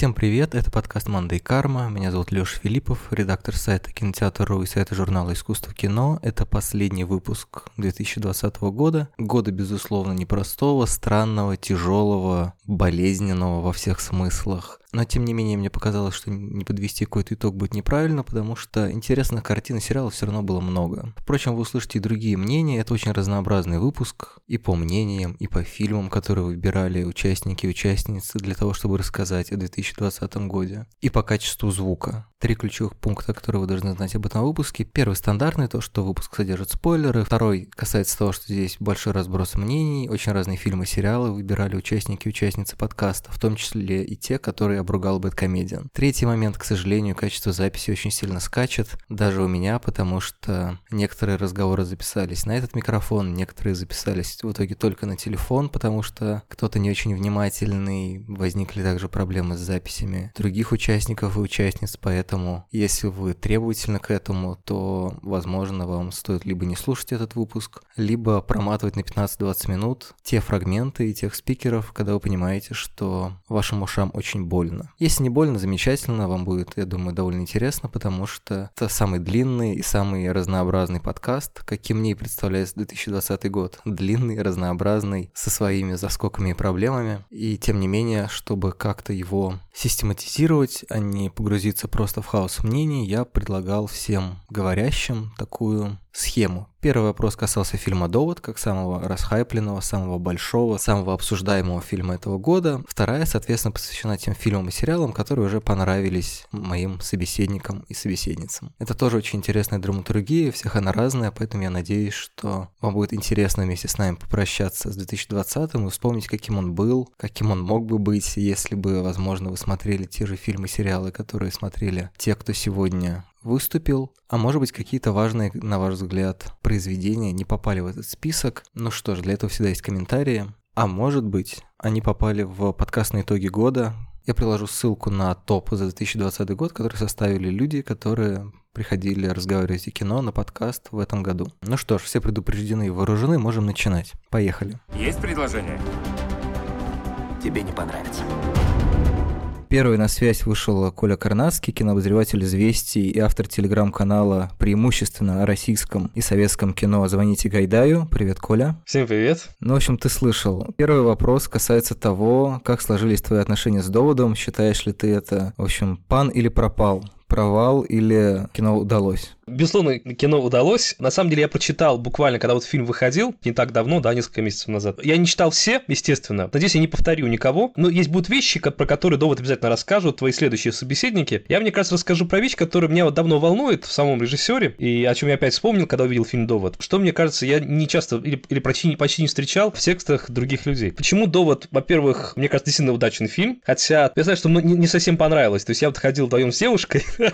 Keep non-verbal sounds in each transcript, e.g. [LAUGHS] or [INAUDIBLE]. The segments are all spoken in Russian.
Всем привет, это подкаст «Манда и карма». Меня зовут Лёша Филиппов, редактор сайта «Кинотеатр.ру» и сайта журнала «Искусство кино». Это последний выпуск 2020 года. Года, безусловно, непростого, странного, тяжелого, болезненного во всех смыслах. Но, тем не менее, мне показалось, что не подвести какой-то итог будет неправильно, потому что интересных картин и сериалов все равно было много. Впрочем, вы услышите и другие мнения. Это очень разнообразный выпуск и по мнениям, и по фильмам, которые выбирали участники и участницы для того, чтобы рассказать о 2020 годе. И по качеству звука. Три ключевых пункта, которые вы должны знать об этом выпуске. Первый стандартный, то, что выпуск содержит спойлеры. Второй касается того, что здесь большой разброс мнений, очень разные фильмы и сериалы выбирали участники и участницы подкаста, в том числе и те, которые обругал Бэткомедиан. Третий момент, к сожалению, качество записи очень сильно скачет, даже у меня, потому что некоторые разговоры записались на этот микрофон, некоторые записались в итоге только на телефон, потому что кто-то не очень внимательный, возникли также проблемы с записями других участников и участниц, поэтому если вы требовательны к этому, то, возможно, вам стоит либо не слушать этот выпуск, либо проматывать на 15-20 минут те фрагменты и тех спикеров, когда вы понимаете, что вашим ушам очень больно. Если не больно, замечательно, вам будет, я думаю, довольно интересно, потому что это самый длинный и самый разнообразный подкаст, каким мне и представляется 2020 год. Длинный, разнообразный, со своими заскоками и проблемами. И тем не менее, чтобы как-то его систематизировать, а не погрузиться просто хаос мнений, я предлагал всем говорящим такую схему. Первый вопрос касался фильма «Довод», как самого расхайпленного, самого большого, самого обсуждаемого фильма этого года. Вторая, соответственно, посвящена тем фильмам и сериалам, которые уже понравились моим собеседникам и собеседницам. Это тоже очень интересная драматургия, всех она разная, поэтому я надеюсь, что вам будет интересно вместе с нами попрощаться с 2020 и вспомнить, каким он был, каким он мог бы быть, если бы, возможно, вы смотрели те же фильмы и сериалы, которые смотрели те, кто сегодня выступил, а может быть какие-то важные, на ваш взгляд, произведения не попали в этот список. Ну что ж, для этого всегда есть комментарии. А может быть, они попали в подкастные итоги года. Я приложу ссылку на топ за 2020 год, который составили люди, которые приходили разговаривать о кино на подкаст в этом году. Ну что ж, все предупреждены и вооружены, можем начинать. Поехали. Есть предложение? Тебе не понравится. Первый на связь вышел Коля Карнацкий, кинообозреватель «Известий» и автор телеграм-канала преимущественно о российском и советском кино «Звоните Гайдаю». Привет, Коля. Всем привет. Ну, в общем, ты слышал. Первый вопрос касается того, как сложились твои отношения с доводом. Считаешь ли ты это, в общем, пан или пропал? провал или кино удалось? Безусловно, кино удалось. На самом деле я прочитал буквально, когда вот фильм выходил, не так давно, да, несколько месяцев назад. Я не читал все, естественно. Надеюсь, я не повторю никого. Но есть будут вещи, про которые довод обязательно расскажут твои следующие собеседники. Я, мне кажется, расскажу про вещь, которая меня вот давно волнует в самом режиссере, и о чем я опять вспомнил, когда увидел фильм «Довод». Что, мне кажется, я не часто или, или почти, почти не встречал в текстах других людей. Почему «Довод», во-первых, мне кажется, действительно удачный фильм, хотя я знаю, что мне не совсем понравилось. То есть я вот ходил вдвоем с девушкой, [LAUGHS]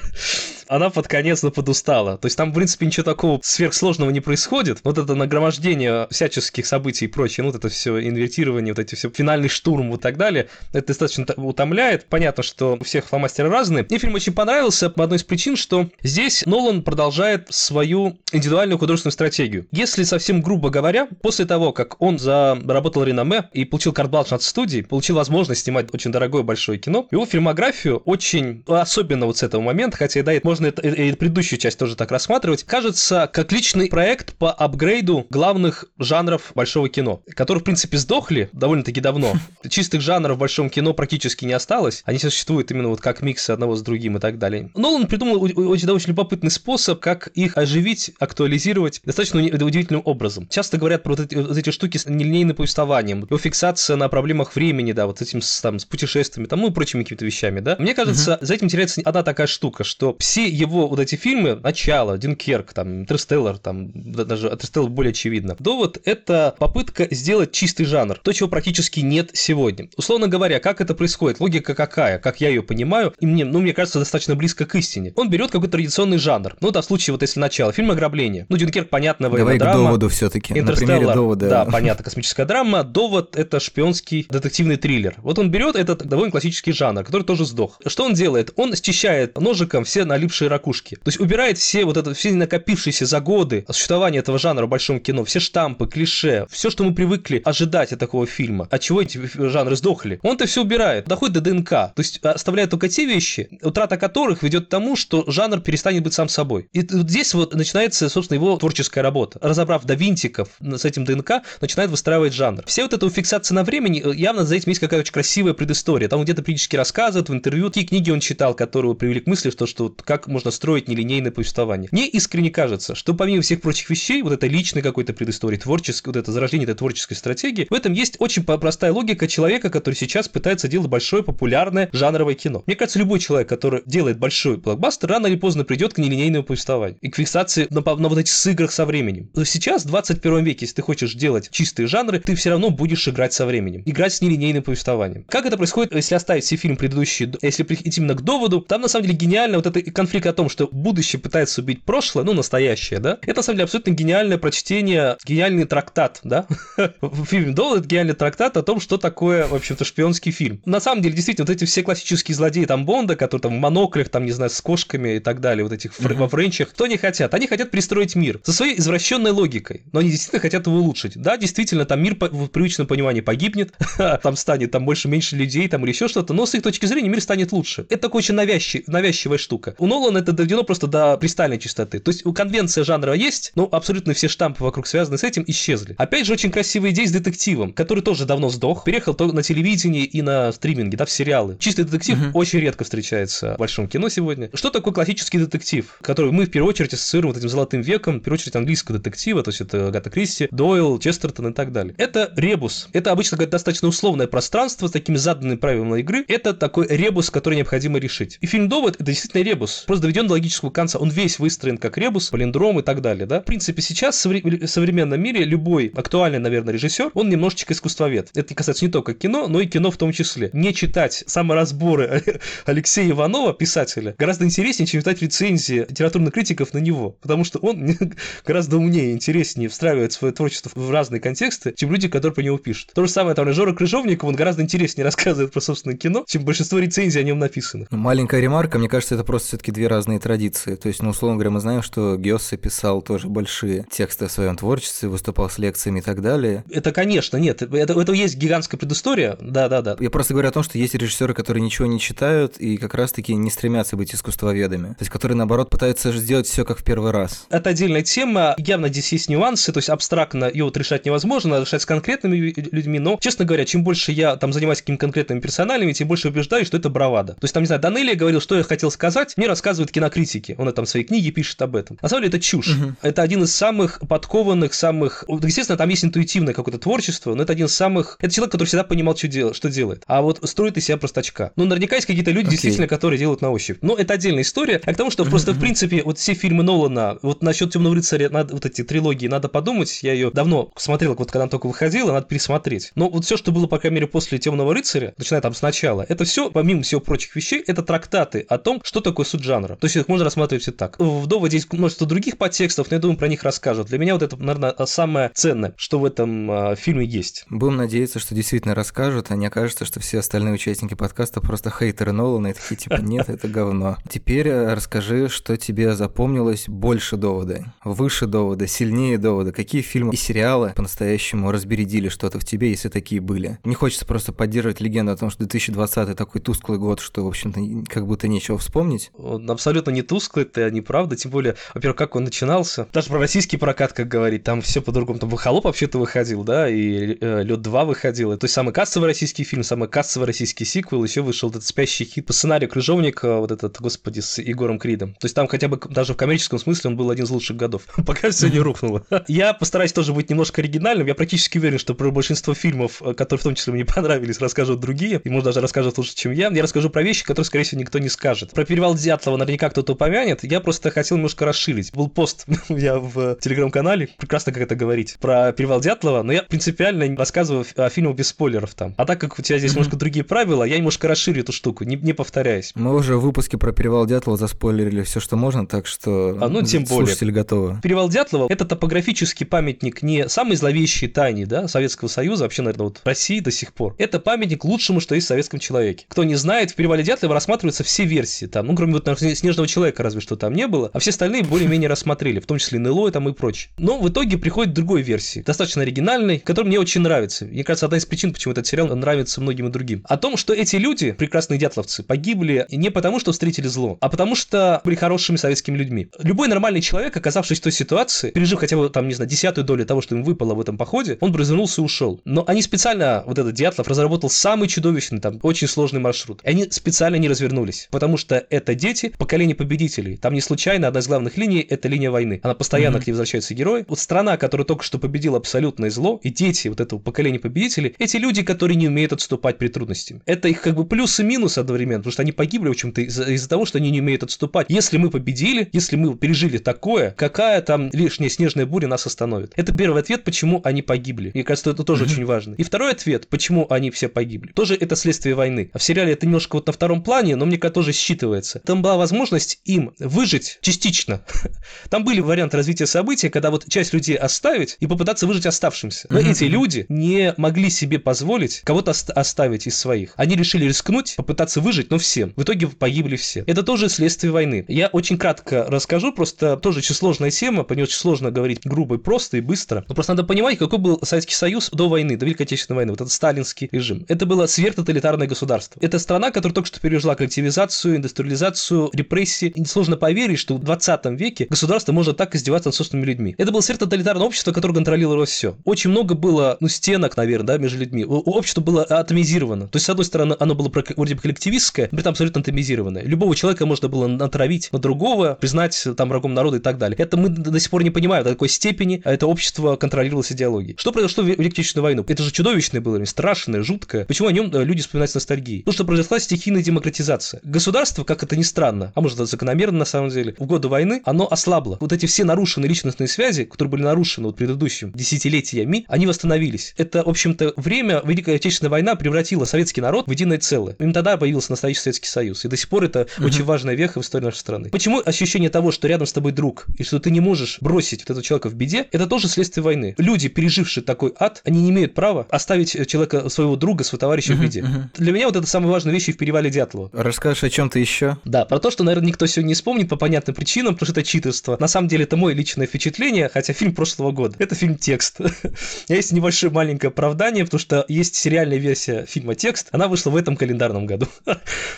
она под конец ну, подустала. То есть там, в принципе, ничего такого сверхсложного не происходит. Вот это нагромождение всяческих событий и прочее, ну, вот это все инвертирование, вот эти все финальный штурм и так далее, это достаточно утомляет. Понятно, что у всех фломастеры разные. Мне фильм очень понравился по одной из причин, что здесь Нолан продолжает свою индивидуальную художественную стратегию. Если совсем грубо говоря, после того, как он заработал реноме и получил карт-бланш от студии, получил возможность снимать очень дорогое большое кино, его фильмографию очень, особенно вот с этого момента, хотя да, можно это, и предыдущую часть тоже так рассматривать, кажется как личный проект по апгрейду главных жанров большого кино, которые, в принципе, сдохли довольно-таки давно. [LAUGHS] Чистых жанров в большом кино практически не осталось. Они существуют именно вот как миксы одного с другим и так далее. Нолан придумал очень, очень любопытный способ, как их оживить, актуализировать достаточно удивительным образом. Часто говорят про вот эти, вот эти штуки с нелинейным повествованием, его фиксация на проблемах времени, да, вот с этим там, с путешествиями, там, ну и прочими какими-то вещами, да. Мне кажется, uh-huh. за этим теряется одна такая штука, что все его вот эти фильмы, начало, Дюнкерк, там, Интерстеллар, там, даже Интерстеллар более очевидно. Довод — это попытка сделать чистый жанр, то, чего практически нет сегодня. Условно говоря, как это происходит, логика какая, как я ее понимаю, и мне, ну, мне кажется, достаточно близко к истине. Он берет какой-то традиционный жанр, ну, да, в случае, вот если начало, фильм ограбление. Ну, Дюнкерк, понятно, военная драма. к доводу все таки Интерстеллар, довода. да, понятно, космическая драма. Довод — это шпионский детективный триллер. Вот он берет этот довольно классический жанр, который тоже сдох. Что он делает? Он счищает ножиком все налипшие ракушки. То есть убирает все вот это, все накопившиеся за годы существования этого жанра в большом кино, все штампы, клише, все, что мы привыкли ожидать от такого фильма, от чего эти жанры сдохли. Он это все убирает, доходит до ДНК, то есть оставляет только те вещи, утрата которых ведет к тому, что жанр перестанет быть сам собой. И здесь вот начинается, собственно, его творческая работа. Разобрав до винтиков с этим ДНК, начинает выстраивать жанр. Все вот эта фиксация на времени, э, явно за этим есть какая-то очень красивая предыстория. Там где-то периодически рассказывают в интервью, какие книги он читал, которые привели к мысли, что, что как можно строить нелинейное повествование. Мне искренне кажется, что помимо всех прочих вещей, вот этой личной какой-то предыстории, творческой, вот это зарождение этой творческой стратегии, в этом есть очень простая логика человека, который сейчас пытается делать большое популярное жанровое кино. Мне кажется, любой человек, который делает большой блокбастер, рано или поздно придет к нелинейному повествованию и к фиксации на, на вот этих сыграх со временем. Но сейчас, в 21 веке, если ты хочешь делать чистые жанры, ты все равно будешь играть со временем, играть с нелинейным повествованием. Как это происходит, если оставить все фильмы предыдущие, если прийти именно к доводу, там на самом деле гениально вот этот конфликт о том, что будущее пытается убить прошлое, ну, настоящее, да, это на самом деле абсолютно гениальное прочтение, гениальный трактат, да, [LAUGHS] в фильме «Довод» это гениальный трактат о том, что такое, в общем-то, шпионский фильм. На самом деле, действительно, вот эти все классические злодеи там Бонда, которые там в моноклях, там, не знаю, с кошками и так далее, вот этих mm-hmm. во френчах, то они хотят? Они хотят перестроить мир со своей извращенной логикой, но они действительно хотят его улучшить. Да, действительно, там мир в привычном понимании погибнет, [LAUGHS] там станет там больше-меньше людей, там или еще что-то, но с их точки зрения мир станет лучше. Это такая очень навязчив, навязчивая штука. У Нолана это доведено просто до кристальной чистоты. То есть у конвенция жанра есть, но абсолютно все штампы вокруг связаны с этим исчезли. Опять же, очень красивая идея с детективом, который тоже давно сдох, переехал только на телевидении и на стриминге, да, в сериалы. Чистый детектив uh-huh. очень редко встречается в большом кино сегодня. Что такое классический детектив, который мы в первую очередь ассоциируем вот этим золотым веком, в первую очередь английского детектива, то есть это Гата Кристи, Дойл, Честертон и так далее. Это ребус. Это обычно достаточно условное пространство с такими заданными правилами игры. Это такой ребус, который необходимо решить. И фильм «Довод» — это действительно ребус. Просто доведен до логического конца. Он весь выстроен как ребус, палиндром и так далее, да. В принципе, сейчас в современном мире любой актуальный, наверное, режиссер, он немножечко искусствовед. Это касается не только кино, но и кино в том числе. Не читать саморазборы [LAUGHS] Алексея Иванова, писателя, гораздо интереснее, чем читать рецензии литературных критиков на него, потому что он [LAUGHS] гораздо умнее интереснее встраивает свое творчество в разные контексты, чем люди, которые по нему пишут. То же самое там Жора Крыжовников, он гораздо интереснее [LAUGHS] рассказывает про собственное кино, чем большинство рецензий о нем написано. Маленькая ремарка, мне кажется, это просто все-таки две разные традиции. То есть, ну, условно говоря, мы знаем, что Гёссе писал тоже большие тексты в своем творчестве, выступал с лекциями и так далее. Это, конечно, нет. Это, это есть гигантская предыстория. Да, да, да. Я просто говорю о том, что есть режиссеры, которые ничего не читают и как раз-таки не стремятся быть искусствоведами. То есть, которые, наоборот, пытаются сделать все как в первый раз. Это отдельная тема. Явно здесь есть нюансы, то есть абстрактно ее вот решать невозможно, надо решать с конкретными людьми. Но, честно говоря, чем больше я там занимаюсь какими-то конкретными персоналями, тем больше убеждаюсь, что это бравада. То есть, там, не знаю, Данелия говорил, что я хотел сказать, мне рассказывают кинокритики. Он там в своей книге пишет об этом. На самом деле это чушь. Угу. Это один из самых подкованных, самых... Естественно, там есть интуитивное какое-то творчество, но это один из самых... Это человек, который всегда понимал, что, дел... что делает. А вот строит из себя простачка. Ну, наверняка есть какие-то люди, okay. действительно, которые делают на ощупь. Но это отдельная история. А к тому, что угу, просто, в принципе, вот все фильмы Нолана, вот насчет Темного рыцаря, надо, вот эти трилогии, надо подумать. Я ее давно смотрел, вот когда она только выходила, надо пересмотреть. Но вот все, что было, по крайней мере, после Темного рыцаря, начиная там сначала, это все, помимо всего прочих вещей, это трактаты о том, что такое суть жанра. То есть их можно рассматривать все так. В доводе есть множество других подтекстов, но я думаю, про них расскажут. Для меня вот это, наверное, самое ценное, что в этом э, фильме есть. Будем надеяться, что действительно расскажут, а не окажется, что все остальные участники подкаста просто хейтеры Нолана и такие типа [LAUGHS] нет, это говно. Теперь э, расскажи, что тебе запомнилось больше довода, выше довода, сильнее довода. Какие фильмы и сериалы по-настоящему разбередили что-то в тебе, если такие были? Не хочется просто поддерживать легенду о том, что 2020 такой тусклый год, что, в общем-то, как будто нечего вспомнить. Он абсолютно не тусклый, это неправда, тем более, во-первых, как он начинался. Даже про российский прокат, как говорить, там все по-другому. Там Холоп вообще-то выходил, да, и э, Лед 2 выходил. То есть самый кассовый российский фильм, самый кассовый российский сиквел, еще вышел этот спящий хит по сценарию Крыжовника, вот этот, господи, с Егором Кридом. То есть там хотя бы даже в коммерческом смысле он был один из лучших годов, [LAUGHS] пока все не рухнуло. [LAUGHS] Я постараюсь тоже быть немножко оригинальным. Я практически уверен, что про большинство фильмов, э, которые в том числе мне [LAUGHS] понравились, расскажут другие, и, может, даже расскажут лучше, чем я. Я расскажу про вещи, которые, скорее всего, никто не скажет. Про перевал Дятлова наверняка кто-то упомянет. Я просто хотел немножко расширить. Был пост [LAUGHS] меня в телеграм-канале, прекрасно как это говорить, про перевал Дятлова, но я принципиально рассказываю о фильмах без спойлеров там. А так как у тебя здесь немножко другие правила, я немножко расширю эту штуку, не, не повторяюсь. Мы уже в выпуске про перевал Дятлова заспойлерили все, что можно, так что а, ну, тем более. слушатели готовы. Перевал Дятлова – это топографический памятник не самой зловещей тайне да, Советского Союза, вообще, наверное, вот России до сих пор. Это памятник лучшему, что есть в советском человеке. Кто не знает, в перевале Дятлова рассматриваются все версии. Там, ну, кроме вот, Снежного человека разве что там не было, а все остальные более-менее рассмотрели, в том числе НЛО там и прочее. Но в итоге приходит другой версии, достаточно оригинальной, которая мне очень нравится. Мне кажется, одна из причин, почему этот сериал нравится многим и другим. О том, что эти люди, прекрасные дятловцы, погибли не потому, что встретили зло, а потому что были хорошими советскими людьми. Любой нормальный человек, оказавшись в той ситуации, пережив хотя бы там, не знаю, десятую долю того, что им выпало в этом походе, он бы развернулся и ушел. Но они специально, вот этот Дятлов, разработал самый чудовищный, там, очень сложный маршрут. И они специально не развернулись, потому что это дети, поколение победителей. Там не случайно одна из главных линий – это линия войны. Она постоянно mm-hmm. к ней возвращаются герои. Вот страна, которая только что победила абсолютное зло, и дети вот этого поколения победителей, эти люди, которые не умеют отступать при трудностях. Это их как бы плюс и минус одновременно, потому что они погибли, в общем-то, из-за, из того, что они не умеют отступать. Если мы победили, если мы пережили такое, какая там лишняя снежная буря нас остановит? Это первый ответ, почему они погибли. Мне кажется, это тоже mm-hmm. очень важно. И второй ответ, почему они все погибли. Тоже это следствие войны. А в сериале это немножко вот на втором плане, но мне кажется, тоже считывается. Там была возможность им выжить частично. [LAUGHS] Там были варианты развития событий, когда вот часть людей оставить и попытаться выжить оставшимся. Но mm-hmm. эти люди не могли себе позволить кого-то оставить из своих. Они решили рискнуть, попытаться выжить, но всем. В итоге погибли все. Это тоже следствие войны. Я очень кратко расскажу, просто тоже очень сложная тема, по ней очень сложно говорить грубо и просто и быстро. Но просто надо понимать, какой был Советский Союз до войны, до Великой Отечественной войны, вот этот сталинский режим. Это было сверхтоталитарное государство. Это страна, которая только что пережила коллективизацию, индустриализацию, репрессии. И сложно поверить, что в 20 веке государство может так издеваться над собственными людьми. Это было сверхтоталитарное общество, которое контролировало все. Очень много было, ну, стенок, наверное, да, между людьми. Общество было атомизировано. То есть, с одной стороны, оно было вроде бы коллективистское, при этом абсолютно атомизированное. Любого человека можно было натравить на другого, признать там врагом народа и так далее. Это мы до сих пор не понимаем, до какой степени это общество контролировалось идеологией. Что произошло в Великой Отечественную войну? Это же чудовищное было, страшное, жуткое. Почему о нем э, люди вспоминают с ностальгией? Потому что произошла стихийная демократизация. Государство, как это ни странно, а может это закономерно на самом деле, в годы войны оно ослабло. Вот эти все нарушенные личностные связи, которые были нарушены вот предыдущим десятилетиями, они восстановились. Это, в общем-то, время Великая Отечественная война превратила советский народ в единое целое. Именно тогда появился настоящий Советский Союз. И до сих пор это угу. очень важная веха в истории нашей страны. Почему ощущение того, что рядом с тобой друг, и что ты не можешь бросить вот этого человека в беде, это тоже следствие войны. Люди, пережившие такой ад, они не имеют права оставить человека, своего друга, своего товарища угу, в беде. Угу. Для меня вот это самая важная вещь в перевале Дятлова. Расскажешь о чем-то еще? Да, про то, что, наверное, никто сегодня не вспомнит по понятным причинам, потому что это читерство. На самом деле, это мое личное впечатление, хотя фильм прошлого года. Это фильм «Текст». [LAUGHS] Есть небольшое маленькое оправдание, потому что есть сериальная версия фильма «Текст», она вышла в этом календарном году. [LAUGHS]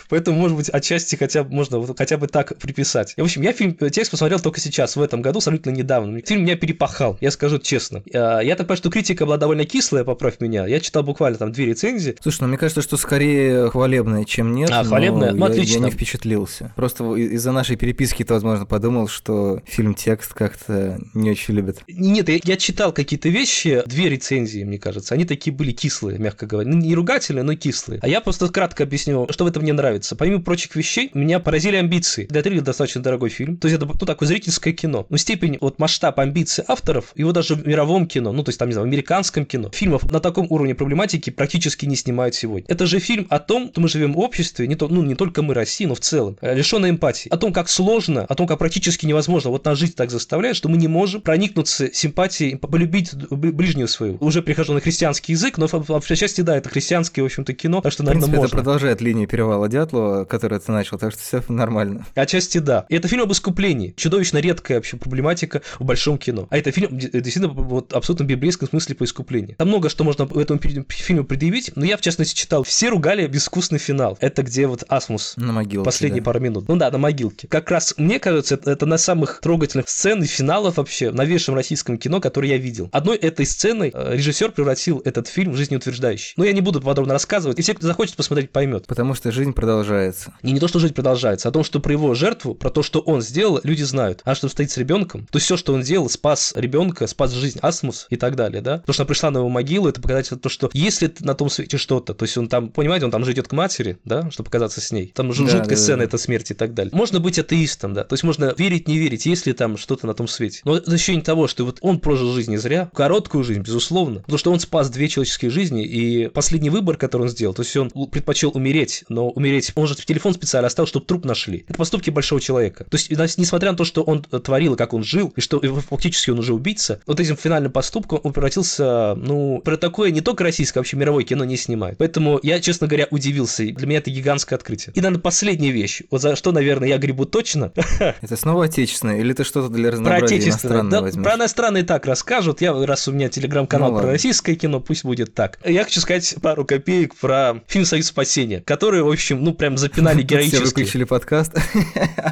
Поэтому, может быть, отчасти хотя бы можно хотя бы так приписать. В общем, я фильм «Текст» посмотрел только сейчас, в этом году, абсолютно недавно. Фильм меня перепахал, я скажу честно. А, я так понимаю, что критика была довольно кислая, поправь меня. Я читал буквально там две рецензии. Слушай, ну мне кажется, что скорее хвалебная, чем нет. А, хвалебная? Ну, я, отлично. Я не впечатлился. Просто из-за нашей переписки ты, возможно, подумал, что фильм «Текст» как-то не очень любят. Нет, я, я читал какие-то вещи, две рецензии, мне кажется. Они такие были кислые, мягко говоря. Ну, не ругательные, но кислые. А я просто кратко объясню, что в этом мне нравится. Помимо прочих вещей, меня поразили амбиции. Для триллера достаточно дорогой фильм. То есть это ну, такое зрительское кино. Но степень, вот масштаб амбиций авторов, его даже в мировом кино, ну то есть там, не знаю, в американском кино, фильмов на таком уровне проблематики практически не снимают сегодня. Это же фильм о том, что мы живем в обществе, не, то, ну, не только мы, Россия, но в целом, лишенной эмпатии. О том, как сложно, о том, как практически невозможно. Вот нас жизнь так заставляет, что мы не можем проникнуться симпатией, полюбить ближнего своего. Уже прихожу на христианский язык, но в части, да, это христианское, в общем-то, кино, так что, наверное, в принципе, можно. это продолжает линию Перевала Дятлова, которую ты начал, так что все нормально. Отчасти да. И это фильм об искуплении. Чудовищно редкая вообще проблематика в большом кино. А это фильм действительно вот абсолютно библейском смысле по искуплению. Там много что можно этому фильму предъявить, но я, в частности, читал. Все ругали безвкусный финал. Это где вот Асмус. На могилке, Последние да. пару минут. Ну да, на могилке. Как раз, мне кажется, это, это на самых трогательных сцен и финалов вообще в новейшем российском кино, который я видел. Одной этой сценой э, режиссер превратил этот фильм в жизнеутверждающий. Но я не буду подробно рассказывать, и все, кто захочет посмотреть, поймет. Потому что жизнь продолжается. И не то, что жизнь продолжается, а о том, что про его жертву, про то, что он сделал, люди знают. А что стоит с ребенком, то все, что он делал, спас ребенка, спас жизнь Асмус и так далее, да. То, что она пришла на его могилу, это показатель то, что если на том свете что-то, то есть он там, понимаете, он там же идет к матери, да, чтобы показаться с ней. Там да, жуткая да, сцена, да. это смерть и так далее. Можно быть атеистом, да, то есть можно верить, не верить, если там что-то на том свете. Но это ощущение того, что вот он прожил жизнь не зря, короткую жизнь, безусловно, потому что он спас две человеческие жизни, и последний выбор, который он сделал, то есть он предпочел умереть, но умереть, он же телефон специально оставил, чтобы труп нашли. Это поступки большого человека. То есть, несмотря на то, что он творил, и как он жил, и что фактически он уже убийца, вот этим финальным поступком он превратился, ну, про такое не только российское, а вообще мировое кино не снимает. Поэтому я, честно говоря, удивился. Для меня это гигантское открытие. И, наверное, последняя вещь. Вот за за что, наверное, я грибу точно. [LAUGHS] Это снова отечественное или ты что-то для разнообразия Про отечественное. Да, возьмешь? про иностранные так расскажут. Я, раз у меня телеграм-канал ну, про российское кино, пусть будет так. Я хочу сказать пару копеек про фильм «Союз спасения», который, в общем, ну, прям запинали [LAUGHS] героически. Все выключили подкаст. [LAUGHS]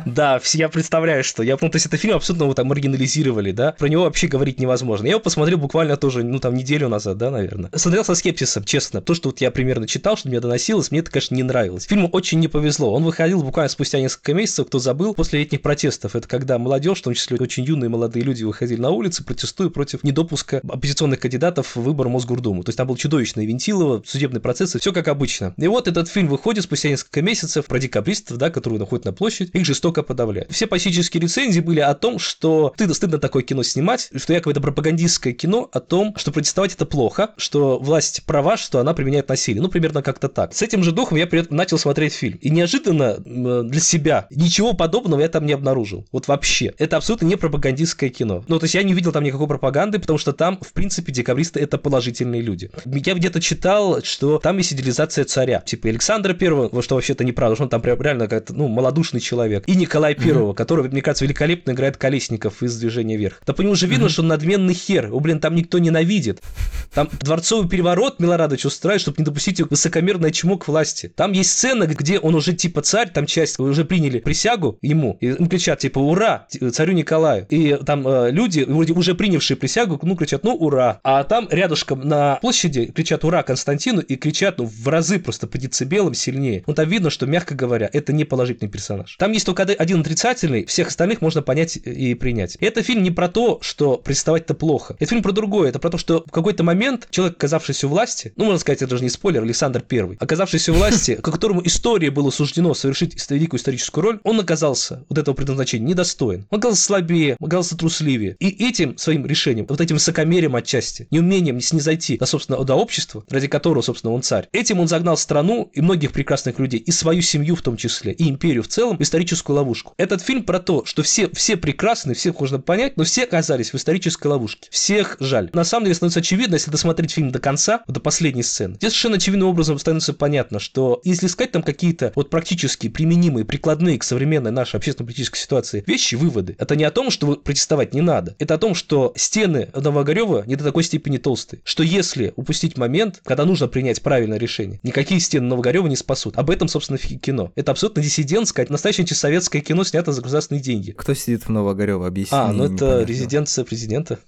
Да, я представляю, что. Я, ну, то есть, это фильм абсолютно его там маргинализировали, да? Про него вообще говорить невозможно. Я его посмотрел буквально тоже, ну, там, неделю назад, да, наверное. Смотрел со скепсисом, честно. То, что вот я примерно читал, что мне доносилось, мне это, конечно, не нравилось. Фильму очень не повезло. Он выходил буквально спустя несколько месяцев, кто забыл, после летних протестов. Это когда молодежь, в том числе очень юные молодые люди, выходили на улицы, протестуя против недопуска оппозиционных кандидатов в выбор Мосгордуму. То есть там был чудовищный Вентилово, судебный процесс, и все как обычно. И вот этот фильм выходит спустя несколько месяцев про декабристов, да, которые находят на площадь, их жестоко подавляют. Все пассические рецензии были о том, что стыдно, стыдно такое кино снимать, что якобы это пропагандистское кино о том, что протестовать это плохо, что власть права, что она применяет насилие. Ну, примерно как-то так. С этим же духом я начал смотреть фильм. И неожиданно для себя ничего подобного я там не обнаружил. Вот вообще. Это абсолютно не пропагандистское кино. Ну, то есть я не видел там никакой пропаганды, потому что там, в принципе, декабристы это положительные люди. Я где-то читал, что там есть идеализация царя. Типа Александра Первого, что вообще-то неправда, что он там реально как-то, ну, малодушный человек. И Николай Первого, mm-hmm. который, мне кажется, великолепно играет Колесников из «Движения вверх». Да по нему уже видно, mm-hmm. что он надменный хер. Его, блин, там никто ненавидит. Там дворцовый переворот Милорадович устраивает, чтобы не допустить высокомерное чмо к власти. Там есть сцена, где он уже типа царь, там часть уже приняли присягу ему, и им кричат типа «Ура!» царю Николаю. И там э, люди, вроде уже принявшие присягу, ну, кричат «Ну, ура!» А там рядышком на площади кричат «Ура!» Константину и кричат, ну, в разы просто по децибелам сильнее. Ну, там видно, что, мягко говоря, это не положительный персонаж. Там есть только один отрицательный, всех остальных можно понять и принять. И это фильм не про то, что приставать-то плохо. Это фильм про другое. Это про то, что в какой-то момент человек, оказавшийся у власти, ну, можно сказать, это даже не спойлер, Александр Первый, оказавшийся у власти, [LAUGHS] которому истории было суждено совершить великую историческую роль, он оказался вот этого предназначения недостоин. Он оказался слабее, оказался трусливее. И этим своим решением, вот этим высокомерием отчасти, неумением снизойти до, собственно, до общества, ради которого, собственно, он царь, этим он загнал страну и многих прекрасных людей, и свою семью в том числе, и империю в целом, в историческую ловушку. Этот фильм про то, что все, все прекрасны, всех можно понять, но все оказались в исторической ловушке. Всех жаль. На самом деле становится очевидно, если досмотреть фильм до конца, до последней сцены. Здесь совершенно очевидным образом становится понятно, что если искать там какие-то вот практически применимые, прикладные к современной нашей общественно-политической ситуации вещи, выводы, это не о том, что протестовать не надо. Это о том, что стены Новогорева не до такой степени толстые, что если упустить момент, когда нужно принять правильное решение, никакие стены Новогорева не спасут. Об этом, собственно, кино. Это абсолютно диссидентское, настоящее антисоветское кино, снято за государственные деньги. Кто сидит в Новогорево? Объясни. А, ну это непонятно. резиденция президента.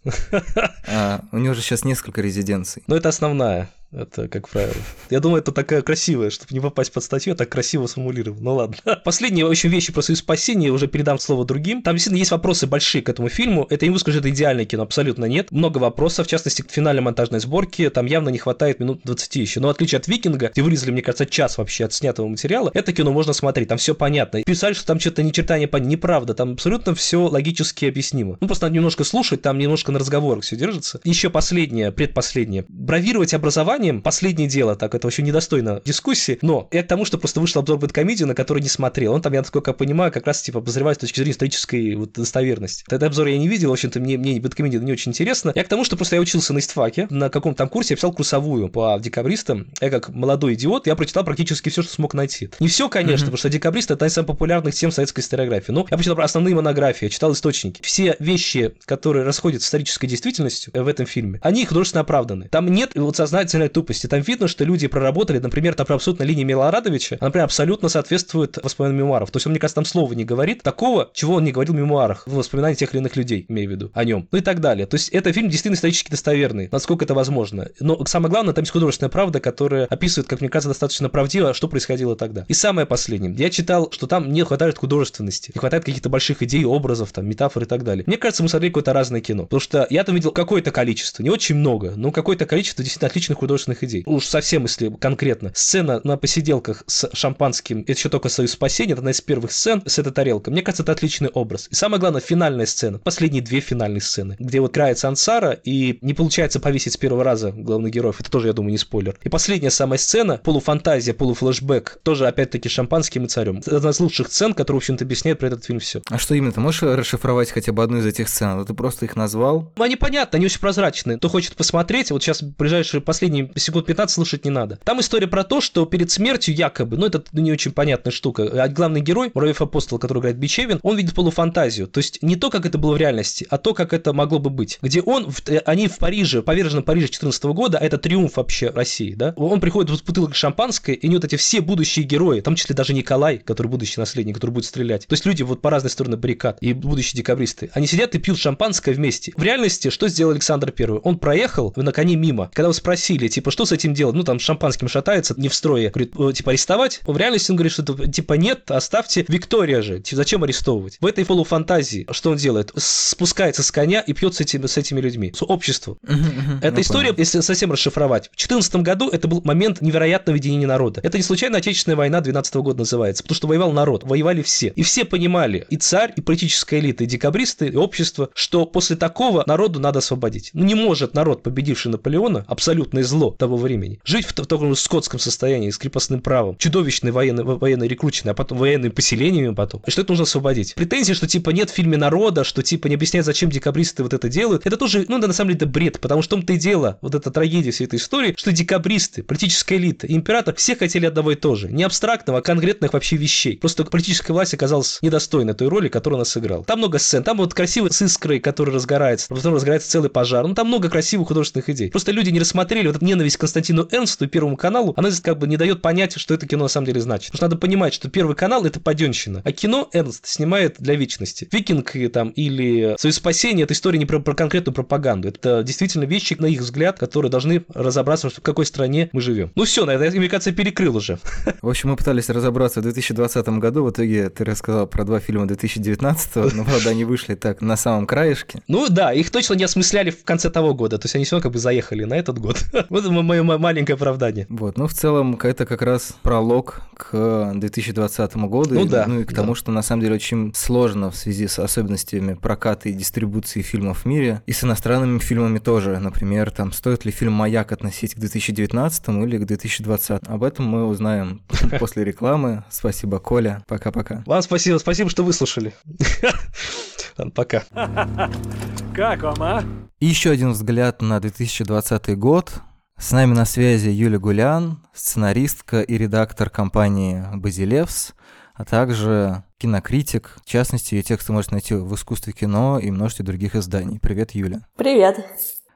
А, у него же сейчас несколько резиденций. Ну это основная. Это, как правило. Я думаю, это такая красивая, чтобы не попасть под статью, я так красиво сформулировал. Ну ладно. [LAUGHS] Последние очень вещи про союз спасения, уже передам слово другим. Там действительно есть вопросы большие к этому фильму. Это не выскажу, идеальное кино, абсолютно нет. Много вопросов, в частности, к финальной монтажной сборке. Там явно не хватает минут 20 еще. Но в отличие от Викинга, где вырезали, мне кажется, час вообще от снятого материала, это кино можно смотреть, там все понятно. Писали, что там что-то ни черта не понятно. Неправда, там абсолютно все логически объяснимо. Ну, просто надо немножко слушать, там немножко на разговорах все держится. Еще последнее, предпоследнее. Бравировать образованием последнее дело так это вообще недостойно дискуссии, но я к тому, что просто вышел обзор Бэткомедии, на который не смотрел. Он там, я насколько понимаю, как раз типа обозревает с точки зрения исторической вот, достоверности. Этот обзор я не видел, в общем-то, мне, мне Бэткомедия не очень интересно. Я к тому, что просто я учился на истфаке, на каком-то там курсе я писал курсовую по декабристам. Я как молодой идиот, я прочитал практически все, что смог найти. Не все, конечно, mm-hmm. потому что декабрист это одна из самых популярных тем советской историографии. Но я прочитал основные монографии, я читал источники. Все вещи, которые расходятся с исторической действительностью в этом фильме, они художественно оправданы. Там нет вот сознательной тупости. Там видно, что люди проработали, например, там абсолютно линия Милорадовича, она, например, абсолютно соответствует воспоминаниям мемуаров. То есть он, мне кажется, там слова не говорит такого, чего он не говорил в мемуарах, в воспоминаниях тех или иных людей, имею в виду, о нем. Ну и так далее. То есть это фильм действительно исторически достоверный, насколько это возможно. Но самое главное, там есть художественная правда, которая описывает, как мне кажется, достаточно правдиво, что происходило тогда. И самое последнее. Я читал, что там не хватает художественности, не хватает каких-то больших идей, образов, там, метафор и так далее. Мне кажется, мы смотрели какое-то разное кино. Потому что я там видел какое-то количество, не очень много, но какое-то количество действительно отличных художественных идей. Уж совсем, если конкретно. Сцена на посиделках с шампанским, это еще только Союз спасения, это одна из первых сцен с этой тарелкой. Мне кажется, это отличный образ. И самое главное, финальная сцена, последние две финальные сцены, где вот играет Ансара, и не получается повесить с первого раза главных героев. Это тоже, я думаю, не спойлер. И последняя самая сцена, полуфантазия, полуфлэшбэк, тоже опять-таки шампанским и царем. Это одна из лучших сцен, которая, в общем-то, объясняет про этот фильм все. А что именно? Ты можешь расшифровать хотя бы одну из этих сцен? Ты просто их назвал? Ну, они понятны, они очень прозрачные. Кто хочет посмотреть, вот сейчас ближайшие последние секунд 15 слушать не надо. Там история про то, что перед смертью якобы, ну это не очень понятная штука, а главный герой, Муравьев Апостол, который играет Бичевин, он видит полуфантазию. То есть не то, как это было в реальности, а то, как это могло бы быть. Где он, они в Париже, поверженном Париже 14 года, а это триумф вообще России, да? Он приходит с бутылкой шампанское, и не вот эти все будущие герои, в том числе даже Николай, который будущий наследник, который будет стрелять. То есть люди вот по разные стороны баррикад и будущие декабристы, они сидят и пьют шампанское вместе. В реальности что сделал Александр Первый? Он проехал на коне мимо. Когда вы спросили, типа, что с этим делать? Ну, там шампанским шатается, не в строе. Говорит, «Э, типа, арестовать? В реальности он говорит, что типа нет, оставьте Виктория же. Типа, зачем арестовывать? В этой полуфантазии что он делает? Спускается с коня и пьет с этими, с этими людьми, с обществом. Эта история, если совсем расшифровать, в 2014 году это был момент невероятного единения народа. Это не случайно Отечественная война 12 года называется, потому что воевал народ, воевали все. И все понимали, и царь, и политическая элита, и декабристы, и общество, что после такого народу надо освободить. Ну не может народ, победивший Наполеона, абсолютное зло того времени, жить в, в таком скотском состоянии, с крепостным правом, чудовищной военной, военной рекрутчиной, а потом военными поселениями потом. И что это нужно освободить. Претензии, что типа нет в фильме народа, что типа не объясняет, зачем декабристы вот это делают, это тоже, ну, да, на самом деле, это бред, потому что в том-то и дело, вот эта трагедия всей этой истории, что декабристы, политическая элита император все хотели одного и то же. Не абстрактного, а конкретных вообще вещей. Просто политическая власть оказалась недостойной той роли, которую она сыграла. Там много сцен, там вот красивый с искрой, который разгорается, потом разгорается целый пожар. Ну, там много красивых художественных идей. Просто люди не рассмотрели вот эту ненависть к Константину Энсту и Первому каналу, она как бы не дает понять, что это кино на самом деле значит. Потому что надо понимать, что Первый канал это паденщина, а кино Энст снимает для вечности. Викинг там или Союз спасения это история не про, про конкретную пропаганду. Это действительно вещи, на их взгляд, которые должны разобраться, в какой стране мы живем. Ну все, на это, мне кажется, перекрыл уже. В общем, мы пытались разобраться в 2020 году. В итоге ты рассказал про два фильма 2019, но, правда, они вышли так на самом краешке. Ну да, их точно не осмысляли в конце того года. То есть они все равно как бы заехали на этот год. [LAUGHS] Вот мое маленькое оправдание. Вот, ну в целом это как раз пролог к 2020 году. Ну да. Ну и к тому, что на самом деле очень сложно в связи с особенностями проката и дистрибуции фильмов в мире. И с иностранными фильмами тоже. Например, там стоит ли фильм «Маяк» относить к 2019 или к 2020. Об этом мы узнаем [LAUGHS] после рекламы. Спасибо, Коля. Пока-пока. Вам спасибо, спасибо, что выслушали. [LAUGHS] Пока. Как вам, а? И еще один взгляд на 2020 год. С нами на связи Юля Гулян, сценаристка и редактор компании «Базилевс», а также кинокритик. В частности, ее тексты можно найти в «Искусстве кино» и множестве других изданий. Привет, Юля. Привет.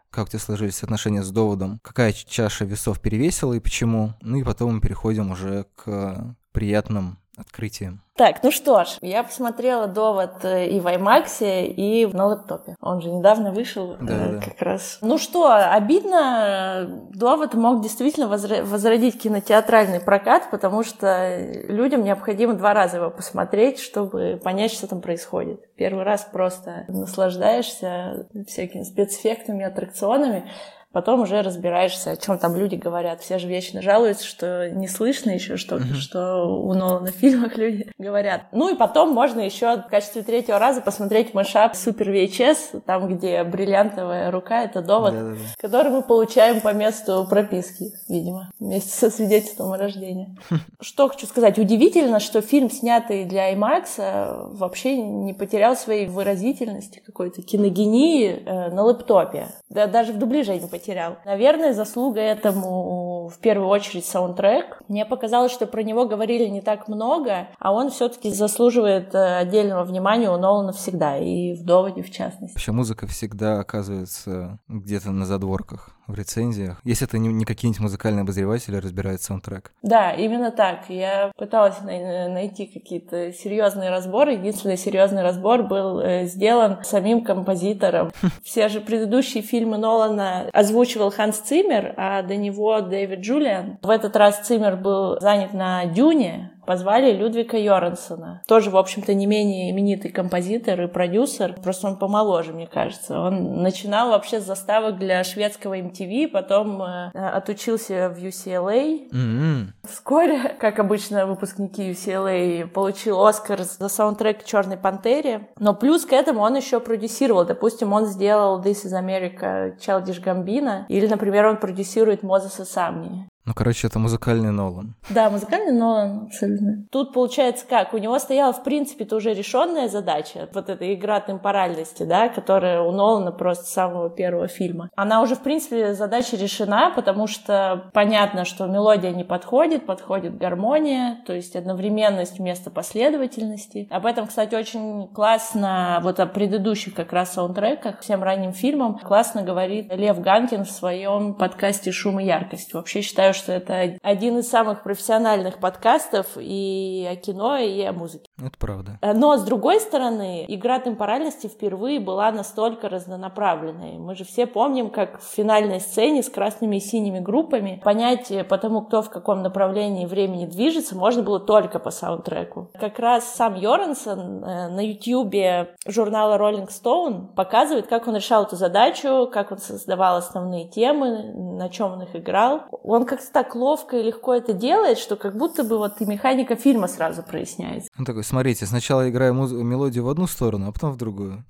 Как у тебя сложились отношения с доводом? Какая чаша весов перевесила и почему? Ну и потом мы переходим уже к приятным открытием. Так, ну что ж, я посмотрела довод э, и в IMAX, и на лэптопе. Он же недавно вышел да, э, да. как раз. Ну что, обидно, довод мог действительно возродить кинотеатральный прокат, потому что людям необходимо два раза его посмотреть, чтобы понять, что там происходит. Первый раз просто наслаждаешься всякими спецэффектами, аттракционами, потом уже разбираешься, о чем там люди говорят. Все же вечно жалуются, что не слышно еще что-то, uh-huh. что у Нолана в фильмах люди говорят. Ну и потом можно еще в качестве третьего раза посмотреть мышап Супер VHS, там, где бриллиантовая рука, это довод, Да-да-да. который мы получаем по месту прописки, видимо, вместе со свидетельством о рождении. [LAUGHS] Что хочу сказать, удивительно, что фильм, снятый для IMAX, вообще не потерял своей выразительности, какой-то киногении э, на лэптопе. Да, даже в дубляже не потерял. Наверное, заслуга этому в первую очередь саундтрек. Мне показалось, что про него говорили не так много, а он все-таки заслуживает э, отдельного внимания у Нолана всегда, и в «Доводе» в частности. Вообще музыка всегда оказывается где-то на задворках в рецензиях, если это не, не какие-нибудь музыкальные обозреватели разбирают саундтрек. Да, именно так. Я пыталась най- найти какие-то серьезные разборы. Единственный серьезный разбор был э, сделан самим композитором. Все же предыдущие фильмы Нолана озвучивал Ханс Циммер, а до него Дэвид Джулиан. В этот раз Циммер был занят на «Дюне», позвали Людвига Йорансона. Тоже, в общем-то, не менее именитый композитор и продюсер. Просто он помоложе, мне кажется. Он начинал вообще с заставок для шведского MTV, потом э, отучился в UCLA. Mm-hmm. Вскоре, [LAUGHS] как обычно, выпускники UCLA получил Оскар за саундтрек «Черной пантере». Но плюс к этому он еще продюсировал. Допустим, он сделал «This is America» Childish Gambino. Или, например, он продюсирует Мозеса Самни. Ну, короче, это музыкальный Нолан. Да, музыкальный Нолан, абсолютно. Тут получается как? У него стояла, в принципе-то, уже решенная задача, вот эта игра темпоральности, да, которая у Нолана просто с самого первого фильма. Она уже, в принципе, задача решена, потому что понятно, что мелодия не подходит, подходит гармония, то есть одновременность вместо последовательности. Об этом, кстати, очень классно вот о предыдущих как раз саундтреках, всем ранним фильмам, классно говорит Лев Ганкин в своем подкасте «Шум и яркость». Вообще считаю, что это один из самых профессиональных подкастов и о кино, и о музыке. Это правда. Но, с другой стороны, игра темпоральности впервые была настолько разнонаправленной. Мы же все помним, как в финальной сцене с красными и синими группами понять по тому, кто в каком направлении времени движется, можно было только по саундтреку. Как раз сам Йорансон э, на ютьюбе журнала Rolling Stone показывает, как он решал эту задачу, как он создавал основные темы, на чем он их играл. Он как-то так ловко и легко это делает, что как будто бы вот и механика фильма сразу проясняется. Он такой, смотрите, сначала играю мелодию в одну сторону, а потом в другую.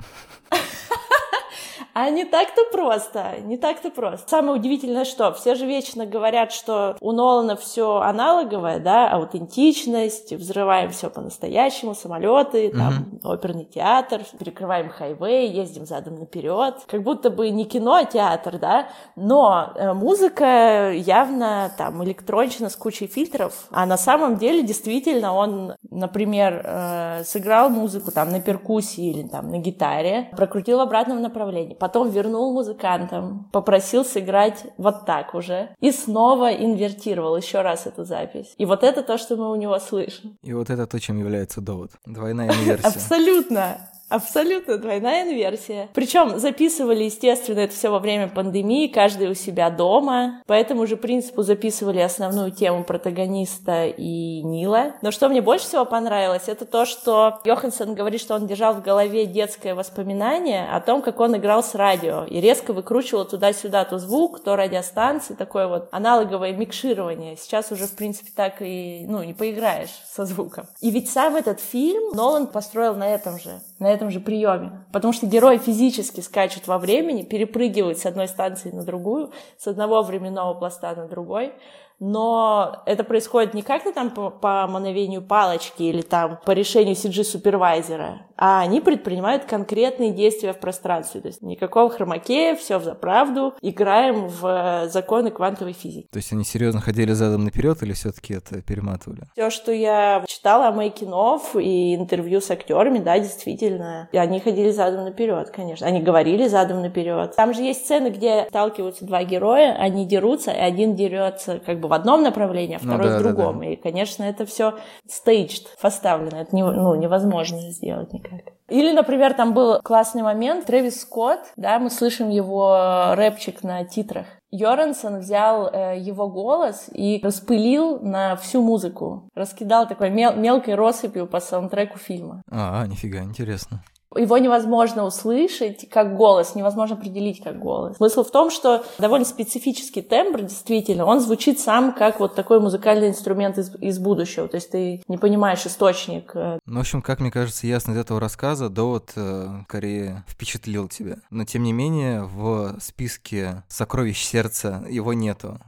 [LAUGHS] А не так-то просто, не так-то просто. Самое удивительное, что все же вечно говорят, что у Нолана все аналоговое, да, аутентичность, взрываем все по-настоящему, самолеты, там, mm-hmm. оперный театр, перекрываем хайвей, ездим задом наперед. Как будто бы не кино, а театр, да, но э, музыка явно там электронщина с кучей фильтров, а на самом деле действительно он, например, э, сыграл музыку там на перкуссии или там на гитаре, прокрутил в обратном направлении, потом вернул музыкантам, попросил сыграть вот так уже, и снова инвертировал еще раз эту запись. И вот это то, что мы у него слышим. И вот это то, чем является довод. Двойная инверсия. Абсолютно. Абсолютно двойная инверсия. Причем записывали, естественно, это все во время пандемии, каждый у себя дома. По этому же принципу записывали основную тему протагониста и Нила. Но что мне больше всего понравилось, это то, что Йоханссон говорит, что он держал в голове детское воспоминание о том, как он играл с радио и резко выкручивал туда-сюда то звук, то радиостанции, такое вот аналоговое микширование. Сейчас уже, в принципе, так и, ну, не поиграешь со звуком. И ведь сам этот фильм Нолан построил на этом же, на этом же приеме. Потому что герои физически скачут во времени, перепрыгивают с одной станции на другую, с одного временного пласта на другой но это происходит не как-то там по, по мановению палочки или там по решению CG-супервайзера, а они предпринимают конкретные действия в пространстве. То есть никакого хромакея, все в заправду, играем в законы квантовой физики. То есть они серьезно ходили задом наперед или все-таки это перематывали? Все, что я читала о мейкинов и интервью с актерами, да, действительно, и они ходили задом наперед, конечно. Они говорили задом наперед. Там же есть сцены, где сталкиваются два героя, они дерутся, и один дерется как бы в одном направлении, а ну второй ну, да, в другом. Да, да. И, конечно, это все staged, поставлено. Это не, ну, невозможно сделать никак. Или, например, там был классный момент, Трэвис Скотт, да, мы слышим его рэпчик на титрах. Йорансон взял э, его голос и распылил на всю музыку. Раскидал такой мел- мелкой россыпью по саундтреку фильма. А, нифига, интересно его невозможно услышать как голос, невозможно определить как голос. Смысл в том, что довольно специфический тембр, действительно, он звучит сам как вот такой музыкальный инструмент из, из будущего, то есть ты не понимаешь источник. Э. Ну, в общем, как мне кажется, ясно из этого рассказа, довод э, скорее впечатлил тебя. Но, тем не менее, в списке сокровищ сердца его нету.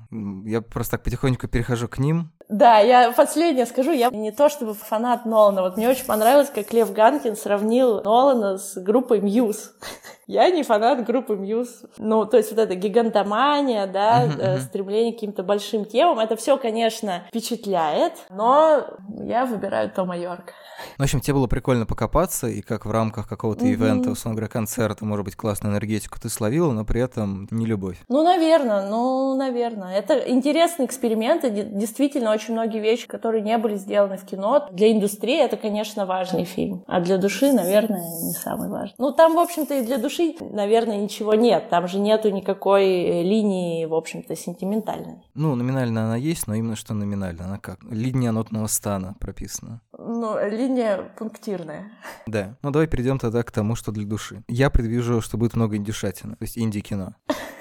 Я просто так потихоньку перехожу к ним, да, я последнее скажу, я не то чтобы фанат Нолана, вот мне очень понравилось, как Лев Ганкин сравнил Нолана с группой Muse. [LAUGHS] Я не фанат группы Muse. Ну, то есть вот эта гигантомания, да, uh-huh, стремление к каким-то большим темам, это все, конечно, впечатляет, но я выбираю Тома Йорка. Ну, в общем, тебе было прикольно покопаться, и как в рамках какого-то mm-hmm. ивента, условно говоря, концерта, может быть, классную энергетику ты словила, но при этом не любовь. Ну, наверное, ну, наверное. Это интересный эксперимент, и действительно очень многие вещи, которые не были сделаны в кино. Для индустрии это, конечно, важный фильм, а для души, наверное, не самый важный. Ну, там, в общем-то, и для души, наверное, ничего нет. Там же нету никакой линии, в общем-то, сентиментальной. Ну, номинально она есть, но именно что номинально. Она как? Линия нотного стана прописана. Ну, линия пунктирная. Да. Ну, давай перейдем тогда к тому, что для души. Я предвижу, что будет много индюшатины, то есть инди-кино. [LAUGHS]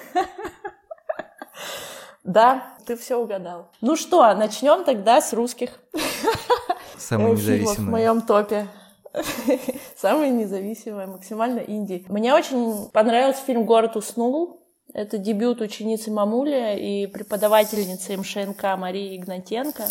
Да, ты все угадал. Ну что, начнем тогда с русских. Самые независимые. в моем топе. Самые независимые, максимально инди. Мне очень понравился фильм «Город уснул». Это дебют ученицы Мамули и преподавательницы МШНК Марии Игнатенко.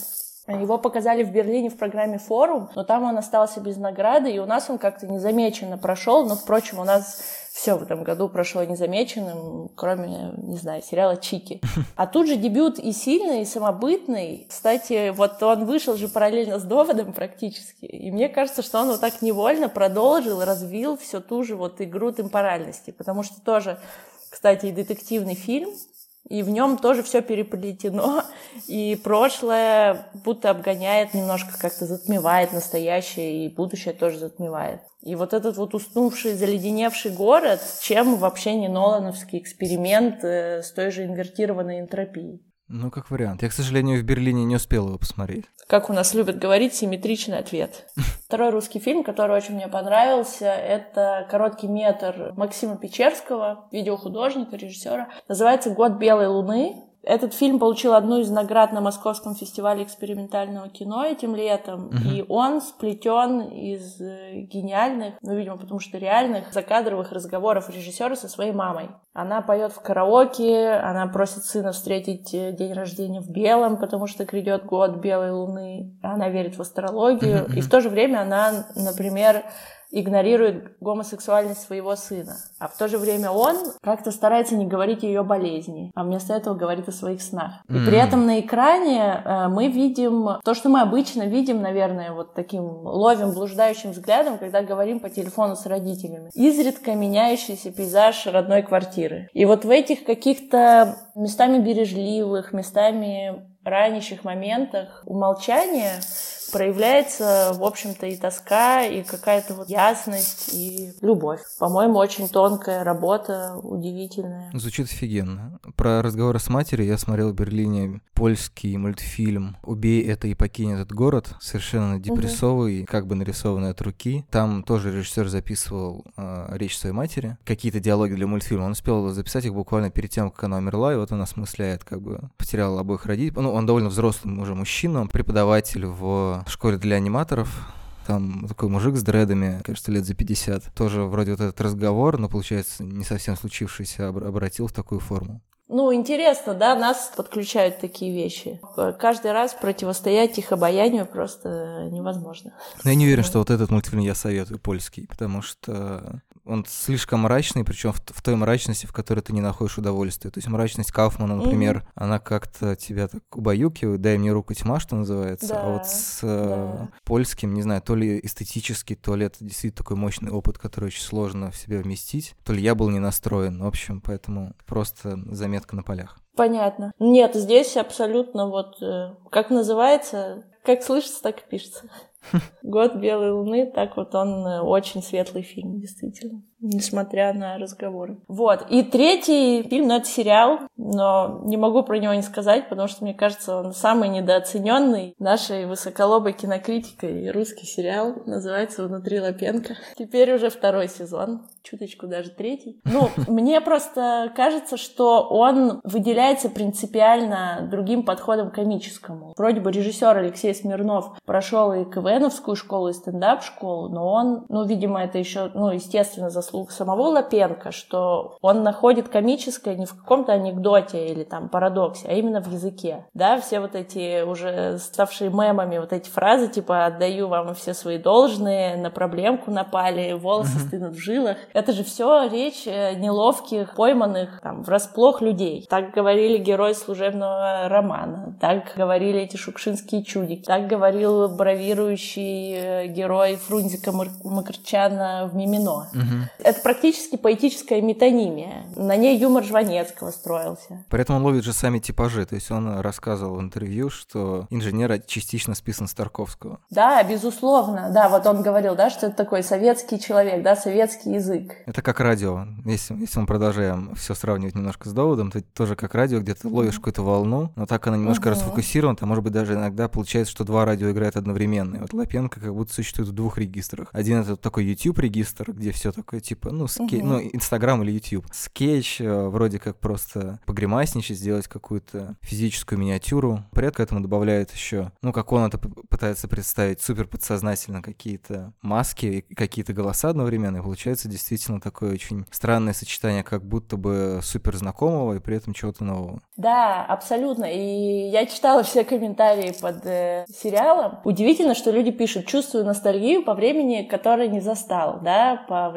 Его показали в Берлине в программе «Форум», но там он остался без награды, и у нас он как-то незамеченно прошел. Но, впрочем, у нас все в этом году прошло незамеченным, кроме, не знаю, сериала «Чики». [LAUGHS] А тут же дебют и сильный, и самобытный. Кстати, вот он вышел же параллельно с «Доводом» практически. И мне кажется, что он вот так невольно продолжил, развил всю ту же вот игру темпоральности. Потому что тоже, кстати, и детективный фильм, и в нем тоже все переплетено, и прошлое будто обгоняет немножко, как-то затмевает настоящее, и будущее тоже затмевает. И вот этот вот уснувший, заледеневший город, чем вообще не Нолановский эксперимент э, с той же инвертированной энтропией? Ну, как вариант. Я, к сожалению, в Берлине не успел его посмотреть. Как у нас любят говорить, симметричный ответ. [LAUGHS] Второй русский фильм, который очень мне понравился, это короткий метр Максима Печерского, видеохудожника, режиссера. Называется «Год белой луны». Этот фильм получил одну из наград на Московском фестивале экспериментального кино этим летом, угу. и он сплетен из э, гениальных, ну, видимо, потому что реальных, закадровых разговоров режиссера со своей мамой. Она поет в караоке, она просит сына встретить э, день рождения в белом, потому что грядет год белой луны. Она верит в астрологию, [LAUGHS] и в то же время она, например, игнорирует гомосексуальность своего сына. А в то же время он как-то старается не говорить о ее болезни, а вместо этого говорит о своих снах. И mm. при этом на экране э, мы видим то, что мы обычно видим, наверное, вот таким ловим блуждающим взглядом, когда говорим по телефону с родителями. Изредка меняющийся пейзаж родной квартиры. И вот в этих каких-то местами бережливых, местами ранящих моментах умолчания проявляется, в общем-то, и тоска, и какая-то вот ясность, и любовь. По-моему, очень тонкая работа, удивительная. Звучит офигенно. Про разговоры с матерью я смотрел в Берлине польский мультфильм «Убей это и покинь этот город», совершенно депрессовый, угу. как бы нарисованный от руки. Там тоже режиссер записывал э, речь своей матери, какие-то диалоги для мультфильма. Он успел записать их буквально перед тем, как она умерла, и вот он осмысляет, как бы потерял обоих родителей. Ну, он довольно взрослый уже мужчина, преподаватель в школе для аниматоров. Там такой мужик с дредами, кажется, лет за 50. Тоже вроде вот этот разговор, но, получается, не совсем случившийся, обратил в такую форму. Ну, интересно, да, нас подключают такие вещи. Каждый раз противостоять их обаянию просто невозможно. Но я не уверен, что вот этот мультфильм я советую польский, потому что он слишком мрачный, причем в, в той мрачности, в которой ты не находишь удовольствия. То есть мрачность Кауфмана, например, mm-hmm. она как-то тебя так убаюкивает, дай мне руку тьма, что называется. Да, а вот с да. э, польским, не знаю, то ли эстетически, то ли это действительно такой мощный опыт, который очень сложно в себя вместить, то ли я был не настроен. В общем, поэтому просто заметка на полях. Понятно. Нет, здесь абсолютно вот, э, как называется, как слышится, так и пишется. Год белой луны, так вот он э, очень светлый фильм, действительно несмотря на разговоры. Вот. И третий фильм, ну, это сериал, но не могу про него не сказать, потому что, мне кажется, он самый недооцененный нашей высоколобой кинокритикой. Русский сериал называется «Внутри Лапенко». Теперь уже второй сезон, чуточку даже третий. Ну, мне просто кажется, что он выделяется принципиально другим подходом комическому. Вроде бы режиссер Алексей Смирнов прошел и КВНовскую школу, и стендап-школу, но он, ну, видимо, это еще, ну, естественно, заслужил заслуг самого Лапенко, что он находит комическое не в каком-то анекдоте или там парадоксе, а именно в языке. Да, все вот эти уже ставшие мемами, вот эти фразы типа «отдаю вам все свои должные», «на проблемку напали», «волосы стынут в жилах». Это же все речь э, неловких, пойманных там врасплох людей. Так говорили герои служебного романа, так говорили эти шукшинские чудики, так говорил бравирующий э, герой Фрунзика Мкртчяна в «Мимино». Угу. Это практически поэтическая метонимия. На ней юмор Жванецкого строился. При этом он ловит же сами типажи. То есть он рассказывал в интервью, что инженер частично списан с Тарковского. Да, безусловно. Да, вот он говорил, да, что это такой советский человек, да, советский язык. Это как радио. Если, если мы продолжаем все сравнивать немножко с доводом, то это тоже как радио, где ты ловишь какую-то волну, но так она немножко mm-hmm. расфокусирована, а может быть даже иногда получается, что два радио играют одновременно. И вот Лапенко как будто существует в двух регистрах. Один это такой YouTube-регистр, где все такое типа, ну, ски... угу. ну, Инстаграм или YouTube. Скетч, э, вроде как просто погремасничать, сделать какую-то физическую миниатюру. Этом к этому добавляет еще, ну, как он это пытается представить, супер подсознательно какие-то маски и какие-то голоса одновременно. И получается действительно такое очень странное сочетание, как будто бы супер знакомого и при этом чего-то нового. Да, абсолютно. И я читала все комментарии под э, сериалом. Удивительно, что люди пишут, чувствую ностальгию по времени, которое не застал, да, по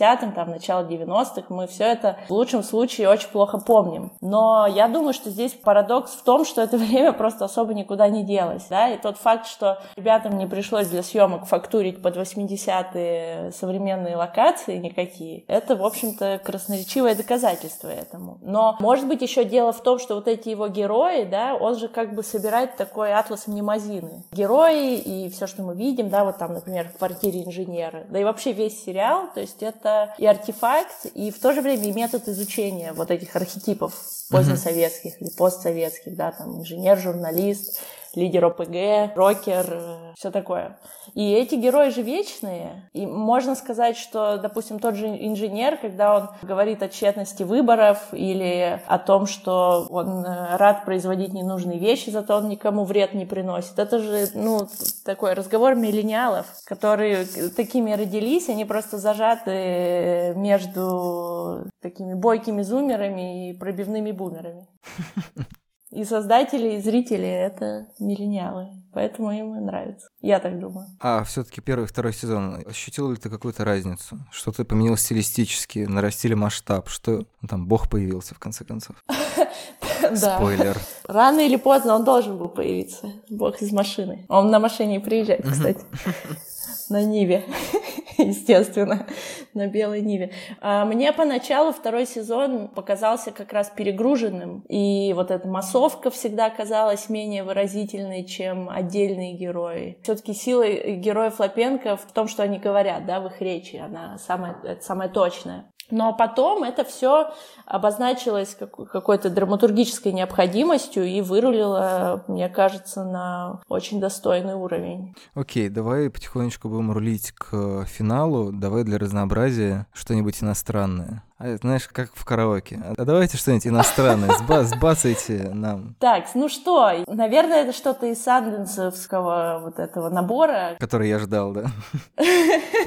80-м, там, начало 90-х. Мы все это в лучшем случае очень плохо помним. Но я думаю, что здесь парадокс в том, что это [LAUGHS] время просто особо никуда не делось, да, и тот факт, что ребятам не пришлось для съемок фактурить под 80-е современные локации никакие, это, в общем-то, красноречивое доказательство этому. Но, может быть, еще дело в том, что вот эти его герои, да, он же как бы собирает такой атлас мнемозины. Герои и все, что мы видим, да, вот там, например, в квартире инженера, да и вообще весь сериал, то есть это и артефакт, и в то же время и метод изучения вот этих архетипов позднесоветских или постсоветских, да, там инженер, журналист, лидер ОПГ, рокер, э, все такое. И эти герои же вечные. И можно сказать, что, допустим, тот же инженер, когда он говорит о тщетности выборов или о том, что он э, рад производить ненужные вещи, зато он никому вред не приносит. Это же, ну, такой разговор миллениалов, которые такими родились, они просто зажаты между такими бойкими зумерами и пробивными бумерами. [LAUGHS] И создатели, и зрители — это миллениалы. Поэтому им и нравится. Я так думаю. А все таки первый и второй сезон, ощутил ли ты какую-то разницу? Что-то поменялось стилистически, нарастили масштаб? Что ну, там, бог появился, в конце концов? [LAUGHS] Спойлер. Рано или поздно он должен был появиться. Бог из машины. Он на машине приезжает, кстати. На Ниве. [LAUGHS] естественно, на белой Ниве. А мне поначалу второй сезон показался как раз перегруженным, и вот эта массовка всегда казалась менее выразительной, чем отдельные герои. Все-таки сила героев Лапенко в том, что они говорят, да, в их речи, она самая, самая точная. Но потом это все обозначилось какой-то драматургической необходимостью и вырулило, мне кажется, на очень достойный уровень. Окей, давай потихонечку будем рулить к финалу. Давай для разнообразия что-нибудь иностранное. А, знаешь, как в караоке. А давайте что-нибудь иностранное, сба [LAUGHS] сбацайте нам. Так, ну что, наверное, это что-то из санденсовского вот этого набора. Который я ждал, да? [LAUGHS]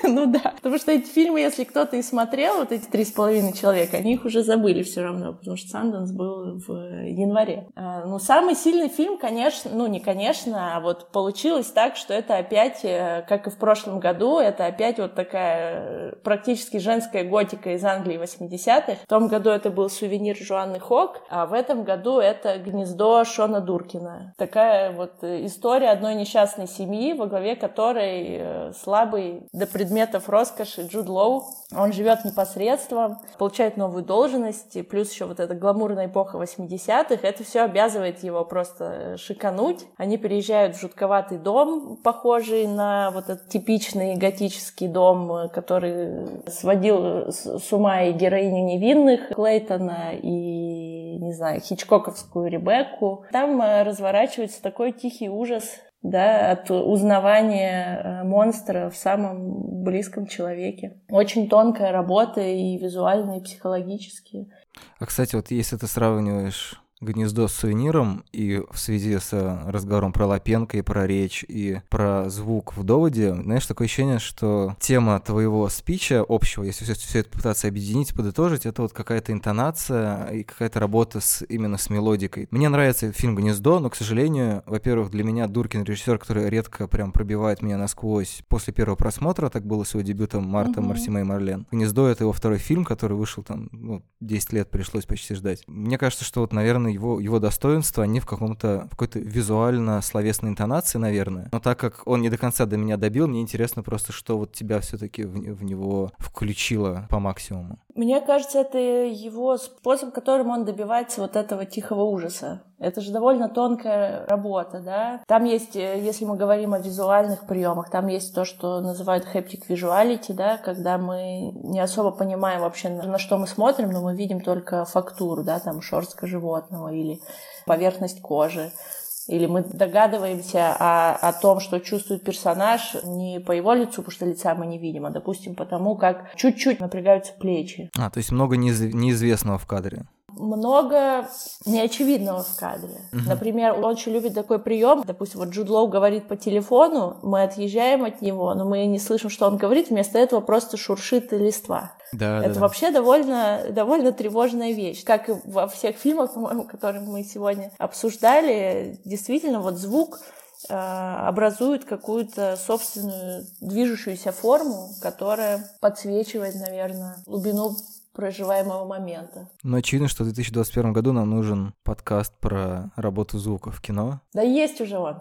Ну да, потому что эти фильмы, если кто-то и смотрел, вот эти три с половиной человека, они их уже забыли все равно, потому что Санденс был в январе. А, ну, самый сильный фильм, конечно, ну не конечно, а вот получилось так, что это опять, э, как и в прошлом году, это опять вот такая э, практически женская готика из Англии 80 80-х. В том году это был сувенир Жуанны Хок, а в этом году это гнездо Шона Дуркина. Такая вот история одной несчастной семьи, во главе которой э, слабый до предметов роскоши Джуд Лоу. Он живет непосредством, получает новую должность, и плюс еще вот эта гламурная эпоха 80-х. Это все обязывает его просто шикануть. Они переезжают в жутковатый дом, похожий на вот этот типичный готический дом, который сводил с ума и героиню невинных Клейтона и, не знаю, хичкоковскую Ребекку. Там э, разворачивается такой тихий ужас да, от узнавания э, монстра в самом близком человеке. Очень тонкая работа и визуально, и психологически. А, кстати, вот если ты сравниваешь гнездо с сувениром, и в связи с разговором про Лапенко и про речь, и про звук в доводе, знаешь, такое ощущение, что тема твоего спича общего, если все, все это пытаться объединить, подытожить, это вот какая-то интонация и какая-то работа с, именно с мелодикой. Мне нравится фильм «Гнездо», но, к сожалению, во-первых, для меня Дуркин режиссер, который редко прям пробивает меня насквозь после первого просмотра, так было с его дебютом Марта, mm-hmm. Марсима и Марлен. «Гнездо» — это его второй фильм, который вышел там, ну, 10 лет пришлось почти ждать. Мне кажется, что вот, наверное, его, его достоинства, они в каком-то, какой-то визуально-словесной интонации, наверное. Но так как он не до конца до меня добил, мне интересно просто, что вот тебя все-таки в, в него включило по максимуму. Мне кажется, это его способ, которым он добивается вот этого тихого ужаса. Это же довольно тонкая работа, да. Там есть, э, если мы говорим о визуальных приемах, там есть то, что называют haptic visuality, да, когда мы не особо понимаем вообще, на что мы смотрим, но мы видим только фактуру, да, там шерстка животного или поверхность кожи. или мы догадываемся о, о том, что чувствует персонаж не по его лицу, потому что лица мы не видим, а, допустим, потому как чуть-чуть напрягаются плечи. А, то есть много неиз- неизвестного в кадре много неочевидного в кадре. Uh-huh. Например, он очень любит такой прием. Допустим, вот Джуд Лоу говорит по телефону, мы отъезжаем от него, но мы не слышим, что он говорит, вместо этого просто шуршит листва. Да, Это да, вообще довольно, довольно тревожная вещь. Как и во всех фильмах, по-моему, которые мы сегодня обсуждали, действительно, вот звук э, образует какую-то собственную движущуюся форму, которая подсвечивает, наверное, глубину проживаемого момента. Но очевидно, что в 2021 году нам нужен подкаст про работу звука в кино. Да есть уже он.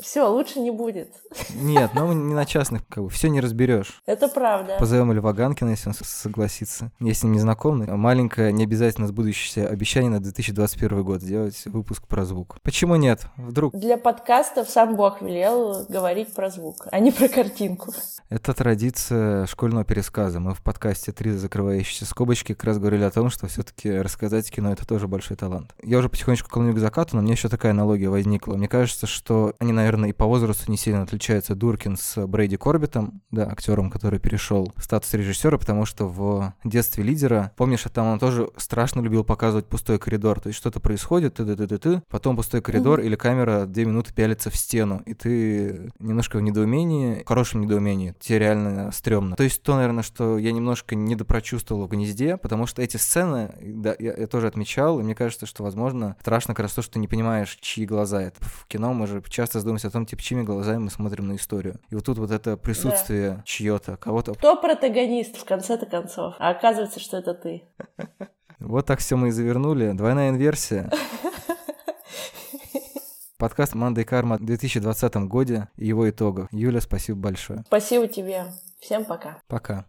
Все, лучше не будет. Нет, ну не на частных, как бы, все не разберешь. Это правда. Позовем Льва Ганкина, если он согласится. Я с ним не знаком. Маленькое, не обязательно сбудущееся обещание на 2021 год сделать выпуск про звук. Почему нет? Вдруг? Для подкастов сам Бог велел говорить про звук, а не про картинку. Это традиция школьного пересказа. Мы в подкасте «Три закрывающиеся скобочки» как раз говорили о том, что все таки рассказать кино — это тоже большой талант. Я уже потихонечку клоню к закату, но мне еще такая аналогия возникла. Мне кажется, что они, наверное, и по возрасту не сильно отличаются Дуркин с Брейди Корбитом, да, актером, который перешел в статус режиссера, потому что в детстве лидера, помнишь, там он тоже страшно любил показывать пустой коридор, то есть что-то происходит, ты ты ты ты ты потом пустой коридор mm-hmm. или камера две минуты пялится в стену, и ты немножко в недоумении, в хорошем недоумении, тебе реально стрёмно. То есть то, наверное, что я немножко недопрочувствовал в «Гнезде», потому что эти сцены, да, я, я тоже отмечал, и мне кажется, что, возможно, страшно как раз то, что ты не понимаешь, чьи глаза это. В кино мы же часто задумываемся о том, типа, чьими глазами мы смотрим на историю. И вот тут вот это присутствие да. чье-то, кого-то. Кто протагонист в конце-то концов? А оказывается, что это ты. Вот так все мы и завернули. Двойная инверсия. Подкаст «Манда и карма» в 2020 году и его итогов. Юля, спасибо большое. Спасибо тебе. Всем пока. Пока.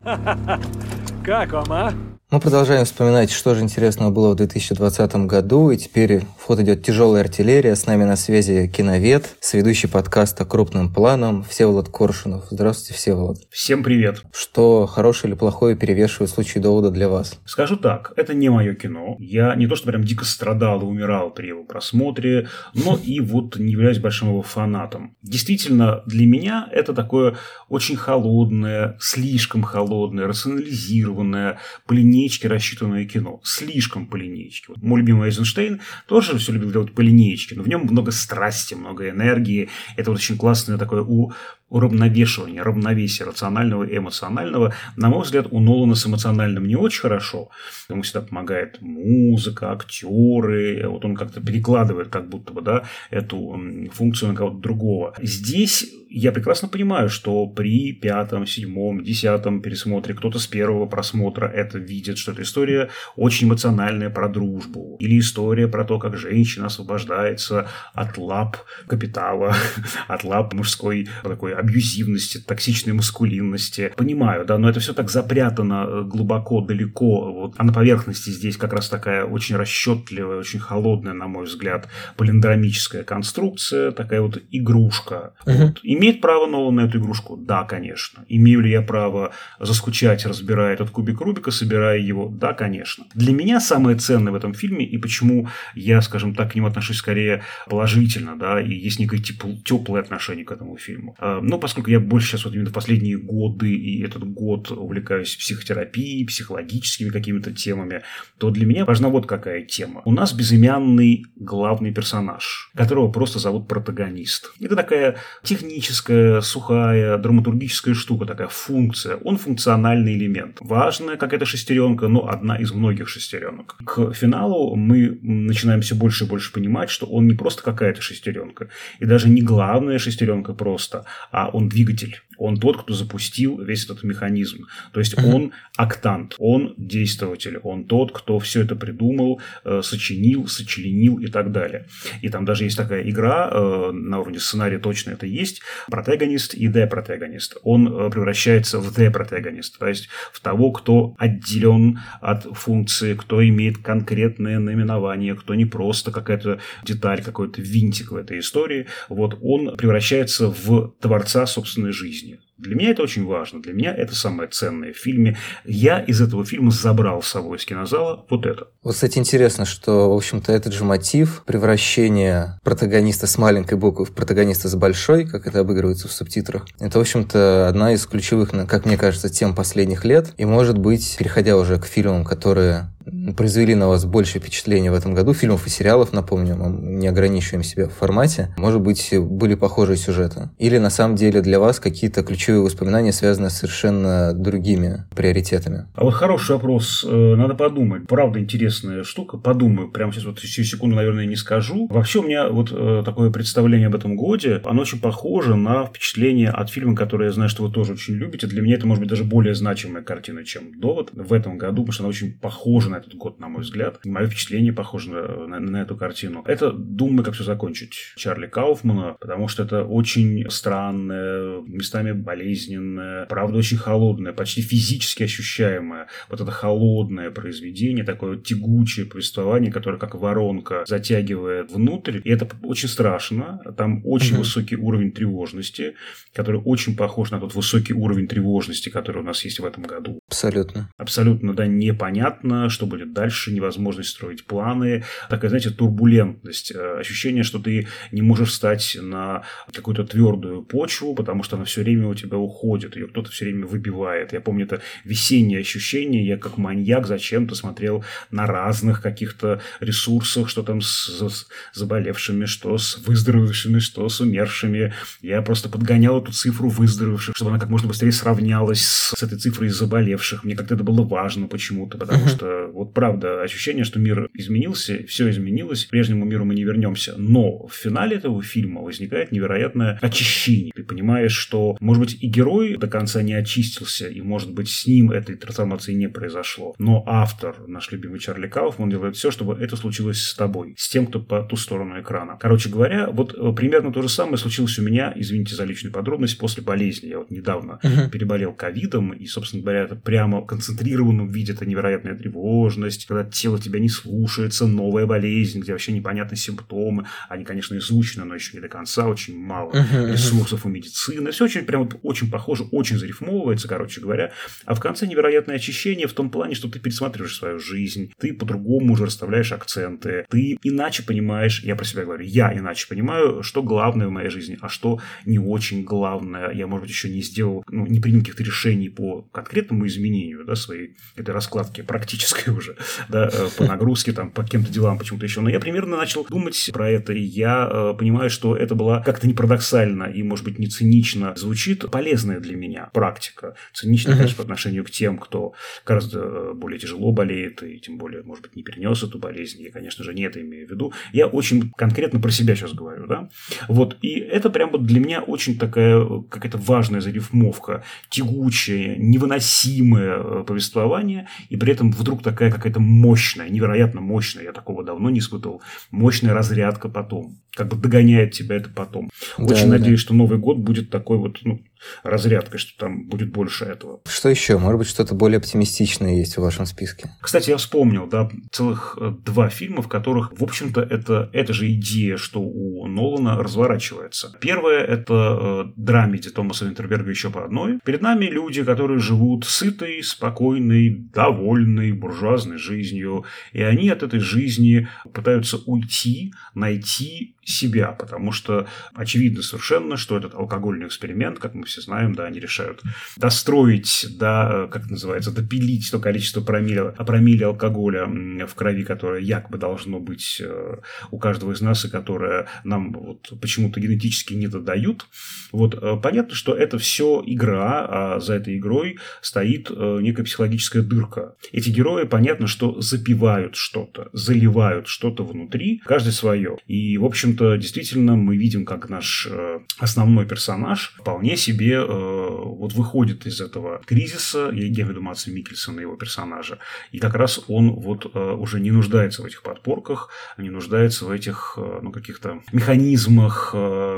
Как вам, а? Мы продолжаем вспоминать, что же интересного было в 2020 году, и теперь в ход идет тяжелая артиллерия. С нами на связи киновед, сведущий подкаста «Крупным планом» Всеволод Коршунов. Здравствуйте, Всеволод. Всем привет. Что хорошее или плохое перевешивает в случае довода для вас? Скажу так, это не мое кино. Я не то, что прям дико страдал и умирал при его просмотре, но и вот не являюсь большим его фанатом. Действительно, для меня это такое очень холодное, слишком холодное, рационализированное, по линейке рассчитанное кино. Слишком по линейке. Мой любимый Эйзенштейн тоже все любил делать по линейке, но в нем много страсти, много энергии. Это вот очень классное такое у уравновешивания, равновесия рационального и эмоционального. На мой взгляд, у Нолана с эмоциональным не очень хорошо. Ему всегда помогает музыка, актеры. Вот он как-то перекладывает как будто бы да, эту функцию на кого-то другого. Здесь я прекрасно понимаю, что при пятом, седьмом, десятом пересмотре кто-то с первого просмотра это видит, что эта история очень эмоциональная про дружбу. Или история про то, как женщина освобождается от лап капитала, [LAUGHS] от лап мужской такой абьюзивности, токсичной маскулинности. Понимаю, да, но это все так запрятано э, глубоко, далеко. Вот. А на поверхности здесь как раз такая очень расчетливая, очень холодная, на мой взгляд, палиндромическая конструкция, такая вот игрушка. Угу. Вот. Имеет право Нолан на эту игрушку? Да, конечно. Имею ли я право заскучать, разбирая этот кубик Рубика, собирая его? Да, конечно. Для меня самое ценное в этом фильме, и почему я, скажем так, к нему отношусь скорее положительно, да, и есть некое теплое отношение к этому фильму. Ну, поскольку я больше сейчас вот именно в последние годы и этот год увлекаюсь психотерапией, психологическими какими-то темами, то для меня важна вот какая тема. У нас безымянный главный персонаж, которого просто зовут протагонист. Это такая техническая, сухая, драматургическая штука, такая функция. Он функциональный элемент. Важная какая-то шестеренка, но одна из многих шестеренок. К финалу мы начинаем все больше и больше понимать, что он не просто какая-то шестеренка, и даже не главная шестеренка просто, а он двигатель. Он тот, кто запустил весь этот механизм. То есть он актант, он действователь, он тот, кто все это придумал, э, сочинил, сочленил и так далее. И там даже есть такая игра, э, на уровне сценария точно это есть, протагонист и депротагонист. Он э, превращается в депротагонист, то есть в того, кто отделен от функции, кто имеет конкретное наименование, кто не просто какая-то деталь, какой-то винтик в этой истории. Вот он превращается в творца собственной жизни. Для меня это очень важно. Для меня это самое ценное в фильме. Я из этого фильма забрал с собой из кинозала вот это. Вот, кстати, интересно, что, в общем-то, этот же мотив превращения протагониста с маленькой буквы в протагониста с большой, как это обыгрывается в субтитрах, это, в общем-то, одна из ключевых, как мне кажется, тем последних лет. И, может быть, переходя уже к фильмам, которые произвели на вас больше впечатления в этом году, фильмов и сериалов, напомню, мы не ограничиваем себя в формате, может быть, были похожие сюжеты? Или на самом деле для вас какие-то ключевые воспоминания связаны с совершенно другими приоритетами? А вот хороший вопрос, э, надо подумать. Правда интересная штука, подумаю. Прямо сейчас вот всю секунду, наверное, не скажу. Вообще у меня вот э, такое представление об этом годе, оно очень похоже на впечатление от фильма, который я знаю, что вы тоже очень любите. Для меня это может быть даже более значимая картина, чем «Довод» в этом году, потому что она очень похожа на этот год, на мой взгляд. Мое впечатление похоже на, на, на эту картину. Это «Думай, как все закончить» Чарли Кауфмана, потому что это очень странное, местами болезненное, правда очень холодное, почти физически ощущаемое. Вот это холодное произведение, такое тягучее повествование, которое как воронка затягивает внутрь. И это очень страшно. Там очень mm-hmm. высокий уровень тревожности, который очень похож на тот высокий уровень тревожности, который у нас есть в этом году. Абсолютно. Абсолютно, да, непонятно, что будет дальше, невозможность строить планы, такая, знаете, турбулентность, э, ощущение, что ты не можешь встать на какую-то твердую почву, потому что она все время у тебя уходит, ее кто-то все время выбивает. Я помню это весеннее ощущение, я как маньяк зачем-то смотрел на разных каких-то ресурсах, что там с заболевшими, что с выздоровевшими, что с умершими. Я просто подгонял эту цифру выздоровевших, чтобы она как можно быстрее сравнялась с этой цифрой заболевших. Мне как-то это было важно почему-то, потому что вот правда ощущение, что мир изменился, все изменилось, к прежнему миру мы не вернемся. Но в финале этого фильма возникает невероятное очищение. Ты понимаешь, что, может быть, и герой до конца не очистился, и, может быть, с ним этой трансформации не произошло. Но автор, наш любимый Чарли Кауфман, делает все, чтобы это случилось с тобой, с тем, кто по ту сторону экрана. Короче говоря, вот э, примерно то же самое случилось у меня, извините за личную подробность, после болезни. Я вот недавно uh-huh. переболел ковидом, и, собственно говоря, это прямо в концентрированном виде это невероятная тревожность, когда тело тебя не слушается, новая болезнь, где вообще непонятны симптомы. Они, конечно, изучены, но еще не до конца, очень мало uh-huh, ресурсов у медицины. Все очень прямо очень похоже, очень зарифмовывается, короче говоря. А в конце невероятное ощущение в том плане, что ты пересматриваешь свою жизнь, ты по-другому уже расставляешь акценты, ты иначе понимаешь, я про себя говорю, я иначе понимаю, что главное в моей жизни, а что не очень главное. Я, может быть, еще не сделал, ну, не принял каких-то решений по конкретному изменению да, своей этой раскладки практической уже, да, э, по нагрузке, там, по каким-то делам почему-то еще. Но я примерно начал думать про это, и я э, понимаю, что это была как-то не парадоксально и, может быть, не цинично звучит, полезная для меня практика. Цинично, конечно, по отношению к тем, кто гораздо э, более тяжело болеет и тем более, может быть, не перенес эту болезнь. Я, конечно же, не это имею в виду. Я очень конкретно про себя сейчас говорю, да. Вот, и это прям вот для меня очень такая какая-то важная зарифмовка, тягучее, невыносимое повествование, и при этом вдруг такая какая-то мощная, невероятно мощная, я такого давно не испытывал, мощная разрядка потом. Как бы догоняет тебя это потом. Очень да, надеюсь, да. что Новый год будет такой вот, ну, разрядкой, что там будет больше этого. Что еще? Может быть, что-то более оптимистичное есть в вашем списке? Кстати, я вспомнил, да, целых э, два фильма, в которых, в общем-то, это, это же идея, что у Нолана разворачивается. Первое – это э, драмеди Томаса Винтерберга еще по одной. Перед нами люди, которые живут сытой, спокойной, довольной, буржуазной жизнью, и они от этой жизни пытаются уйти, найти себя, потому что очевидно совершенно, что этот алкогольный эксперимент, как мы все знаем, да, они решают достроить, да, как это называется, допилить то количество промилле, промилле алкоголя в крови, которое якобы должно быть э, у каждого из нас и которое нам вот почему-то генетически не додают. Вот э, понятно, что это все игра, а за этой игрой стоит э, некая психологическая дырка. Эти герои, понятно, что запивают что-то, заливают что-то внутри, каждый свое. И, в общем, общем-то, действительно мы видим, как наш э, основной персонаж вполне себе э, вот выходит из этого кризиса, я имею в виду Матса Микельсона, его персонажа, и как раз он вот э, уже не нуждается в этих подпорках, не нуждается в этих, ну, каких-то механизмах,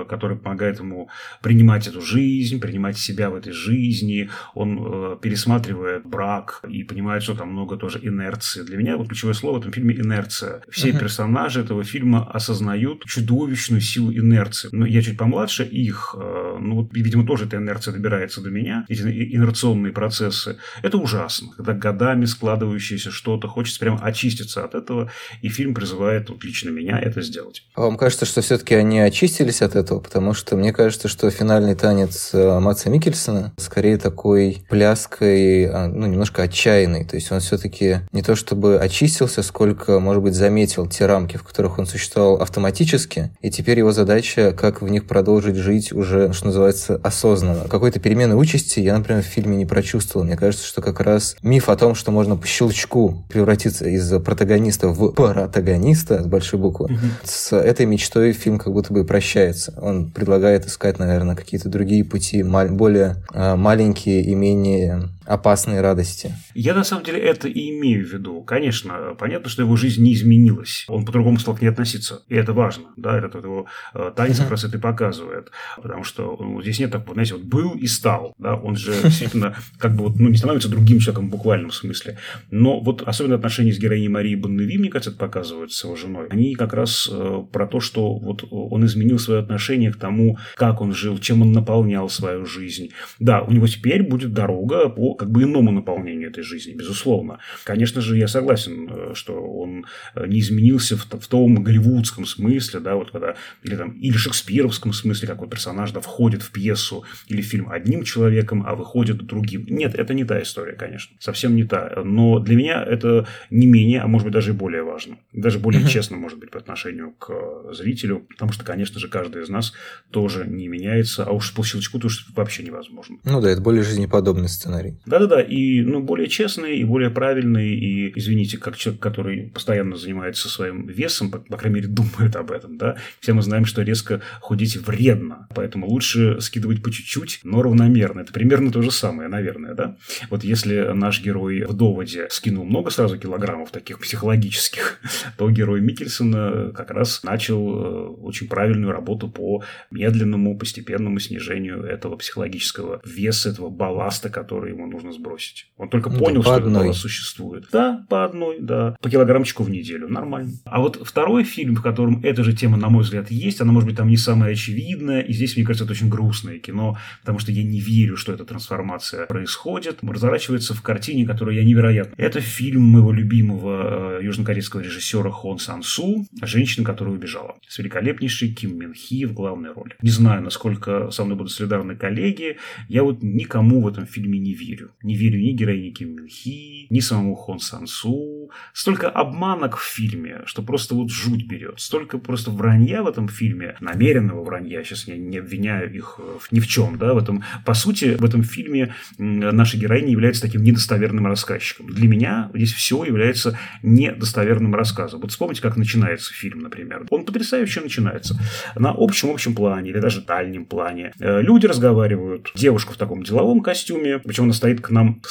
которые помогают ему принимать эту жизнь, принимать себя в этой жизни, он пересматривает брак и понимает, что там много тоже инерции. Для меня вот ключевое слово в этом фильме инерция. Все uh-huh. персонажи этого фильма осознают чуть чудовищную силу инерции. Но я чуть помладше их, э, ну, вот, видимо, тоже эта инерция добирается до меня, эти инерционные процессы. Это ужасно, когда годами складывающееся что-то, хочется прямо очиститься от этого, и фильм призывает вот, лично меня это сделать. А вам кажется, что все-таки они очистились от этого? Потому что мне кажется, что финальный танец э, Матса Микельсона скорее такой пляской, а, ну, немножко отчаянный. То есть он все-таки не то чтобы очистился, сколько, может быть, заметил те рамки, в которых он существовал автоматически, и теперь его задача, как в них продолжить жить уже, что называется, осознанно. Какой-то перемены участи я, например, в фильме не прочувствовал. Мне кажется, что как раз миф о том, что можно по щелчку превратиться из протагониста в протагониста с большой буквы, mm-hmm. с этой мечтой фильм как будто бы прощается. Он предлагает искать, наверное, какие-то другие пути, более а, маленькие и менее опасные радости. Я на самом деле это и имею в виду. Конечно, понятно, что его жизнь не изменилась. Он по-другому стал к ней относиться. И это важно. Да, это его э, танец как раз это и показывает. Потому что ну, здесь нет такого, знаете, вот был и стал. Да, он же [LAUGHS] действительно как бы вот, ну, не становится другим человеком в буквальном смысле. Но вот особенно отношения с героиней Марией Бонневи, мне кажется, это показывают с его женой. Они как раз э, про то, что вот он изменил свое отношение к тому, как он жил, чем он наполнял свою жизнь. Да, у него теперь будет дорога по как бы иному наполнению этой жизни, безусловно. Конечно же, я согласен, э, что он э, не изменился в, в том голливудском смысле, да, вот когда, или там, или шекспировском смысле, как вот персонаж, да, входит в пьесу или фильм одним человеком, а выходит другим. Нет, это не та история, конечно, совсем не та. Но для меня это не менее, а может быть даже и более важно. Даже более uh-huh. честно, может быть, по отношению к э, зрителю, потому что, конечно же, каждый из нас тоже не меняется, а уж по щелчку то вообще невозможно. Ну да, это более жизнеподобный сценарий. Да-да-да, и ну, более честный, и более правильный, и, извините, как человек, который постоянно занимается своим весом, по, по крайней мере, думает об этом, да, все мы знаем, что резко худеть вредно, поэтому лучше скидывать по чуть-чуть, но равномерно. Это примерно то же самое, наверное, да. Вот если наш герой в доводе скинул много сразу килограммов таких психологических, [LAUGHS] то герой Микельсона как раз начал э, очень правильную работу по медленному, постепенному снижению этого психологического веса, этого балласта, который ему нужно сбросить. Он только ну, понял, что одной. это существует. Да, по одной, да. По килограммчику в неделю. Нормально. А вот второй фильм, в котором эта же тема, на мой взгляд, есть, она, может быть, там не самая очевидная. И здесь, мне кажется, это очень грустное кино, потому что я не верю, что эта трансформация происходит. Разворачивается в картине, которая я невероятно. Это фильм моего любимого э, южнокорейского режиссера Хон Сан Су «Женщина, которая убежала». С великолепнейшей Ким Мин Хи в главной роли. Не знаю, насколько со мной будут солидарны коллеги. Я вот никому в этом фильме не верю. Не верю ни героине Ким Мин Хи, ни самому Хон Сансу. Столько обманок в фильме, что просто вот жуть берет. Столько просто вранья в этом фильме, намеренного вранья. Сейчас я не обвиняю их ни в чем. Да, в этом, по сути, в этом фильме наша героиня является таким недостоверным рассказчиком. Для меня здесь все является недостоверным рассказом. Вот вспомните, как начинается фильм, например. Он потрясающе начинается. На общем-общем плане или даже дальнем плане. Э, люди разговаривают. Девушка в таком деловом костюме, причем она стоит к нам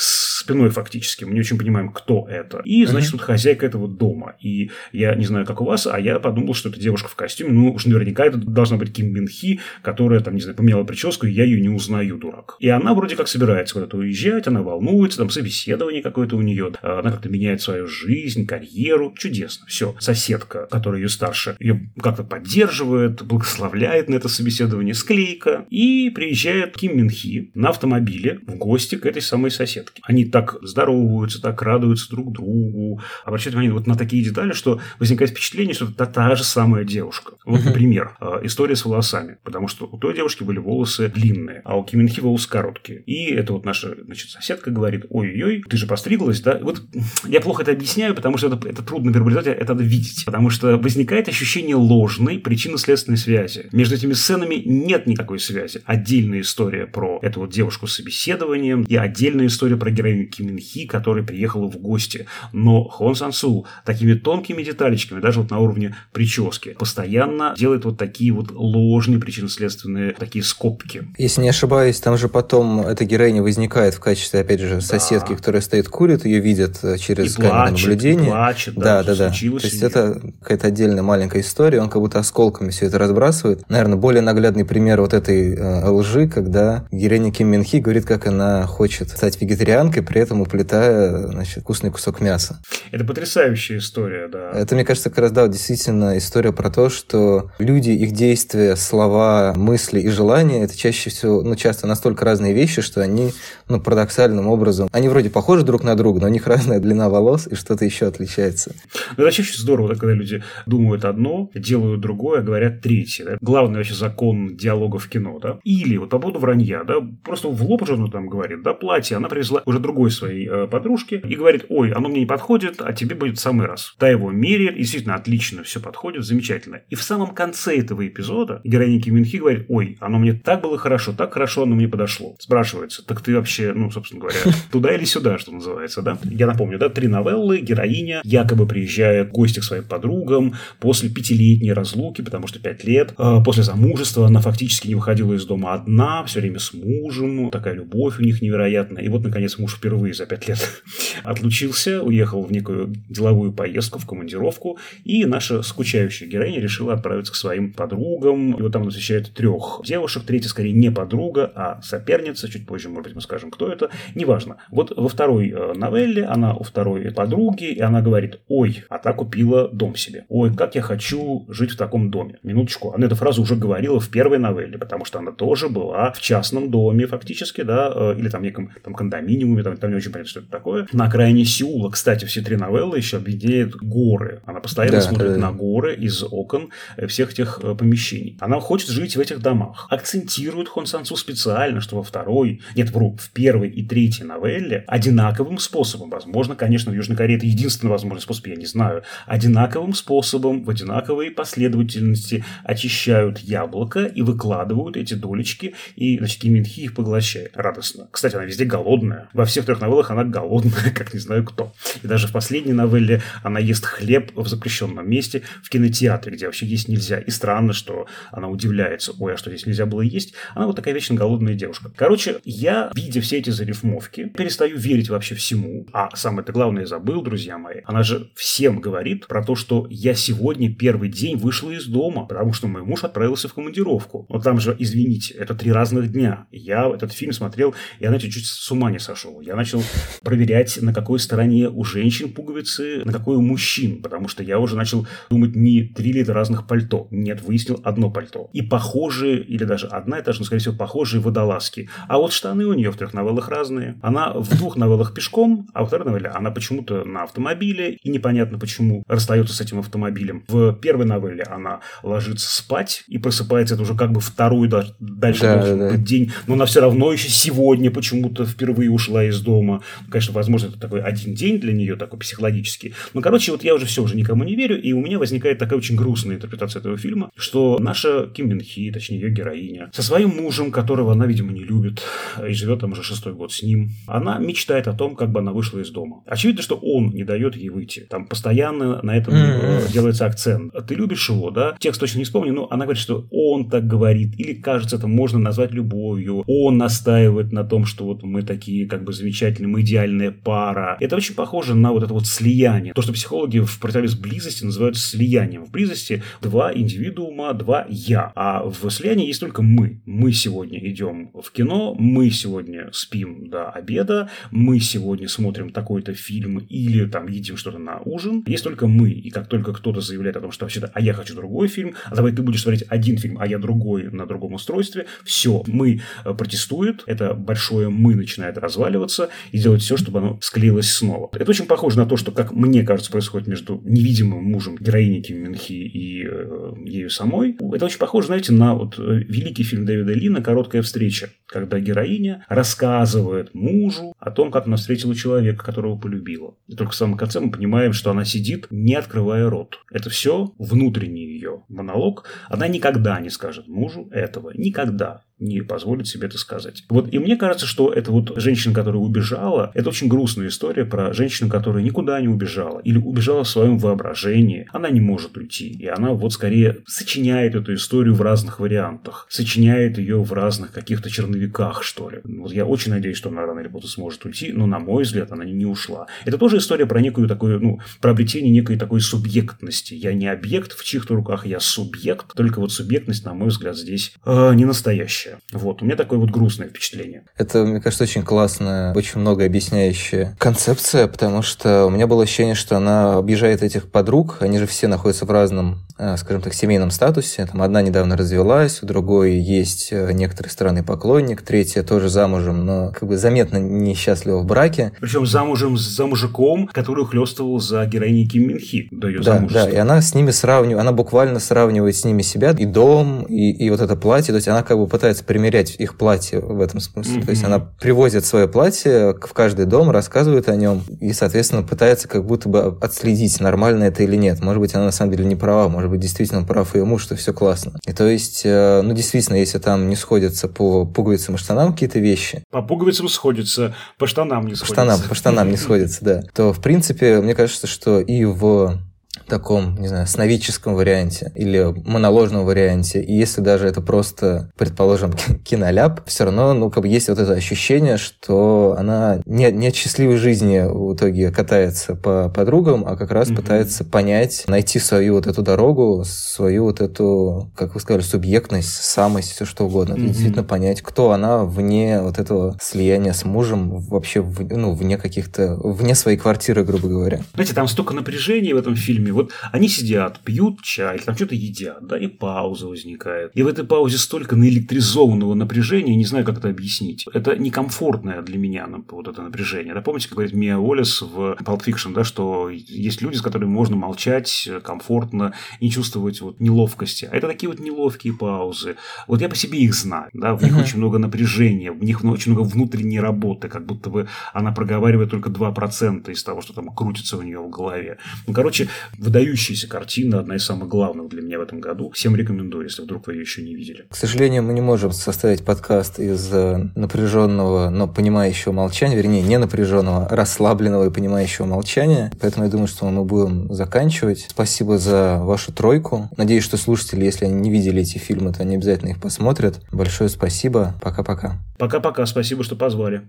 спиной фактически. Мы не очень понимаем, кто это. И, значит, тут хозяйка этого дома. И я не знаю, как у вас, а я подумал, что это девушка в костюме. Ну, уж наверняка это должна быть Ким Бин Хи, которая, там, не знаю, поменяла прическу, и я ее не узнаю, дурак. И она вроде как собирается куда-то уезжать, она волнуется, там собеседование какое-то у нее. Она как-то меняет свою жизнь, карьеру. Чудесно. Все. Соседка, которая ее старше, ее как-то поддерживает, благословляет на это собеседование. Склейка. И приезжает Ким Мин Хи на автомобиле в гости к этой самой соседке. Они так здороваются, так радуются друг другу, обращают внимание вот на такие детали, что возникает впечатление, что это та же самая девушка. Вот, например, э, история с волосами, потому что у той девушки были волосы длинные, а у Киминхи волосы короткие. И это вот наша значит, соседка говорит, ой-ой-ой, ты же постриглась, да? Вот [LAUGHS] я плохо это объясняю, потому что это, это трудно вербализовать, это надо видеть. Потому что возникает ощущение ложной причинно-следственной связи. Между этими сценами нет никакой связи. Отдельная история про эту вот девушку с собеседованием и отдельная история про героиню Ким Мин Хи, которая приехала в гости. Но Хон Сан Су такими тонкими деталечками, даже вот на уровне прически, постоянно делает вот такие вот ложные причинно-следственные такие скобки. Если не ошибаюсь, там же потом эта героиня возникает в качестве, опять же, соседки, да. которая стоит курит, ее видят э, через и камеру плачет, наблюдения. И плачет, да, да, да. То есть это какая-то отдельная маленькая история, он как будто осколками все это разбрасывает. Наверное, более наглядный пример вот этой э, лжи, когда героиня Ким Мин Хи говорит, как она хочет стать вегетарианкой, при этом уплетая, значит, вкусный кусок мяса. Это потрясающая история, да. Это, мне кажется, как раз, да, действительно история про то, что люди, их действия, слова, мысли и желания, это чаще всего, ну, часто настолько разные вещи, что они, ну, парадоксальным образом, они вроде похожи друг на друга, но у них [LAUGHS] разная длина волос и что-то еще отличается. Ну, это чаще здорово, когда люди думают одно, делают другое, говорят третье. Да? Главный вообще закон диалога в кино, да. Или вот по поводу вранья, да, просто в лоб уже ну, там говорит, да, платье, она привезла уже другой своей э, подружке и говорит, ой, оно мне не подходит, а тебе будет в самый раз. Та его меряет, действительно отлично все подходит, замечательно. И в самом конце этого эпизода героиня Ким Мин Хи говорит, ой, оно мне так было хорошо, так хорошо оно мне подошло. Спрашивается, так ты вообще, ну, собственно говоря, [LAUGHS] туда или сюда, что называется, да? Я напомню, да, три новеллы, героиня якобы приезжает в гости к своим подругам после пятилетней разлуки, потому что пять лет, э, после замужества она фактически не выходила из дома одна, все время с мужем, такая любовь у них невероятная. И вот, наконец, муж впервые за пять лет [LAUGHS] отлучился, уехал в некую деловую поездку, в командировку, и наша скучающая героиня решила отправиться к своим подругам. И вот там встречает трех девушек, третья скорее не подруга, а соперница, чуть позже, может быть, мы скажем, кто это, неважно. Вот во второй э, новелле она у второй подруги, и она говорит, ой, а та купила дом себе. Ой, как я хочу жить в таком доме. Минуточку, она эту фразу уже говорила в первой новелле, потому что она тоже была в частном доме фактически, да, э, или там неком там, кондоминиуме, там, там не очень понятно, что это такое. На окраине Сеула, кстати, все три новеллы еще объединяют горы. Она постоянно да, смотрит да, на горы из окон э, всех этих помещений. Она хочет жить в этих домах. Акцентирует Хон Сансу специально, что во второй, нет, вру, в первой и третьей новелле одинаковым способом, возможно, конечно, в Южной Корее это единственный возможный способ, я не знаю, одинаковым способом, в одинаковой последовательности очищают яблоко и выкладывают эти долечки, и, значит, Киминхи их поглощает радостно. Кстати, она везде голодная. Во всех трех новеллах она голодная, [LAUGHS] как не знаю кто. И даже в последней новелле она ест хлеб в запрещенном месте, в кинотеатре, где вообще есть нельзя. И странно, что она удивляется, ой, а что здесь нельзя было есть? Она вот такая вечно голодная девушка. Короче, я, видя все эти зарифмовки, перестаю верить вообще всему. А самое-то главное забыл, друзья мои. Она же всем говорит про то, что я сегодня первый день вышла из дома, потому что мой муж отправился в командировку. Но там же, извините, это три разных дня. Я этот фильм смотрел, я, знаете, чуть с ума не сошел. Я начал проверять, на какой стороне у женщин пуговицы, на какой у мужчин, потому что я уже начал думать не три это разных пальто. Нет, выяснил одно пальто. И похожие, или даже одна и та же, но, скорее всего, похожие водолазки. А вот штаны у нее в трех новеллах разные. Она в двух новеллах пешком, а во второй новелле она почему-то на автомобиле, и непонятно почему расстается с этим автомобилем. В первой новелле она ложится спать и просыпается, это уже как бы второй дальше да, должен да, быть день, но она все равно еще сегодня почему-то впервые ушла из дома. Конечно, возможно, это такой один день для нее, такой психологический. Но, короче, вот я уже все, уже никому не верю, и у меня возникает такая очень грустная интерпретация этого фильма, что наша Ким Мин Хи, точнее ее героиня, со своим мужем, которого она, видимо, не любит, и живет там уже шестой год с ним, она мечтает о том, как бы она вышла из дома. Очевидно, что он не дает ей выйти. Там постоянно на этом mm-hmm. делается акцент. Ты любишь его, да? Текст точно не вспомню, но она говорит, что он так говорит, или кажется, это можно назвать любовью. Он настаивает на том, что вот мы такие как бы замечательные, мы идеальная пара. Это очень похоже на вот это вот слияние. То, что психологи в противовес близости называют слиянием. В близости два индивидуума, два я. А в слиянии есть только мы. Мы сегодня идем в кино, мы сегодня спим до обеда, мы сегодня смотрим такой-то фильм или там едим что-то на ужин. Есть только мы. И как только кто-то заявляет о том, что вообще-то, а я хочу другой фильм, а давай ты будешь смотреть один фильм, а я другой на другом устройстве, все, мы э, протестует, это большое мы начинает разваливаться и делать все, чтобы оно склеилось снова. Это очень похоже на то, что, как мне кажется, происходит между невидимым мужем героини Ким Минхи и э, ею самой. Это очень похоже, знаете, на вот э, великий фильм Дэвида Лина «Короткая встреча», когда героиня рассказывает мужу о том, как она встретила человека, которого полюбила. И только в самом конце мы понимаем, что она сидит, не открывая рот. Это все внутренний ее монолог. Она никогда не скажет мужу этого. Никогда не позволит себе это сказать. Вот и мне кажется, что это вот женщина, которая убежала, это очень грустная история про женщину, которая никуда не убежала или убежала в своем воображении. Она не может уйти, и она вот скорее сочиняет эту историю в разных вариантах, сочиняет ее в разных каких-то черновиках, что ли. Вот я очень надеюсь, что она рано или поздно сможет уйти, но на мой взгляд она не ушла. Это тоже история про некую такую, ну, про обретение некой такой субъектности. Я не объект в чьих-то руках, ах, я субъект, только вот субъектность, на мой взгляд, здесь э, не настоящая. Вот, у меня такое вот грустное впечатление. Это, мне кажется, очень классная, очень много объясняющая концепция, потому что у меня было ощущение, что она объезжает этих подруг, они же все находятся в разном Э, скажем так, семейном статусе. Там одна недавно развелась, у другой есть э, некоторый странный поклонник, третья тоже замужем, но как бы заметно несчастлива в браке. Причем замужем за мужиком, который хлестывал за героиней Ким Минхи до ее да, замужества. Да, и она с ними сравнивает, она буквально сравнивает с ними себя, и дом, и, и вот это платье, то есть она как бы пытается примерять их платье в этом смысле. Mm-hmm. То есть она привозит свое платье в каждый дом, рассказывает о нем, и, соответственно, пытается как будто бы отследить, нормально это или нет. Может быть, она на самом деле не права, может быть, действительно прав ее муж, что все классно. И то есть, э, ну, действительно, если там не сходятся по пуговицам и штанам какие-то вещи... По пуговицам сходятся, по штанам не по сходятся. Штанам, по штанам не [LAUGHS] сходятся, да. То, в принципе, мне кажется, что и в таком, не знаю, сновидческом варианте или моноложном варианте, и если даже это просто, предположим, [LAUGHS] киноляп, все равно, ну, как бы есть вот это ощущение, что она не, не от счастливой жизни в итоге катается по подругам, а как раз mm-hmm. пытается понять, найти свою вот эту дорогу, свою вот эту, как вы сказали, субъектность, самость, все что угодно. Mm-hmm. действительно понять, кто она вне вот этого слияния с мужем, вообще, в, ну, вне каких-то, вне своей квартиры, грубо говоря. Знаете, там столько напряжения в этом фильме, вот они сидят, пьют чай, там что-то едят, да, и пауза возникает. И в этой паузе столько наэлектризованного напряжения, не знаю, как это объяснить. Это некомфортное для меня вот это напряжение. Да, помните, как говорит Мия Уоллес в Pulp Fiction, да, что есть люди, с которыми можно молчать комфортно, не чувствовать вот неловкости. А это такие вот неловкие паузы. Вот я по себе их знаю, да, в них uh-huh. очень много напряжения, в них очень много внутренней работы, как будто бы она проговаривает только 2% из того, что там крутится у нее в голове. Ну, короче, выдающаяся картина, одна из самых главных для меня в этом году. Всем рекомендую, если вдруг вы ее еще не видели. К сожалению, мы не можем составить подкаст из э, напряженного, но понимающего молчания, вернее, не напряженного, а расслабленного и понимающего молчания. Поэтому я думаю, что мы будем заканчивать. Спасибо за вашу тройку. Надеюсь, что слушатели, если они не видели эти фильмы, то они обязательно их посмотрят. Большое спасибо. Пока-пока. Пока-пока. Спасибо, что позвали.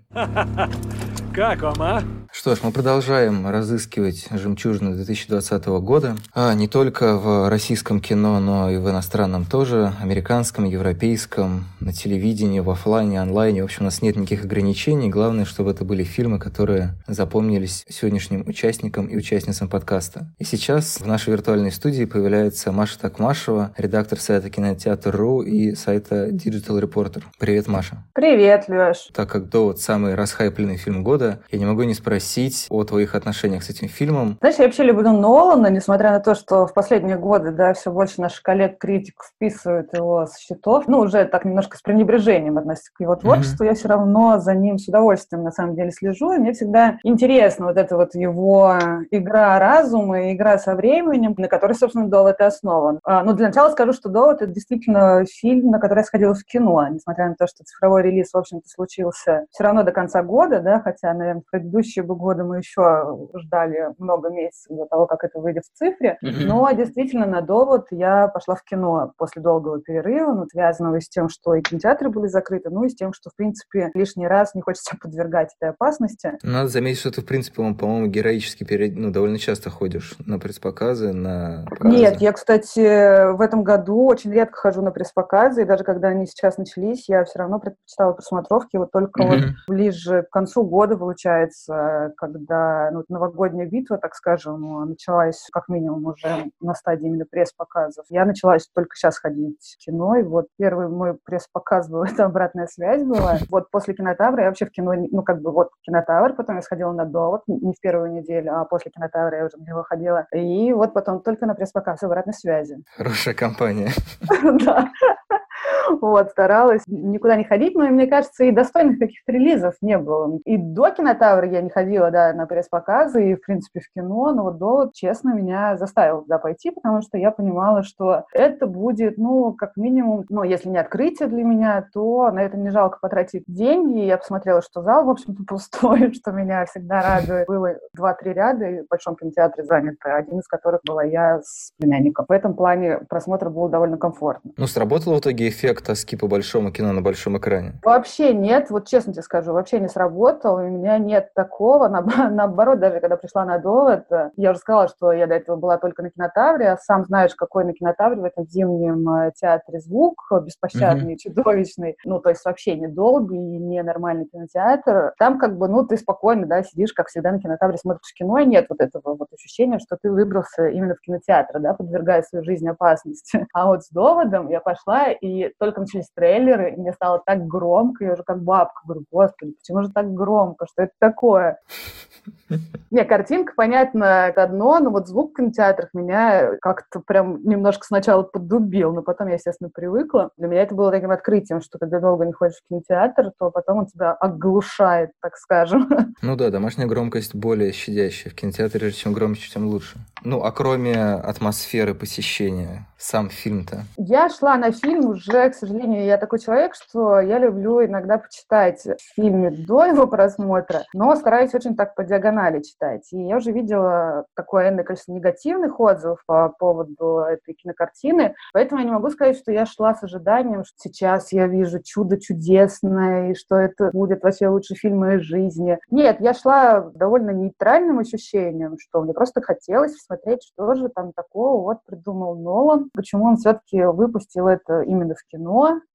Как вам, а? Что ж, мы продолжаем разыскивать жемчужины 2020 года. А не только в российском кино, но и в иностранном тоже, американском, европейском, на телевидении, в офлайне, онлайне. В общем, у нас нет никаких ограничений. Главное, чтобы это были фильмы, которые запомнились сегодняшним участникам и участницам подкаста. И сейчас в нашей виртуальной студии появляется Маша Такмашева, редактор сайта Кинотеатр.ру и сайта Digital Reporter. Привет, Маша. Привет, Леш. Так как «Довод» самый расхайпленный фильм года, года. Я не могу не спросить о твоих отношениях с этим фильмом. Знаешь, я вообще люблю Нолана, несмотря на то, что в последние годы, да, все больше наших коллег-критиков списывают его с счетов. Ну, уже так немножко с пренебрежением относятся к его творчеству. Mm-hmm. Я все равно за ним с удовольствием, на самом деле, слежу. И мне всегда интересно вот эта вот его игра разума и игра со временем, на которой, собственно, «Довод» и основан. А, ну, для начала скажу, что «Довод» — это действительно фильм, на который я сходила в кино, несмотря на то, что цифровой релиз, в общем-то, случился все равно до конца года, да, хотя наверное, в предыдущие бы годы мы еще ждали много месяцев до того, как это выйдет в цифре. Mm-hmm. Но действительно на довод я пошла в кино после долгого перерыва, ну, связанного с тем, что и кинотеатры были закрыты, ну и с тем, что, в принципе, лишний раз не хочется [LAUGHS] подвергать этой опасности. Надо заметить, что ты, в принципе, по-моему, героически перед... ну, довольно часто ходишь на пресс-показы, на показы. Нет, я, кстати, в этом году очень редко хожу на пресс-показы, и даже когда они сейчас начались, я все равно предпочитала просмотровки вот только mm-hmm. вот ближе к концу года получается, когда ну, новогодняя битва, так скажем, началась как минимум уже на стадии именно пресс-показов. Я началась только сейчас ходить в кино, и вот первый мой пресс-показ был, [LAUGHS] это обратная связь была. Вот после кинотавра я вообще в кино, ну как бы вот кинотавр, потом я сходила на довод, не в первую неделю, а после кинотавра я уже на него ходила. И вот потом только на пресс-показ обратной связи. Хорошая компания. [LAUGHS] Да. Вот, старалась никуда не ходить, но, мне кажется, и достойных каких-то релизов не было. И до кинотавра я не ходила, да, на пресс-показы, и, в принципе, в кино, но вот до, честно, меня заставил туда пойти, потому что я понимала, что это будет, ну, как минимум, ну, если не открытие для меня, то на это не жалко потратить деньги. Я посмотрела, что зал, в общем-то, пустой, [LAUGHS] что меня всегда радует. Было два-три ряда в Большом кинотеатре заняты, один из которых была я с племянником. В этом плане просмотр был довольно комфортно. Ну, сработал в итоге эффект эффект тоски по большому кино на большом экране? Вообще нет, вот честно тебе скажу, вообще не сработал. У меня нет такого. [LAUGHS] наоборот, даже когда пришла на довод, я уже сказала, что я до этого была только на кинотавре, а сам знаешь, какой на кинотавре в этом зимнем э, театре звук, беспощадный, mm-hmm. чудовищный. Ну, то есть вообще недолгий и не нормальный кинотеатр. Там как бы, ну, ты спокойно, да, сидишь, как всегда, на кинотавре смотришь кино, и нет вот этого вот ощущения, что ты выбрался именно в кинотеатр, да, подвергая свою жизнь опасности. [LAUGHS] А вот с доводом я пошла, и только начались трейлеры, и мне стало так громко, я уже как бабка говорю, господи, почему же так громко, что это такое? Не, картинка, понятно, это одно, но вот звук в кинотеатрах меня как-то прям немножко сначала поддубил, но потом я, естественно, привыкла. Для меня это было таким открытием, что когда долго не ходишь в кинотеатр, то потом он тебя оглушает, так скажем. Ну да, домашняя громкость более щадящая. В кинотеатре, чем громче, тем лучше. Ну, а кроме атмосферы посещения, сам фильм-то? Я шла на фильм уже, к сожалению, я такой человек, что я люблю иногда почитать в фильме до его просмотра, но стараюсь очень так по диагонали читать. И я уже видела такое энное количество негативных отзывов по поводу этой кинокартины, поэтому я не могу сказать, что я шла с ожиданием, что сейчас я вижу чудо чудесное, и что это будет вообще лучший фильм моей жизни. Нет, я шла довольно нейтральным ощущением, что мне просто хотелось посмотреть, что же там такого вот придумал Нолан, почему он все-таки выпустил это именно в кино,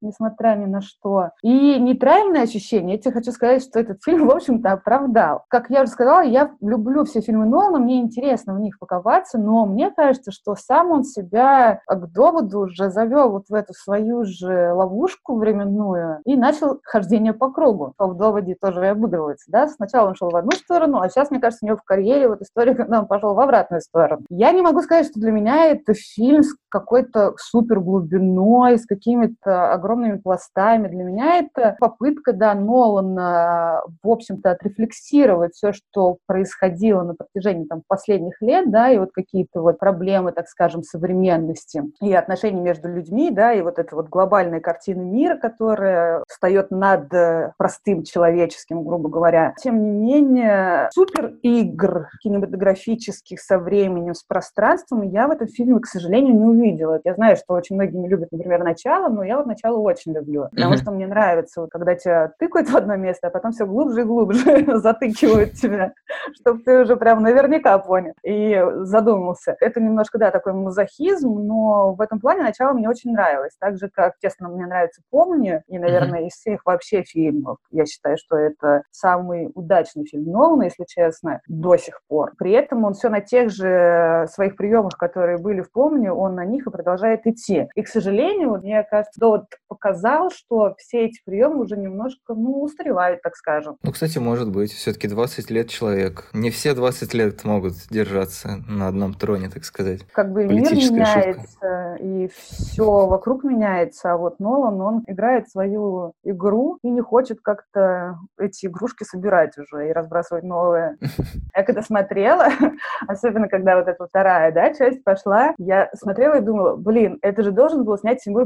несмотря ни на что. И нейтральное ощущение, я тебе хочу сказать, что этот фильм, в общем-то, оправдал. Как я уже сказала, я люблю все фильмы Нолана, мне интересно в них паковаться, но мне кажется, что сам он себя к доводу уже завел вот в эту свою же ловушку временную и начал хождение по кругу. В доводе тоже обыгрывается, да? Сначала он шел в одну сторону, а сейчас, мне кажется, у него в карьере вот история, когда он пошел в обратную сторону. Я не могу сказать, что для меня это фильм с какой-то супер глубиной, с какими-то огромными пластами. Для меня это попытка, да, Нолана, в общем-то, отрефлексировать все, что происходило на протяжении там, последних лет, да, и вот какие-то вот проблемы, так скажем, современности и отношений между людьми, да, и вот эта вот глобальная картина мира, которая встает над э, простым человеческим, грубо говоря. Тем не менее, супер игр кинематографических со временем, с пространством я в этом фильме, к сожалению, не увидела. Я знаю, что очень многие не любят, например, начало, но я вот начало очень люблю, потому что мне нравится, вот, когда тебя тыкают в одно место, а потом все глубже и глубже [LAUGHS] затыкивают тебя, чтобы ты уже прям наверняка понял и задумался. Это немножко, да, такой мазохизм, но в этом плане начало мне очень нравилось. Так же, как, честно, мне нравится «Помни», и, наверное, из всех вообще фильмов, я считаю, что это самый удачный фильм Нолана, если честно, до сих пор. При этом он все на тех же своих приемах, которые были в «Помни», он на них и продолжает идти. И, к сожалению, мне кажется, довод показал, что все эти приемы уже немножко, ну, устаревают, так скажем. Ну, кстати, может быть. Все-таки 20 лет человек. Не все 20 лет могут держаться на одном троне, так сказать. Как бы мир меняется, шутка. и все вокруг меняется, а вот Нолан, он играет свою игру и не хочет как-то эти игрушки собирать уже и разбрасывать новые. [LAUGHS] Я когда смотрела, [LAUGHS] особенно когда вот эта вторая, да, часть пошла, я смотрела и думала, блин, это же должен был снять Тимур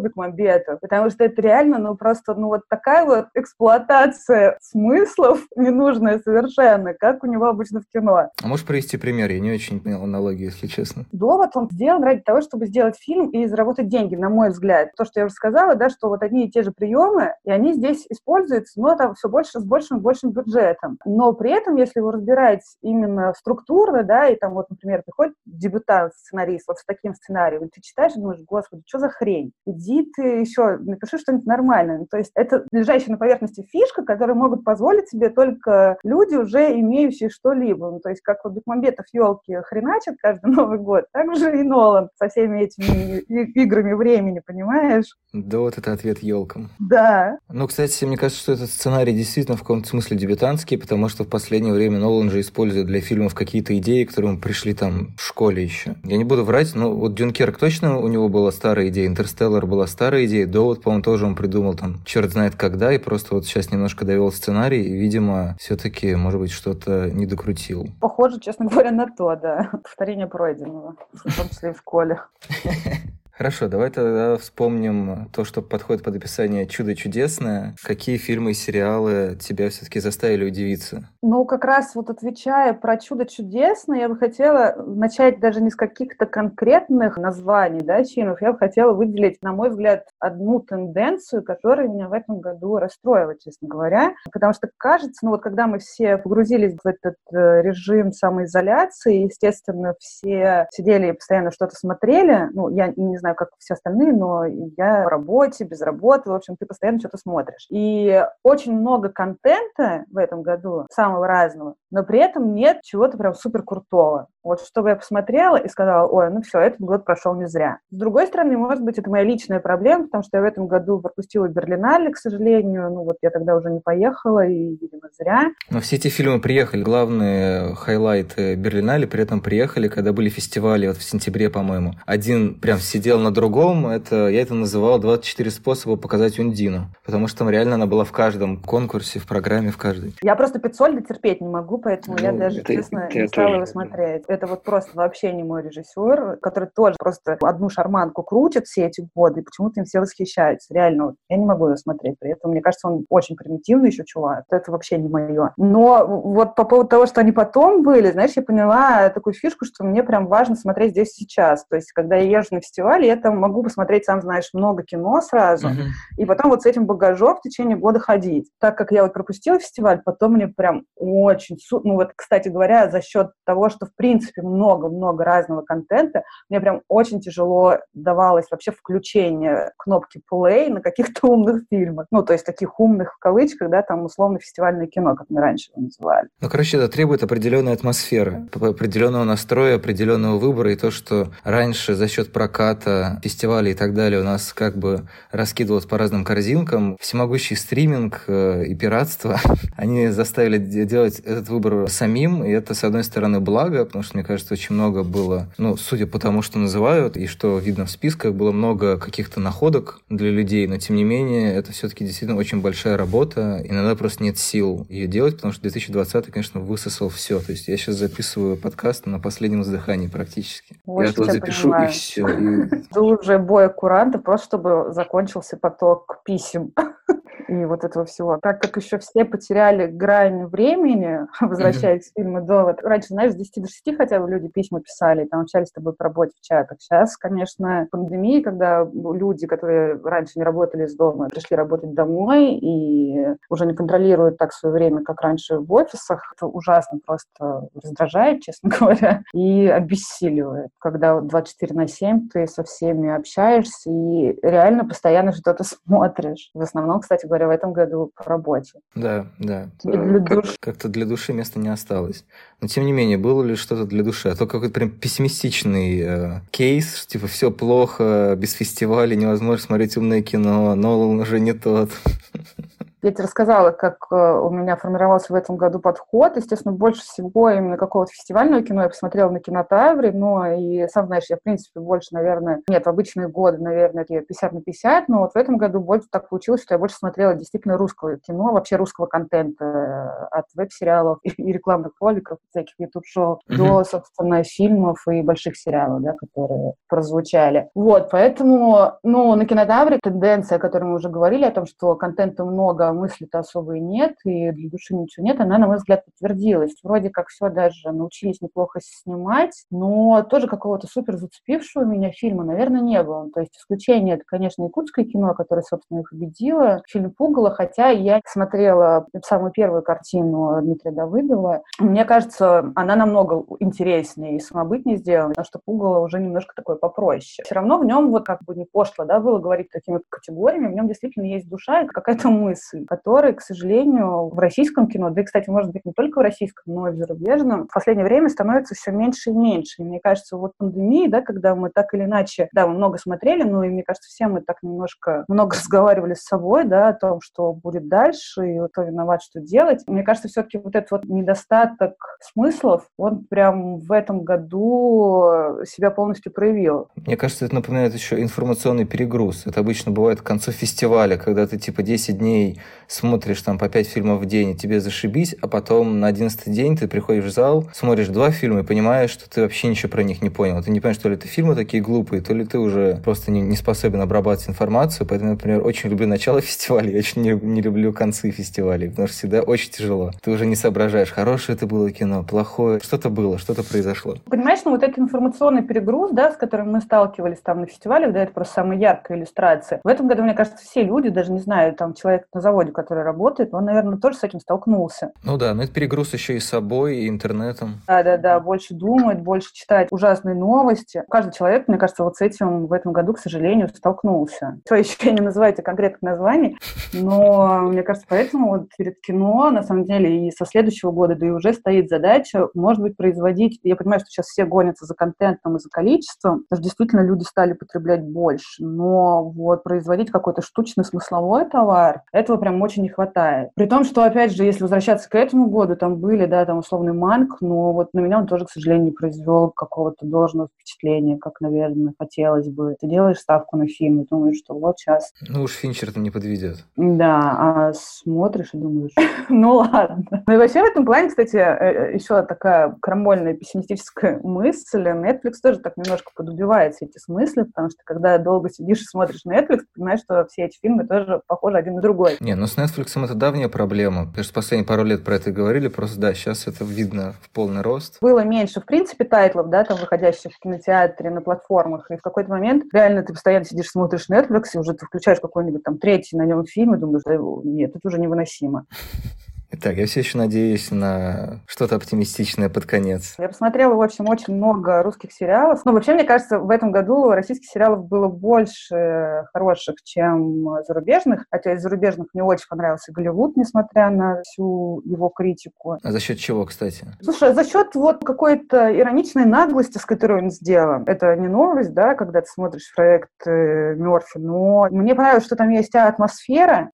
Бекмамбетов, потому что это реально, ну, просто, ну, вот такая вот эксплуатация смыслов ненужная совершенно, как у него обычно в кино. А можешь привести пример? Я не очень понял аналогию, если честно. Довод он сделан ради того, чтобы сделать фильм и заработать деньги, на мой взгляд. То, что я уже сказала, да, что вот одни и те же приемы, и они здесь используются, но там все больше с большим и большим бюджетом. Но при этом, если его разбирать именно структурно, да, и там вот, например, приходит дебютант, сценарист, вот с таким сценарием, ты читаешь и думаешь, господи, что за хрень? Иди ты еще, напиши что-нибудь нормальное. То есть это лежащая на поверхности фишка, которую могут позволить себе только люди, уже имеющие что-либо. Ну, то есть как вот Бекмамбетов елки хреначат каждый [LAUGHS] Новый год, так же и Нолан со всеми этими играми времени, понимаешь? Да, вот это ответ елкам. Да. Ну, кстати, мне кажется, что этот сценарий действительно в каком-то смысле дебютантский, потому что в последнее время Нолан же использует для фильмов какие-то идеи, которые мы пришли там в школе еще. Я не буду врать, но вот Дюнкерк точно у него была старая идея, Интерстеллар была старая идея, Довод, по-моему, тоже он придумал там черт знает когда, и просто вот сейчас немножко довел сценарий, и, видимо, все-таки, может быть, что-то не докрутил. Похоже, честно говоря, на то, да. Повторение пройденного, в том числе и в школе. [LAUGHS] Хорошо, давай тогда вспомним то, что подходит под описание «Чудо чудесное». Какие фильмы и сериалы тебя все-таки заставили удивиться? Ну, как раз вот отвечая про «Чудо чудесное», я бы хотела начать даже не с каких-то конкретных названий, да, фильмов. Я бы хотела выделить, на мой взгляд, одну тенденцию, которая меня в этом году расстроила, честно говоря. Потому что кажется, ну вот когда мы все погрузились в этот э, режим самоизоляции, естественно, все сидели и постоянно что-то смотрели. Ну, я не знаю, как все остальные, но я в работе, без работы, в общем, ты постоянно что-то смотришь. И очень много контента в этом году, самого разного, но при этом нет чего-то прям супер крутого. Вот чтобы я посмотрела и сказала, ой, ну все, этот год прошел не зря. С другой стороны, может быть, это моя личная проблема, потому что я в этом году пропустила Берлинале, к сожалению. Ну вот я тогда уже не поехала, и, видимо, зря. Но все эти фильмы приехали. Главные хайлайты Берлинале при этом приехали, когда были фестивали, вот в сентябре, по-моему. Один прям сидел на другом, это, я это называл 24 способа показать Ундину, потому что там реально она была в каждом конкурсе, в программе, в каждой. Я просто Пиццольда терпеть не могу, поэтому ну, я даже, это, честно, не стала его смотреть это вот просто вообще не мой режиссер, который тоже просто одну шарманку крутит все эти годы, и почему-то им все восхищаются. Реально, вот, я не могу его смотреть. При этом, мне кажется, он очень примитивный еще чувак. Это вообще не мое. Но вот по поводу того, что они потом были, знаешь, я поняла такую фишку, что мне прям важно смотреть здесь сейчас. То есть, когда я езжу на фестиваль, я там могу посмотреть, сам знаешь, много кино сразу, uh-huh. и потом вот с этим багажом в течение года ходить. Так как я вот пропустила фестиваль, потом мне прям очень... Ну вот, кстати говоря, за счет того, что в принципе много-много разного контента, мне прям очень тяжело давалось вообще включение кнопки play на каких-то [LAUGHS] умных фильмах. Ну, то есть таких умных в кавычках, да, там условно фестивальное кино, как мы раньше его называли. Ну, короче, это требует определенной атмосферы, определенного настроя, определенного выбора, и то, что раньше за счет проката, фестивалей и так далее у нас как бы раскидывалось по разным корзинкам, всемогущий стриминг э, и пиратство, [LAUGHS] они заставили делать этот выбор самим, и это, с одной стороны, благо, потому что, мне кажется, очень много было, ну, судя по тому, что называют и что видно в списках, было много каких-то находок для людей, но тем не менее это все-таки действительно очень большая работа, иногда просто нет сил ее делать, потому что 2020, конечно, высосал все. То есть я сейчас записываю подкаст на последнем вздыхании практически. Вот я тут запишу понимаю. и [LAUGHS] все. И... уже бой куранта, просто чтобы закончился поток писем [LAUGHS] и вот этого всего. Так как еще все потеряли грань времени, [LAUGHS] возвращаясь к фильму «Довод», раньше, знаешь, с 10 до 6 хотя бы люди письма писали, там общались с тобой по работе в чатах. Сейчас, конечно, пандемия, когда люди, которые раньше не работали из дома, пришли работать домой и уже не контролируют так свое время, как раньше в офисах, это ужасно просто раздражает, честно [LAUGHS] говоря, и обессиливает, когда 24 на 7 ты со всеми общаешься и реально постоянно что-то [LAUGHS] смотришь. В основном, кстати говоря, в этом году по работе. Да, да. Для душ... Как-то для души места не осталось. Но тем не менее, было ли что-то для души? А то какой-то прям пессимистичный э, кейс, типа все плохо, без фестиваля невозможно смотреть умное кино, Нолан уже не тот. Я тебе рассказала, как э, у меня формировался в этом году подход. Естественно, больше всего именно какого-то фестивального кино я посмотрела на кинотавре, но и, сам знаешь, я, в принципе, больше, наверное, нет, в обычные годы, наверное, я 50 на 50, но вот в этом году больше так получилось, что я больше смотрела действительно русского кино, вообще русского контента э, от веб-сериалов и рекламных роликов, всяких YouTube-шоу, mm-hmm. до, собственно, фильмов и больших сериалов, да, которые прозвучали. Вот, поэтому, ну, на кинотавре тенденция, о которой мы уже говорили, о том, что контента много, мысли-то особой нет, и для души ничего нет, она, на мой взгляд, подтвердилась. Вроде как все даже научились неплохо снимать, но тоже какого-то супер зацепившего меня фильма, наверное, не было. То есть исключение, это, конечно, якутское кино, которое, собственно, их победило, фильм «Пугало», хотя я смотрела самую первую картину Дмитрия Давыдова. Мне кажется, она намного интереснее и самобытнее сделана, потому что «Пугало» уже немножко такое попроще. Все равно в нем вот как бы не пошло, да, было говорить такими категориями, в нем действительно есть душа и какая-то мысль который, к сожалению, в российском кино, да и, кстати, может быть, не только в российском, но и в зарубежном, в последнее время становится все меньше и меньше. И мне кажется, вот пандемия, да, когда мы так или иначе, да, мы много смотрели, но и мне кажется, все мы так немножко много разговаривали с собой, да, о том, что будет дальше и кто виноват, что делать. Мне кажется, все-таки вот этот вот недостаток смыслов, он прям в этом году себя полностью проявил. Мне кажется, это напоминает еще информационный перегруз. Это обычно бывает к концу фестиваля, когда ты типа 10 дней смотришь там по 5 фильмов в день, и тебе зашибись, а потом на 11 день ты приходишь в зал, смотришь два фильма и понимаешь, что ты вообще ничего про них не понял. Ты не понимаешь, то ли это фильмы такие глупые, то ли ты уже просто не, не способен обрабатывать информацию. Поэтому, например, очень люблю начало [LAUGHS] фестиваля, я очень не, не люблю концы фестивалей, потому что всегда очень тяжело. Ты уже не соображаешь, хорошее это было кино, плохое, что-то было, что-то произошло. Понимаешь, ну вот этот информационный перегруз, да, с которым мы сталкивались там на фестивалях, да, это просто самая яркая иллюстрация. В этом году, мне кажется, все люди, даже не знаю, там человек на заводе, который работает, он, наверное, тоже с этим столкнулся. Ну да, но это перегруз еще и собой, и интернетом. Да-да-да, больше думает, больше читает ужасные новости. Каждый человек, мне кажется, вот с этим в этом году, к сожалению, столкнулся. Все еще я не называю эти конкретных названий, но мне кажется, поэтому вот перед кино, на самом деле, и со следующего года, да и уже стоит задача, может быть, производить... Я понимаю, что сейчас все гонятся за контентом и за количеством, потому что действительно люди стали потреблять больше, но вот производить какой-то штучный смысловой товар, этого прям очень не хватает. При том, что, опять же, если возвращаться к этому году, там были, да, там условный манк, но вот на меня он тоже, к сожалению, не произвел какого-то должного впечатления, как, наверное, хотелось бы. Ты делаешь ставку на фильм и думаешь, что вот сейчас... Ну уж Финчер это не подведет. Да, а смотришь и думаешь, [LAUGHS] ну ладно. Ну и вообще в этом плане, кстати, э, э, еще такая крамольная пессимистическая мысль. Netflix тоже так немножко подубивает все эти смыслы, потому что когда долго сидишь и смотришь Netflix, понимаешь, что все эти фильмы тоже похожи один на другой. Не, ну с Netflix это давняя проблема. Потому что последние пару лет про это говорили, просто да, сейчас это видно в полный рост. Было меньше, в принципе, тайтлов, да, там выходящих в кинотеатре, на платформах, и в какой-то момент реально ты постоянно сидишь, смотришь Netflix, и уже ты включаешь какой-нибудь там третий на нем фильм, и думаешь, да, нет, это уже невыносимо. Так, я все еще надеюсь на что-то оптимистичное под конец. Я посмотрела, в общем, очень много русских сериалов. Но вообще, мне кажется, в этом году российских сериалов было больше хороших, чем зарубежных. Хотя из зарубежных мне очень понравился Голливуд, несмотря на всю его критику. А за счет чего, кстати? Слушай, за счет вот какой-то ироничной наглости, с которой он сделан. Это не новость, да, когда ты смотришь проект э, Мерфи, но мне понравилось, что там есть атмосфера,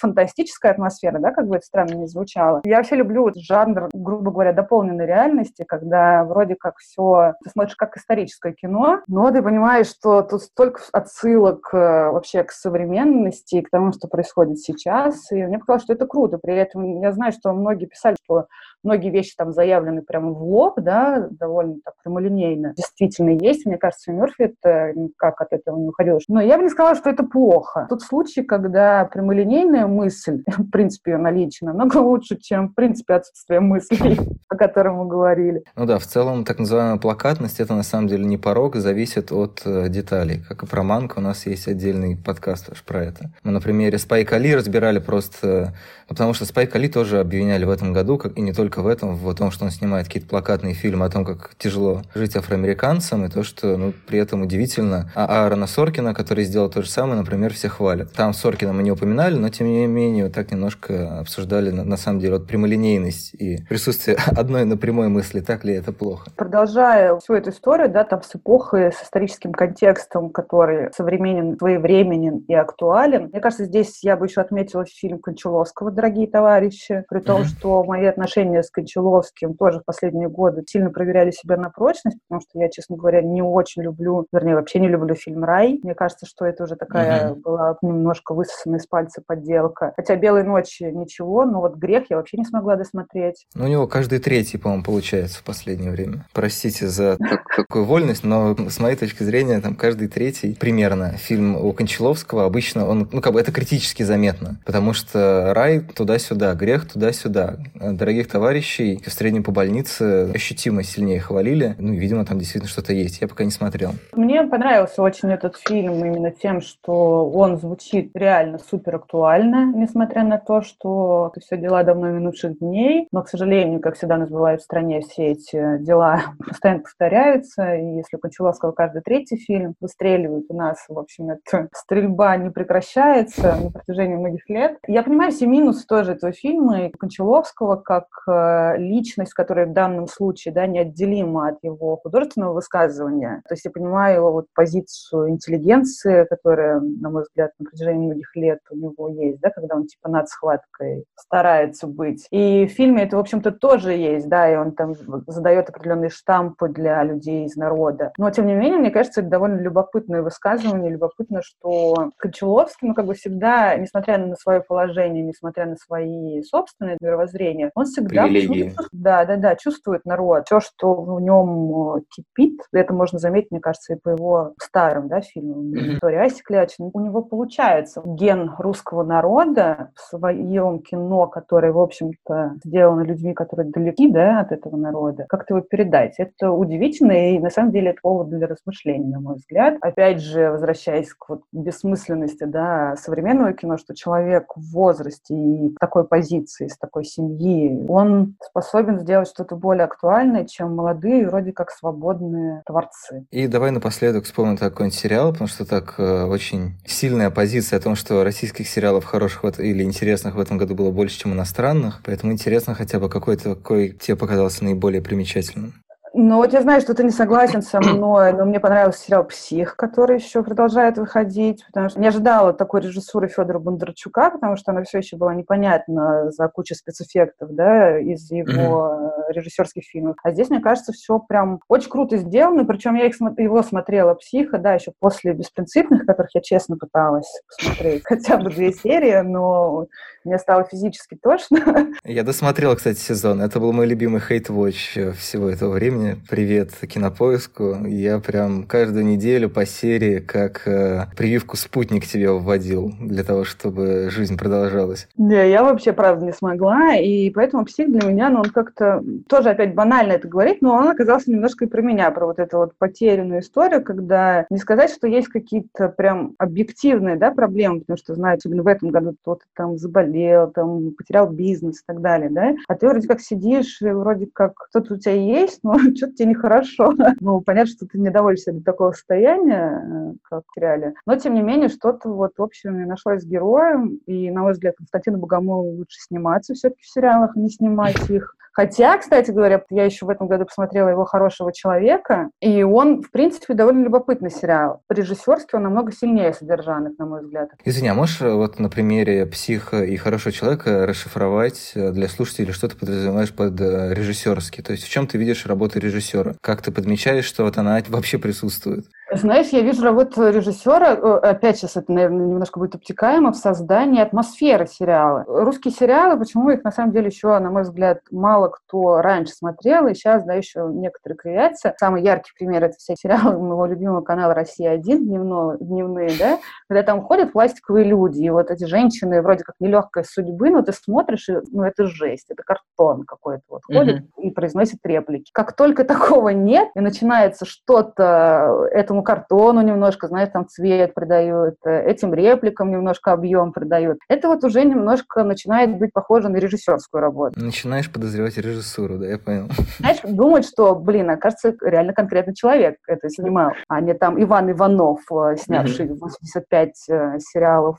фантастическая атмосфера, да, как бы это странно не звучало. Я вообще люблю жанр, грубо говоря, дополненной реальности, когда вроде как все, ты смотришь как историческое кино, но ты понимаешь, что тут столько отсылок э, вообще к современности, к тому, что происходит сейчас, и мне показалось, что это круто. При этом я знаю, что многие писали, что многие вещи там заявлены прямо в лоб, да, довольно так прямолинейно. Действительно есть. Мне кажется, Мерфи это никак от этого не уходил. Но я бы не сказала, что это плохо. Тут случай, когда прямолинейная мысль, [LAUGHS] в принципе, ее наличие намного лучше, чем, в принципе, отсутствие мыслей, [LAUGHS] о котором мы говорили. Ну да, в целом, так называемая плакатность, это на самом деле не порог, зависит от э, деталей. Как и про манку, у нас есть отдельный подкаст аж про это. Мы на примере Спайка Ли разбирали просто... Ну, потому что Спайка Ли тоже обвиняли в этом году, как и не только в этом, в том, что он снимает какие-то плакатные фильмы о том, как тяжело жить афроамериканцам, и то, что ну, при этом удивительно. А Аарона Соркина, который сделал то же самое, например, все хвалят. Там Соркина мы не упоминали, но тем не менее так немножко обсуждали на, на самом деле вот прямолинейность и присутствие [LAUGHS] одной напрямой мысли, так ли это плохо. Продолжая всю эту историю, да, там с эпохой, с историческим контекстом, который современен, своевременен и актуален, мне кажется, здесь я бы еще отметила фильм Кончаловского «Дорогие товарищи», при том, mm-hmm. что мои отношения с Кончаловским тоже в последние годы сильно проверяли себя на прочность, потому что я, честно говоря, не очень люблю, вернее, вообще не люблю фильм «Рай». Мне кажется, что это уже такая mm-hmm. была немножко высосанная из пальца подделка. Хотя «Белые ночи» ничего, но вот «Грех» я вообще не смогла досмотреть. Ну, у него каждый третий, по-моему, получается в последнее время. Простите за такую вольность, но с моей точки зрения, там каждый третий примерно фильм у Кончаловского обычно, он, ну, как бы это критически заметно, потому что «Рай» туда-сюда, «Грех» туда-сюда. «Дорогих товарищей» в среднем по больнице ощутимо сильнее хвалили. Ну, видимо, там действительно что-то есть. Я пока не смотрел. Мне понравился очень этот фильм именно тем, что он звучит реально супер актуально, несмотря на то, что это все дела давно минувших дней. Но, к сожалению, как всегда нас бывает в стране, все эти дела [LAUGHS] постоянно повторяются. И если Кончаловского каждый третий фильм выстреливает у нас, в общем, эта [LAUGHS] стрельба не прекращается на протяжении многих лет. Я понимаю все минусы тоже этого фильма и Кончаловского как э, э, личность, которая в данном случае да, неотделима от его художественного высказывания. То есть я понимаю вот позицию интеллигенции, которая, на мой взгляд, на протяжении многих лет у него есть, да, когда он типа над схваткой старается быть. И в фильме это, в общем-то, тоже есть, да, и он там задает определенные штампы для людей из народа. Но, тем не менее, мне кажется, это довольно любопытное высказывание. Любопытно, что Кончаловский, ну, как бы всегда, несмотря на свое положение, несмотря на свои собственные мировоззрения, он всегда чувствует, да, да, да, чувствует народ. Все, что в нем э, кипит, это можно заметить, мне кажется, и по его старым, да, фильмам. Mm-hmm. Аси Клячин. У него получается ген русского народа в своем кино, которое, в общем-то, сделано людьми, которые далеки, да, от этого народа, как-то его передать. Это удивительно, и на самом деле это повод для размышлений, на мой взгляд. Опять же, возвращаясь к вот бессмысленности, да, современного кино, что человек в возрасте и в такой позиции, с такой семьи, он способен сделать что-то более актуальное, чем молодые, вроде как свободные творцы. И давай напоследок вспомним такой-нибудь сериал, потому что так э, очень сильная позиция о том, что российских сериалов хороших или интересных в этом году было больше, чем иностранных. Поэтому интересно хотя бы какой-то, какой тебе показался наиболее примечательным. Ну, вот я знаю, что ты не согласен со мной, но мне понравился сериал «Псих», который еще продолжает выходить, потому что не ожидала такой режиссуры Федора Бондарчука, потому что она все еще была непонятна за кучу спецэффектов, да, из его режиссерских фильмов. А здесь, мне кажется, все прям очень круто сделано, причем я их, его смотрела «Психа», да, еще после «Беспринципных», которых я честно пыталась посмотреть [LAUGHS] хотя бы две серии, но мне стало физически точно. Я досмотрела, кстати, сезон. Это был мой любимый хейт-вотч всего этого времени времени. Привет Кинопоиску. Я прям каждую неделю по серии как э, прививку «Спутник» тебе вводил для того, чтобы жизнь продолжалась. Не, я вообще, правда, не смогла, и поэтому «Псих» для меня, ну, он как-то тоже опять банально это говорить, но он оказался немножко и про меня, про вот эту вот потерянную историю, когда не сказать, что есть какие-то прям объективные, да, проблемы, потому что, знаете, особенно в этом году кто-то там заболел, там потерял бизнес и так далее, да, а ты вроде как сидишь, вроде как кто-то у тебя есть, но что-то тебе нехорошо. [LAUGHS] ну, понятно, что ты не доволишься до такого состояния, э, как в сериале. Но, тем не менее, что-то вот общее мне нашлось с героем. И, на мой взгляд, Константину Богомолову лучше сниматься все-таки в сериалах, а не снимать их. Хотя, кстати говоря, я еще в этом году посмотрела его «Хорошего человека», и он, в принципе, довольно любопытный сериал. Режиссерский он намного сильнее содержанных, на мой взгляд. Извини, а можешь э, вот на примере «Психа» и «Хорошего человека» расшифровать э, для слушателей, что ты подразумеваешь под режиссерский? То есть в чем ты видишь работу режиссера? Как ты подмечаешь, что вот она вообще присутствует? Знаешь, я вижу работу режиссера, э, опять сейчас это, наверное, немножко будет обтекаемо, в создании атмосферы сериала. Русские сериалы, почему их на самом деле еще, на мой взгляд, мало кто раньше смотрел, и сейчас, да, еще некоторые кривятся. Самый яркий пример — это все сериалы моего любимого канала «Россия-1», дневно, дневные, да, когда там ходят пластиковые люди, и вот эти женщины вроде как нелегкой судьбы, но ты смотришь, и, ну, это жесть, это картон какой-то вот ходит mm-hmm. и произносит реплики. Как только [LAUGHS] такого нет, и начинается что-то этому картону немножко, знаешь, там цвет придают, э, этим репликам немножко объем придают. Это вот уже немножко начинает быть похоже на режиссерскую работу. Начинаешь подозревать режиссуру, да, я понял. [LAUGHS] Знаешь, думать, что, блин, окажется, реально конкретный человек это снимал, а не там Иван Иванов, э, снявший 85 э, сериалов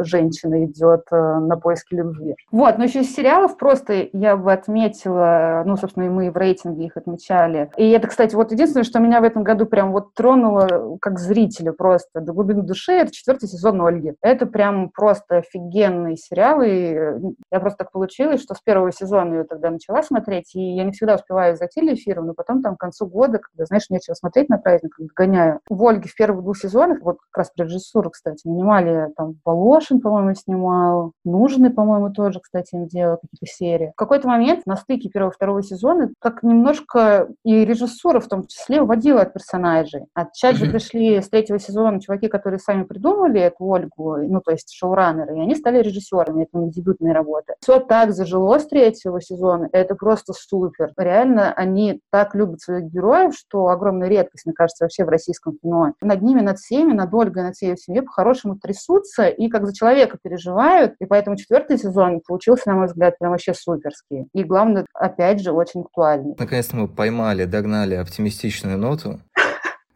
«Женщина идет на поиски любви». Вот, но еще из сериалов просто я бы отметила, ну, собственно, и мы в рейтинге их отмечали. И это, кстати, вот единственное, что меня в этом году прям вот тронуло как зрителя просто до глубины души, это четвертый сезон Ольги. Это прям просто офигенный сериал, и я просто так получилось, что с первого сезона ее тогда начала смотреть, и я не всегда успеваю зайти эфиром, но потом там к концу года, когда, знаешь, нечего смотреть на праздник, гоняю. В Ольге в первых двух сезонах, вот как раз режиссуру, кстати, нанимали там Волошин, по-моему, снимал, Нужный, по-моему, тоже, кстати, им делал какие-то серии. В какой-то момент на стыке первого и второго сезона так немножко и режиссура в том числе уводила от персонажей, от Сейчас же пришли с третьего сезона чуваки, которые сами придумали эту Ольгу, ну, то есть шоураннеры, и они стали режиссерами, это не дебютные работы. Все так зажило с третьего сезона, это просто супер. Реально, они так любят своих героев, что огромная редкость, мне кажется, вообще в российском кино. Над ними, над всеми, над Ольгой, над всей ее семьей по-хорошему трясутся и как за человека переживают, и поэтому четвертый сезон получился, на мой взгляд, прям вообще суперский. И главное, опять же, очень актуальный. Наконец-то мы поймали, догнали оптимистичную ноту.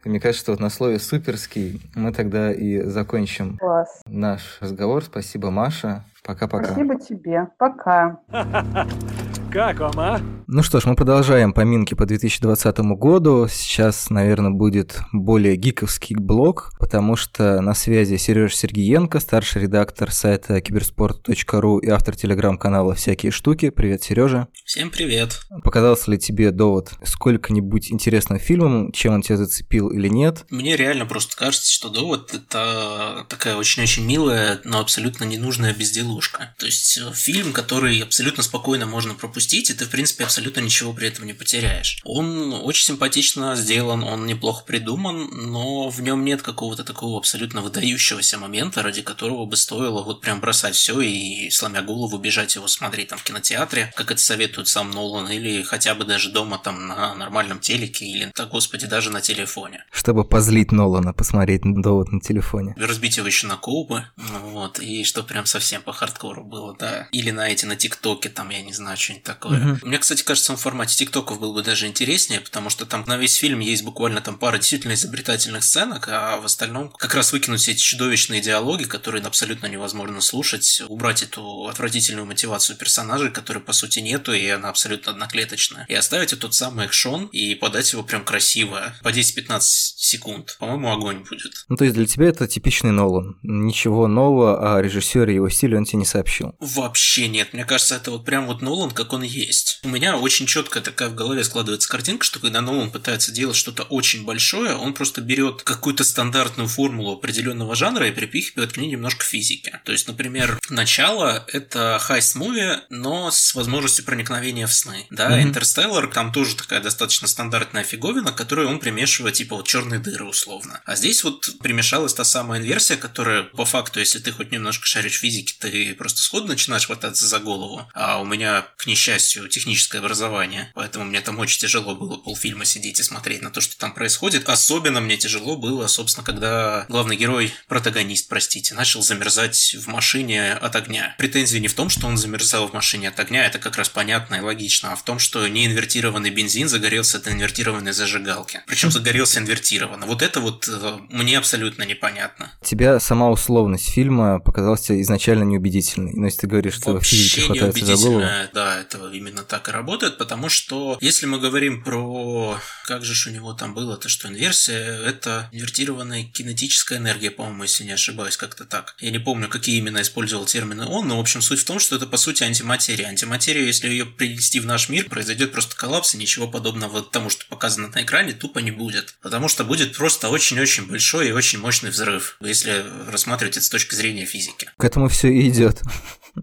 И мне кажется, что вот на слове «суперский» мы тогда и закончим Класс. наш разговор. Спасибо, Маша. Пока-пока. Спасибо тебе. Пока. [LAUGHS] Как вам, а? Ну что ж, мы продолжаем поминки по 2020 году. Сейчас, наверное, будет более гиковский блог, потому что на связи Сереж Сергиенко, старший редактор сайта киберспорт.ру и автор телеграм-канала «Всякие штуки». Привет, Сережа. Всем привет. Показался ли тебе довод сколько-нибудь интересным фильмом, чем он тебя зацепил или нет? Мне реально просто кажется, что довод – это такая очень-очень милая, но абсолютно ненужная безделушка. То есть э, фильм, который абсолютно спокойно можно пропустить пропустить, и ты, в принципе, абсолютно ничего при этом не потеряешь. Он очень симпатично сделан, он неплохо придуман, но в нем нет какого-то такого абсолютно выдающегося момента, ради которого бы стоило вот прям бросать все и, сломя голову, бежать его смотреть там в кинотеатре, как это советует сам Нолан, или хотя бы даже дома там на нормальном телеке, или, да господи, даже на телефоне. Чтобы позлить Нолана, посмотреть довод на телефоне. Разбить его еще на кубы, вот, и что прям совсем по хардкору было, да. Или на эти, на ТикТоке, там, я не знаю, что-нибудь такое. Угу. Мне, кстати, кажется, в формате ТикТоков был бы даже интереснее, потому что там на весь фильм есть буквально там пара действительно изобретательных сценок, а в остальном как раз выкинуть эти чудовищные диалоги, которые абсолютно невозможно слушать, убрать эту отвратительную мотивацию персонажей, которой по сути нету, и она абсолютно одноклеточная, и оставить тот самый экшон и подать его прям красиво, по 10-15 секунд. По-моему, огонь будет. Ну, то есть для тебя это типичный Нолан. Ничего нового о режиссере и его стиле он тебе не сообщил? Вообще нет. Мне кажется, это вот прям вот Нолан, как он есть. У меня очень четко такая в голове складывается картинка, что когда Нолан пытается делать что-то очень большое, он просто берет какую-то стандартную формулу определенного жанра и припихивает к ней немножко физики. То есть, например, начало — это heist movie, но с возможностью проникновения в сны. Да, Интерстеллар, mm-hmm. там тоже такая достаточно стандартная фиговина, которую он примешивает, типа вот черные дыры условно. А здесь вот примешалась та самая инверсия, которая по факту, если ты хоть немножко шаришь физики, ты просто сходу начинаешь хвататься за голову. А у меня, к несчастью, техническое образование, поэтому мне там очень тяжело было полфильма сидеть и смотреть на то, что там происходит. Особенно мне тяжело было, собственно, когда главный герой, протагонист, простите, начал замерзать в машине от огня. Претензия не в том, что он замерзал в машине от огня, это как раз понятно и логично, а в том, что не инвертированный бензин загорелся от инвертированной зажигалки. Причем загорелся инвертированно. Вот это вот э, мне абсолютно непонятно. Тебя сама условность фильма показалась изначально неубедительной. Но если ты говоришь, что Вообще физики хватается за голову... Да, это именно так и работает, потому что если мы говорим про... Как же у него там было, то что инверсия – это инвертированная кинетическая энергия, по-моему, если не ошибаюсь, как-то так. Я не помню, какие именно использовал термины он, но, в общем, суть в том, что это, по сути, антиматерия. Антиматерия, если ее принести в наш мир, произойдет просто коллапс, и ничего подобного тому, что показано на экране, тупо не будет. Потому что будет просто очень-очень большой и очень мощный взрыв, если рассматривать это с точки зрения физики. К этому все и идет.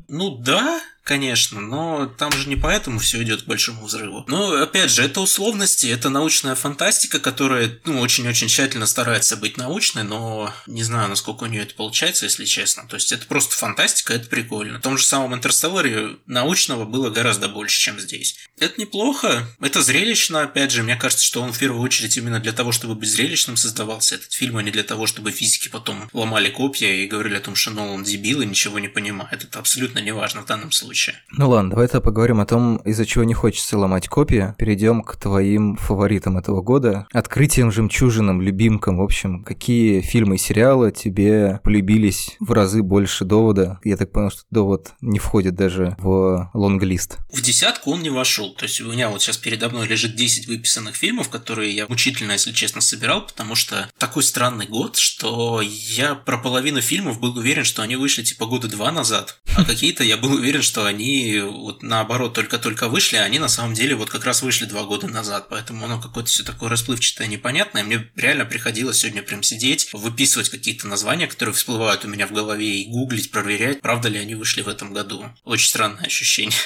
Ну да, конечно, но там же не поэтому все идет к большому взрыву. Но опять же, это условности, это научная фантастика, которая ну, очень-очень тщательно старается быть научной, но не знаю, насколько у нее это получается, если честно. То есть это просто фантастика, это прикольно. В том же самом Интерстелларе научного было гораздо больше, чем здесь. Это неплохо, это зрелищно, опять же, мне кажется, что он в первую очередь именно для того, чтобы быть зрелищным создавался этот фильм, а не для того, чтобы физики потом ломали копья и говорили о том, что Нолан дебил и ничего не понимает. Это абсолютно не важно в данном случае случае. Ну ладно, давай тогда поговорим о том, из-за чего не хочется ломать копии. Перейдем к твоим фаворитам этого года. Открытием, жемчужинам, любимкам, в общем, какие фильмы и сериалы тебе полюбились в разы больше довода? Я так понял, что довод не входит даже в лонглист. В десятку он не вошел. То есть у меня вот сейчас передо мной лежит 10 выписанных фильмов, которые я мучительно, если честно, собирал, потому что такой странный год, что я про половину фильмов был уверен, что они вышли типа года два назад, а какие-то я был уверен, что они вот наоборот только-только вышли, а они на самом деле вот как раз вышли два года назад, поэтому оно какое-то все такое расплывчатое, непонятное. Мне реально приходилось сегодня прям сидеть, выписывать какие-то названия, которые всплывают у меня в голове, и гуглить, проверять, правда ли они вышли в этом году. Очень странное ощущение.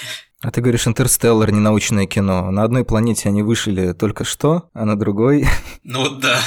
А ты говоришь, Интерстеллар не научное кино. На одной планете они вышли только что, а на другой... Ну да.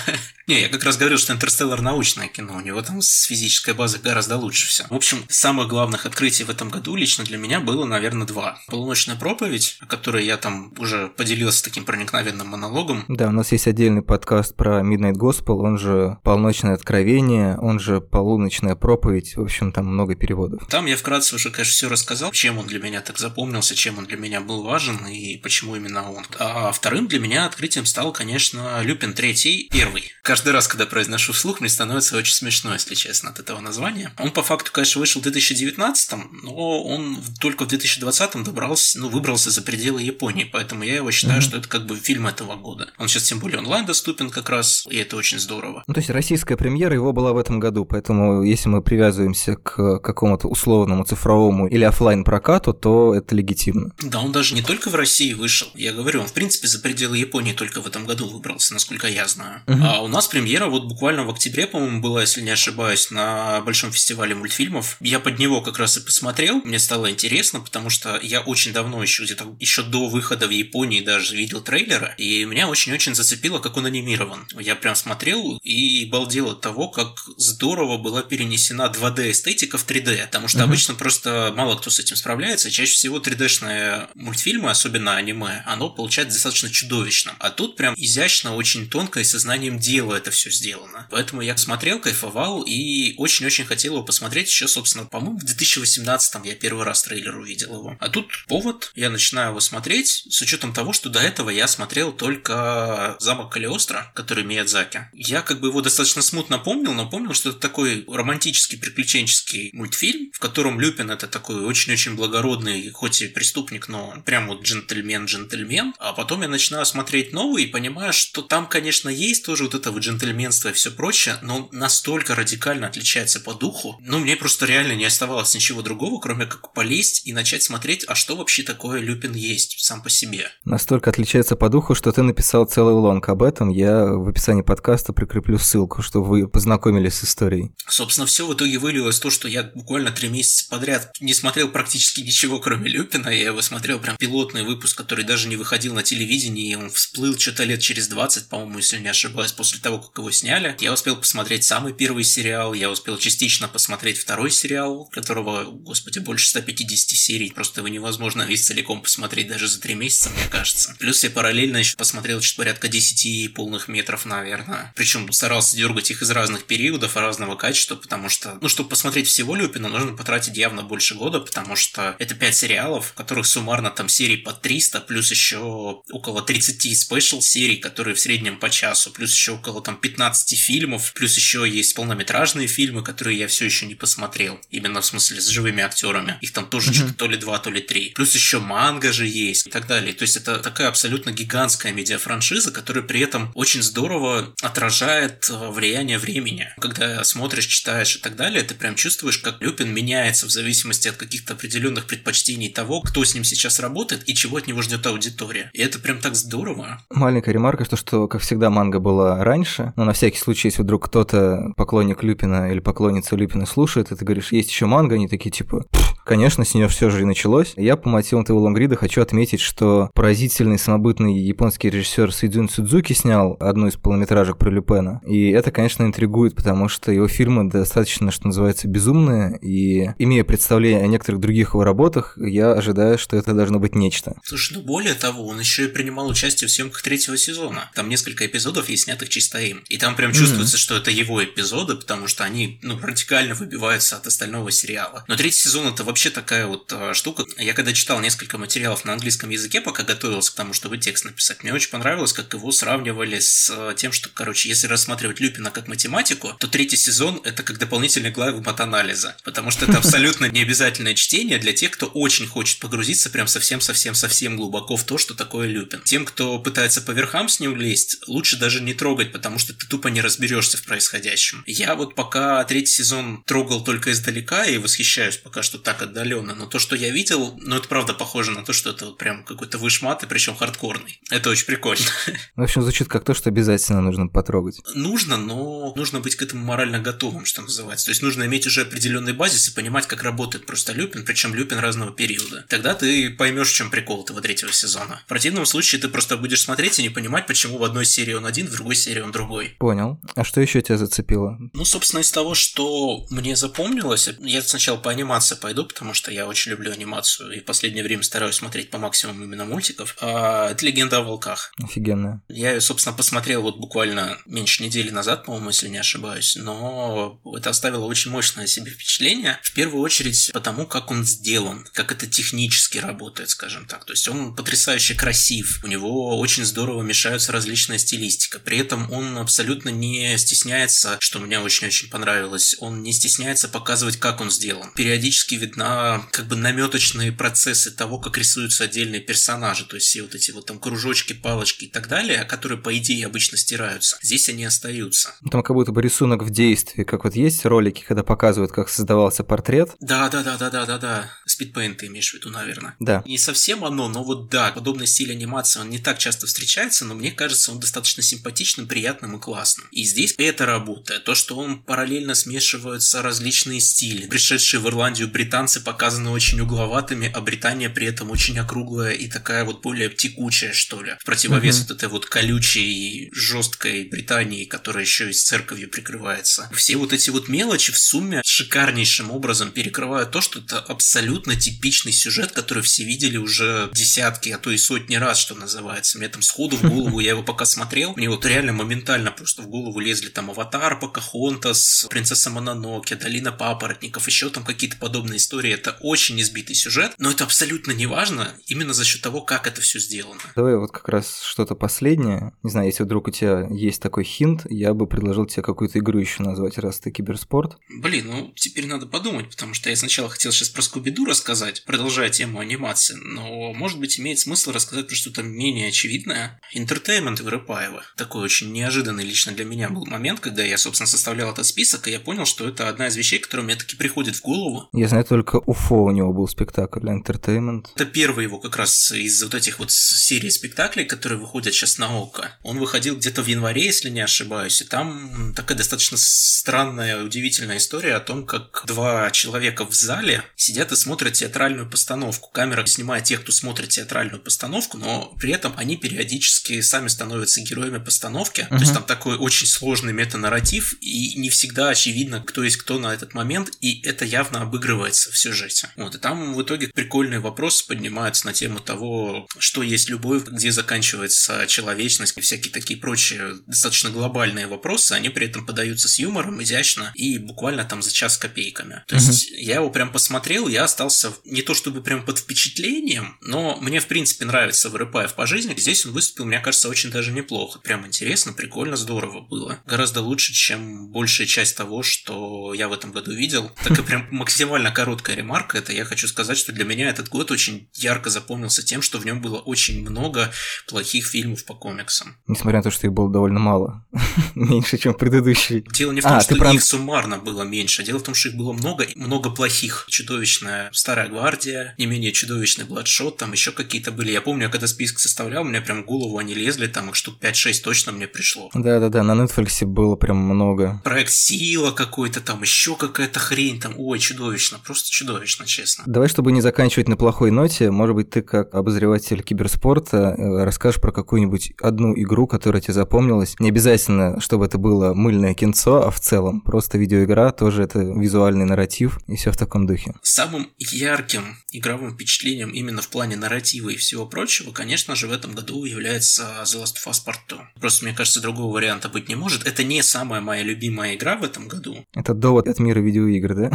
Не, я как раз говорил, что Интерстеллар научное кино, у него там с физической базой гораздо лучше все. В общем, самых главных открытий в этом году лично для меня было, наверное, два. Полуночная проповедь, о которой я там уже поделился таким проникновенным монологом. Да, у нас есть отдельный подкаст про Midnight Gospel, он же Полночное откровение, он же Полуночная проповедь, в общем, там много переводов. Там я вкратце уже, конечно, все рассказал, чем он для меня так запомнился, чем он для меня был важен и почему именно он. А вторым для меня открытием стал, конечно, Люпин третий, первый каждый раз, когда произношу вслух, мне становится очень смешно, если честно, от этого названия. Он по факту, конечно, вышел в 2019, но он только в 2020 добрался, ну, выбрался за пределы Японии, поэтому я его считаю, mm-hmm. что это как бы фильм этого года. Он сейчас тем более онлайн доступен как раз, и это очень здорово. Ну, то есть российская премьера его была в этом году, поэтому если мы привязываемся к какому-то условному цифровому или офлайн прокату, то это легитимно. Да, он даже не только в России вышел. Я говорю, он в принципе за пределы Японии только в этом году выбрался, насколько я знаю. Угу. А у нас премьера вот буквально в октябре, по-моему, была, если не ошибаюсь, на большом фестивале мультфильмов. Я под него как раз и посмотрел. Мне стало интересно, потому что я очень давно еще где-то еще до выхода в Японии даже видел трейлеры, и меня очень-очень зацепило, как он анимирован. Я прям смотрел и балдел от того, как здорово была перенесена 2D эстетика в 3D, потому что угу. обычно просто мало кто с этим справляется. Чаще всего 3D-шные мультфильмы, особенно аниме, оно получается достаточно чудовищным. А тут прям изящно, очень тонко и сознанием дела это все сделано. Поэтому я смотрел, кайфовал и очень-очень хотел его посмотреть еще, собственно, по-моему, в 2018 я первый раз трейлер увидел его. А тут повод, я начинаю его смотреть, с учетом того, что до этого я смотрел только «Замок Калиостро», который Миядзаки. Я как бы его достаточно смутно помнил, но помнил, что это такой романтический приключенческий мультфильм, в котором Люпин это такой очень-очень благородный, хоть и преступник, но прям вот джентльмен-джентльмен. А потом я начинаю смотреть новый и понимаю, что там, конечно, есть тоже вот это вот джентльменство и все прочее, но настолько радикально отличается по духу. Ну, мне просто реально не оставалось ничего другого, кроме как полезть и начать смотреть, а что вообще такое Люпин есть сам по себе. Настолько отличается по духу, что ты написал целый лонг об этом. Я в описании подкаста прикреплю ссылку, чтобы вы познакомились с историей. Собственно, все в итоге вылилось то, что я буквально три месяца подряд не смотрел практически ничего, кроме Люпина. Я его смотрел прям пилотный выпуск, который даже не выходил на телевидении. Он всплыл что-то лет через 20, по-моему, если не ошибаюсь, после того, как его сняли. Я успел посмотреть самый первый сериал, я успел частично посмотреть второй сериал, которого, господи, больше 150 серий. Просто его невозможно весь целиком посмотреть даже за три месяца, мне кажется. Плюс я параллельно еще посмотрел что-то порядка 10 полных метров, наверное. Причем старался дергать их из разных периодов, разного качества, потому что, ну, чтобы посмотреть всего Люпина, нужно потратить явно больше года, потому что это 5 сериалов, в которых суммарно там серий по 300, плюс еще около 30 спешл серий, которые в среднем по часу, плюс еще около там 15 фильмов, плюс еще есть полнометражные фильмы, которые я все еще не посмотрел, именно в смысле с живыми актерами. Их там тоже mm-hmm. что-то то ли два, то ли три. Плюс еще манга же есть и так далее. То есть это такая абсолютно гигантская медиафраншиза, которая при этом очень здорово отражает э, влияние времени. Когда смотришь, читаешь и так далее, ты прям чувствуешь, как Люпин меняется в зависимости от каких-то определенных предпочтений того, кто с ним сейчас работает и чего от него ждет аудитория. И это прям так здорово. Маленькая ремарка, что, что как всегда, манга была раньше, но на всякий случай, если вдруг кто-то поклонник Люпина или поклонница Люпина слушает, и ты говоришь, есть еще манга, они такие типа, конечно, с нее все же и началось. Я по мотивам твоего лонгрида хочу отметить, что поразительный самобытный японский режиссер Сейдзун Судзуки снял одну из полнометражек про Люпена. И это, конечно, интригует, потому что его фильмы достаточно, что называется, безумные, и имея представление о некоторых других его работах, я ожидаю, что это должно быть нечто. Слушай, ну более того, он еще и принимал участие в съемках третьего сезона. Там несколько эпизодов есть снятых чисто им. И там прям чувствуется, mm-hmm. что это его эпизоды, потому что они, ну, радикально выбиваются от остального сериала. Но третий сезон это вообще такая вот э, штука. Я когда читал несколько материалов на английском языке, пока готовился к тому, чтобы текст написать, мне очень понравилось, как его сравнивали с э, тем, что, короче, если рассматривать Люпина как математику, то третий сезон это как дополнительный главы матанализа, потому что это [LAUGHS] абсолютно необязательное чтение для тех, кто очень хочет погрузиться прям совсем-совсем-совсем глубоко в то, что такое Люпин. Тем, кто пытается по верхам с ним лезть, лучше даже не трогать, потому что ты тупо не разберешься в происходящем. Я вот пока третий сезон трогал только издалека и восхищаюсь пока что так отдаленно, но то, что я видел, ну это правда похоже на то, что это вот прям какой-то вышмат, и причем хардкорный. Это очень прикольно. [LAUGHS] В общем, звучит как то, что обязательно нужно потрогать. Нужно, но нужно быть к этому морально готовым, что называется. То есть нужно иметь уже определенный базис и понимать, как работает просто Люпин, причем Люпин разного периода. Тогда ты поймешь, в чем прикол этого третьего сезона. В противном случае ты просто будешь смотреть и не понимать, почему в одной серии он один, в другой серии он другой. Понял. А что еще тебя зацепило? Ну, собственно, из того, что мне запомнилось, я сначала по анимации пойду, потому что я очень люблю анимацию и в последнее время стараюсь смотреть по максимуму именно мультиков. А, это «Легенда о волках». Офигенно. Я ее, собственно, посмотрел вот буквально меньше недели назад, по-моему, если не ошибаюсь, но это оставило очень мощное себе впечатление. В первую очередь потому, как он сделан, как это технически работает, скажем так. То есть он потрясающе красив, у него очень здорово мешаются различная стилистика. При этом он абсолютно не стесняется, что мне очень-очень понравилось, он не стесняется показывать, как он сделан. Периодически видна как бы наметочные процессы того, как рисуются отдельные персонажи, то есть все вот эти вот там кружочки, палочки и так далее, которые по идее обычно стираются. Здесь они остаются. Там как будто бы рисунок в действии, как вот есть ролики, когда показывают, как создавался портрет. Да, да, да, да, да, да, да. Speedpaint ты имеешь в виду, наверное. Да. Не совсем оно, но вот да, подобный стиль анимации, он не так часто встречается, но мне кажется, он достаточно симпатичным, приятным и классным. И здесь это работает. То, что он параллельно смешиваются различные стили. Пришедшие в Ирландию британцы показаны очень угловатыми, а Британия при этом очень округлая и такая вот более текучая, что ли. В противовес mm-hmm. вот этой вот колючей, жесткой Британии, которая еще и с церковью прикрывается. Все вот эти вот мелочи в сумме шикарнейшим образом перекрывают то, что это абсолютно типичный сюжет, который все видели уже десятки, а то и сотни раз, что называется. Мне там сходу в голову, я его пока смотрел, мне вот реально моментально просто в голову лезли там Аватар, Покахонтас, Принцесса Мононоке, Долина Папоротников, еще там какие-то подобные истории. Это очень избитый сюжет, но это абсолютно не важно именно за счет того, как это все сделано. Давай вот как раз что-то последнее. Не знаю, если вдруг у тебя есть такой хинт, я бы предложил тебе какую-то игру еще назвать, раз ты киберспорт. Блин, ну теперь надо подумать, потому что я сначала хотел сейчас про Скуби-Ду рассказать, продолжая тему анимации, но может быть имеет смысл рассказать про что-то менее очевидное. Entertainment Вырыпаева. Такой очень неожиданный лично для меня был момент, когда я, собственно, составлял этот список, и я понял, что это одна из вещей, которая мне таки приходит в голову. Я знаю только Уфо у него был спектакль Entertainment. Это первый его как раз из вот этих вот серий спектаклей, которые выходят сейчас на ОКО. Он выходил где-то в январе, если не ошибаюсь, и там такая достаточно странная, удивительная история о том, как два человека в зале сидят и смотрят театральную постановку. Камера снимает тех, кто смотрит театральную постановку, но при этом они периодически сами становятся героями постановки. Uh-huh. То есть там такой очень сложный метанарратив, и не всегда очевидно, кто есть кто на этот момент, и это явно обыгрывается в сюжете. Вот, и там в итоге прикольные вопросы поднимаются на тему того, что есть любовь, где заканчивается человечность, и всякие такие прочие достаточно глобальные вопросы, они при этом подаются с юмором, изящно и буквально там за час копейками. То uh-huh. есть я его прям посмотрел, я остался не то чтобы прям под впечатлением, но мне в принципе нравится Вырыпаев по жизни. Здесь он выступил, мне кажется, очень даже неплохо. Прям интересно, прикольно, здорово было. Гораздо лучше, чем большая часть того, что я в этом году видел. Так и прям максимально короткая ремарка. Это я хочу сказать, что для меня этот год очень ярко запомнился тем, что в нем было очень много плохих фильмов по комиксам. Несмотря на то, что их было довольно мало. [LAUGHS] меньше, чем предыдущий. Дело не в том, а, что про... их суммарно было меньше. Дело в том, что их было много, много плохих. Чудовищная Старая Гвардия, не менее чудовищный Бладшот, там еще какие-то были. Я помню, я когда список составлял, у меня прям в голову они лезли, там их штук 5-6 точно мне пришло. Да-да-да, на Netflix было прям много. Проект Сила какой-то там, еще какая-то хрень там. Ой, чудовищно, просто чудовищно, честно. Давай, чтобы не заканчивать на плохой ноте, может быть, ты как обозреватель киберспорта э, расскажешь про какую-нибудь одну игру, которая тебе запомнилась. Не обязательно, чтобы это было мыльное кинцо, а в целом просто видеоигра, тоже это визуальный нарратив и все в таком духе. Самым ярким игровым впечатлением именно в плане нарратива и всего прочего, конечно же, в этом году является The Last of Us Part 2. Просто, мне кажется, другого варианта быть не может. Это не самая моя любимая игра в этом году. Это довод от мира видеоигр, да?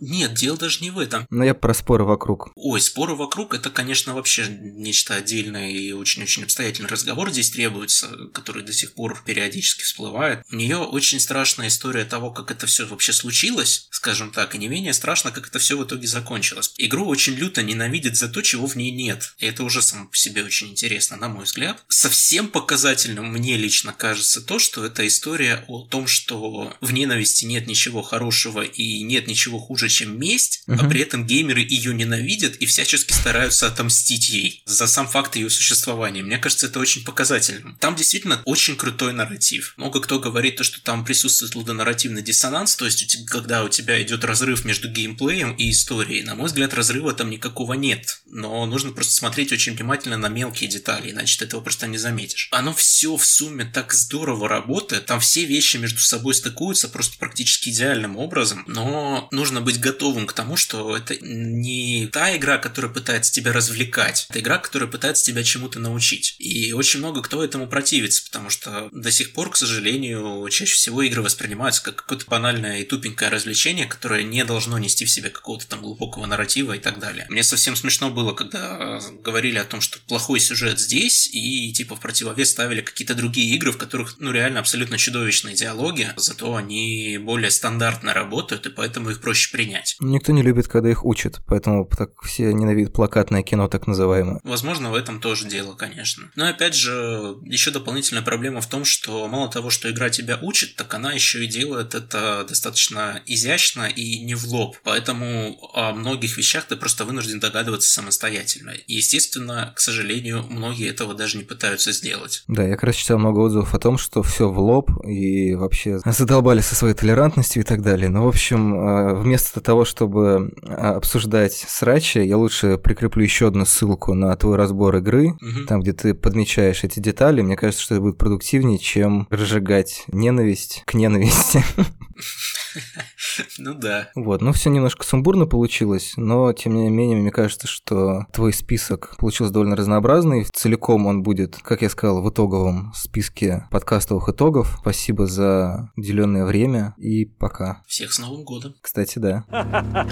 Нет, дело даже не в этом. Но я про споры вокруг. Ой, споры вокруг это, конечно, вообще нечто отдельное и очень-очень обстоятельный разговор здесь требуется, который до сих пор периодически всплывает. У нее очень страшная история того, как это все вообще случилось, скажем так, и не менее страшно, как это все в итоге закончилось. Игру очень люто ненавидят за то, чего в ней нет. И это уже само по себе очень интересно, на мой взгляд. Совсем показательным мне лично кажется то, что это история о том, что в ненависти нет ничего хорошего и нет ничего хуже, чем месть, uh-huh. а при этом геймеры ее ненавидят и всячески стараются отомстить ей за сам факт ее существования. Мне кажется, это очень показательным. Там действительно очень крутой нарратив. Много кто говорит то, что там присутствует лудонарративный диссонанс, то есть когда у тебя идет разрыв между геймплеем и историей. На мой взгляд, разрыва там никакого нет. Но нужно просто смотреть очень внимательно на мелкие детали, иначе ты этого просто не заметишь. Оно все в сумме так здорово работает, там все вещи между собой стыкуются просто практически идеальным образом, но нужно быть готовым к тому, что это не та игра, которая пытается тебя развлекать, это игра, которая пытается тебя чему-то научить. И очень много кто этому противится, потому что до сих пор, к сожалению, чаще всего игры воспринимаются как какое-то банальное и тупенькое развлечение, которое не должно нести в себе какого-то там глубокого нарратива и так далее. Мне совсем смешно было, когда говорили о том, что плохой сюжет здесь, и типа в противовес ставили какие-то другие игры, в которых, ну, реально абсолютно чудовищные диалоги, зато они более стандартно работают, и поэтому их проще принять. Никто не любит, когда их учат, поэтому так все ненавидят плакатное кино, так называемое. Возможно, в этом тоже дело, конечно. Но опять же, еще дополнительная проблема в том, что мало того, что игра тебя учит, так она еще и делает это достаточно изящно и не в лоб. Поэтому о многих вещах ты просто вынужден догадываться самостоятельно. И, естественно, к сожалению, многие этого даже не пытаются сделать. Да, я как раз читал много отзывов о том, что все в лоб и вообще задолбали со своей толерантностью и так далее. Но, в общем, э, вместо того, чтобы э, обсуждать срачи, я лучше прикреплю еще одну ссылку на твой разбор игры, угу. там, где ты подмечаешь эти детали. Мне кажется, что это будет продуктивнее, чем разжигать ненависть к ненависти. [LAUGHS] [LAUGHS] Ну да. Вот, ну все немножко сумбурно получилось, но тем не менее, мне кажется, что твой список получился довольно разнообразный. Целиком он будет, как я сказал, в итоговом списке подкастовых итогов. Спасибо за уделенное время и пока. Всех с Новым годом. Кстати, да. [LAUGHS]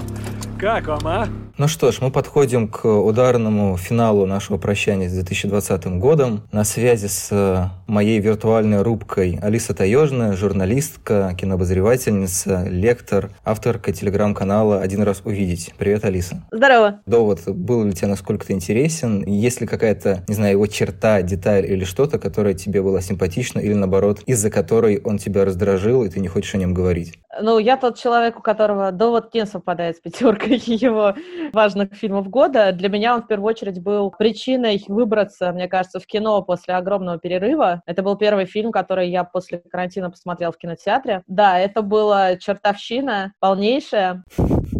Как вам, а? Ну что ж, мы подходим к ударному финалу нашего прощания с 2020 годом. На связи с моей виртуальной рубкой Алиса Таежная, журналистка, кинообозревательница, лектор, авторка телеграм-канала «Один раз увидеть». Привет, Алиса. Здорово. Довод был ли тебе насколько-то интересен? Есть ли какая-то, не знаю, его черта, деталь или что-то, которая тебе была симпатична или наоборот, из-за которой он тебя раздражил, и ты не хочешь о нем говорить? Ну, я тот человек, у которого довод не совпадает с пятеркой [LAUGHS] его важных фильмов года. Для меня он в первую очередь был причиной выбраться, мне кажется, в кино после огромного перерыва. Это был первый фильм, который я после карантина посмотрел в кинотеатре. Да, это была чертовщина полнейшая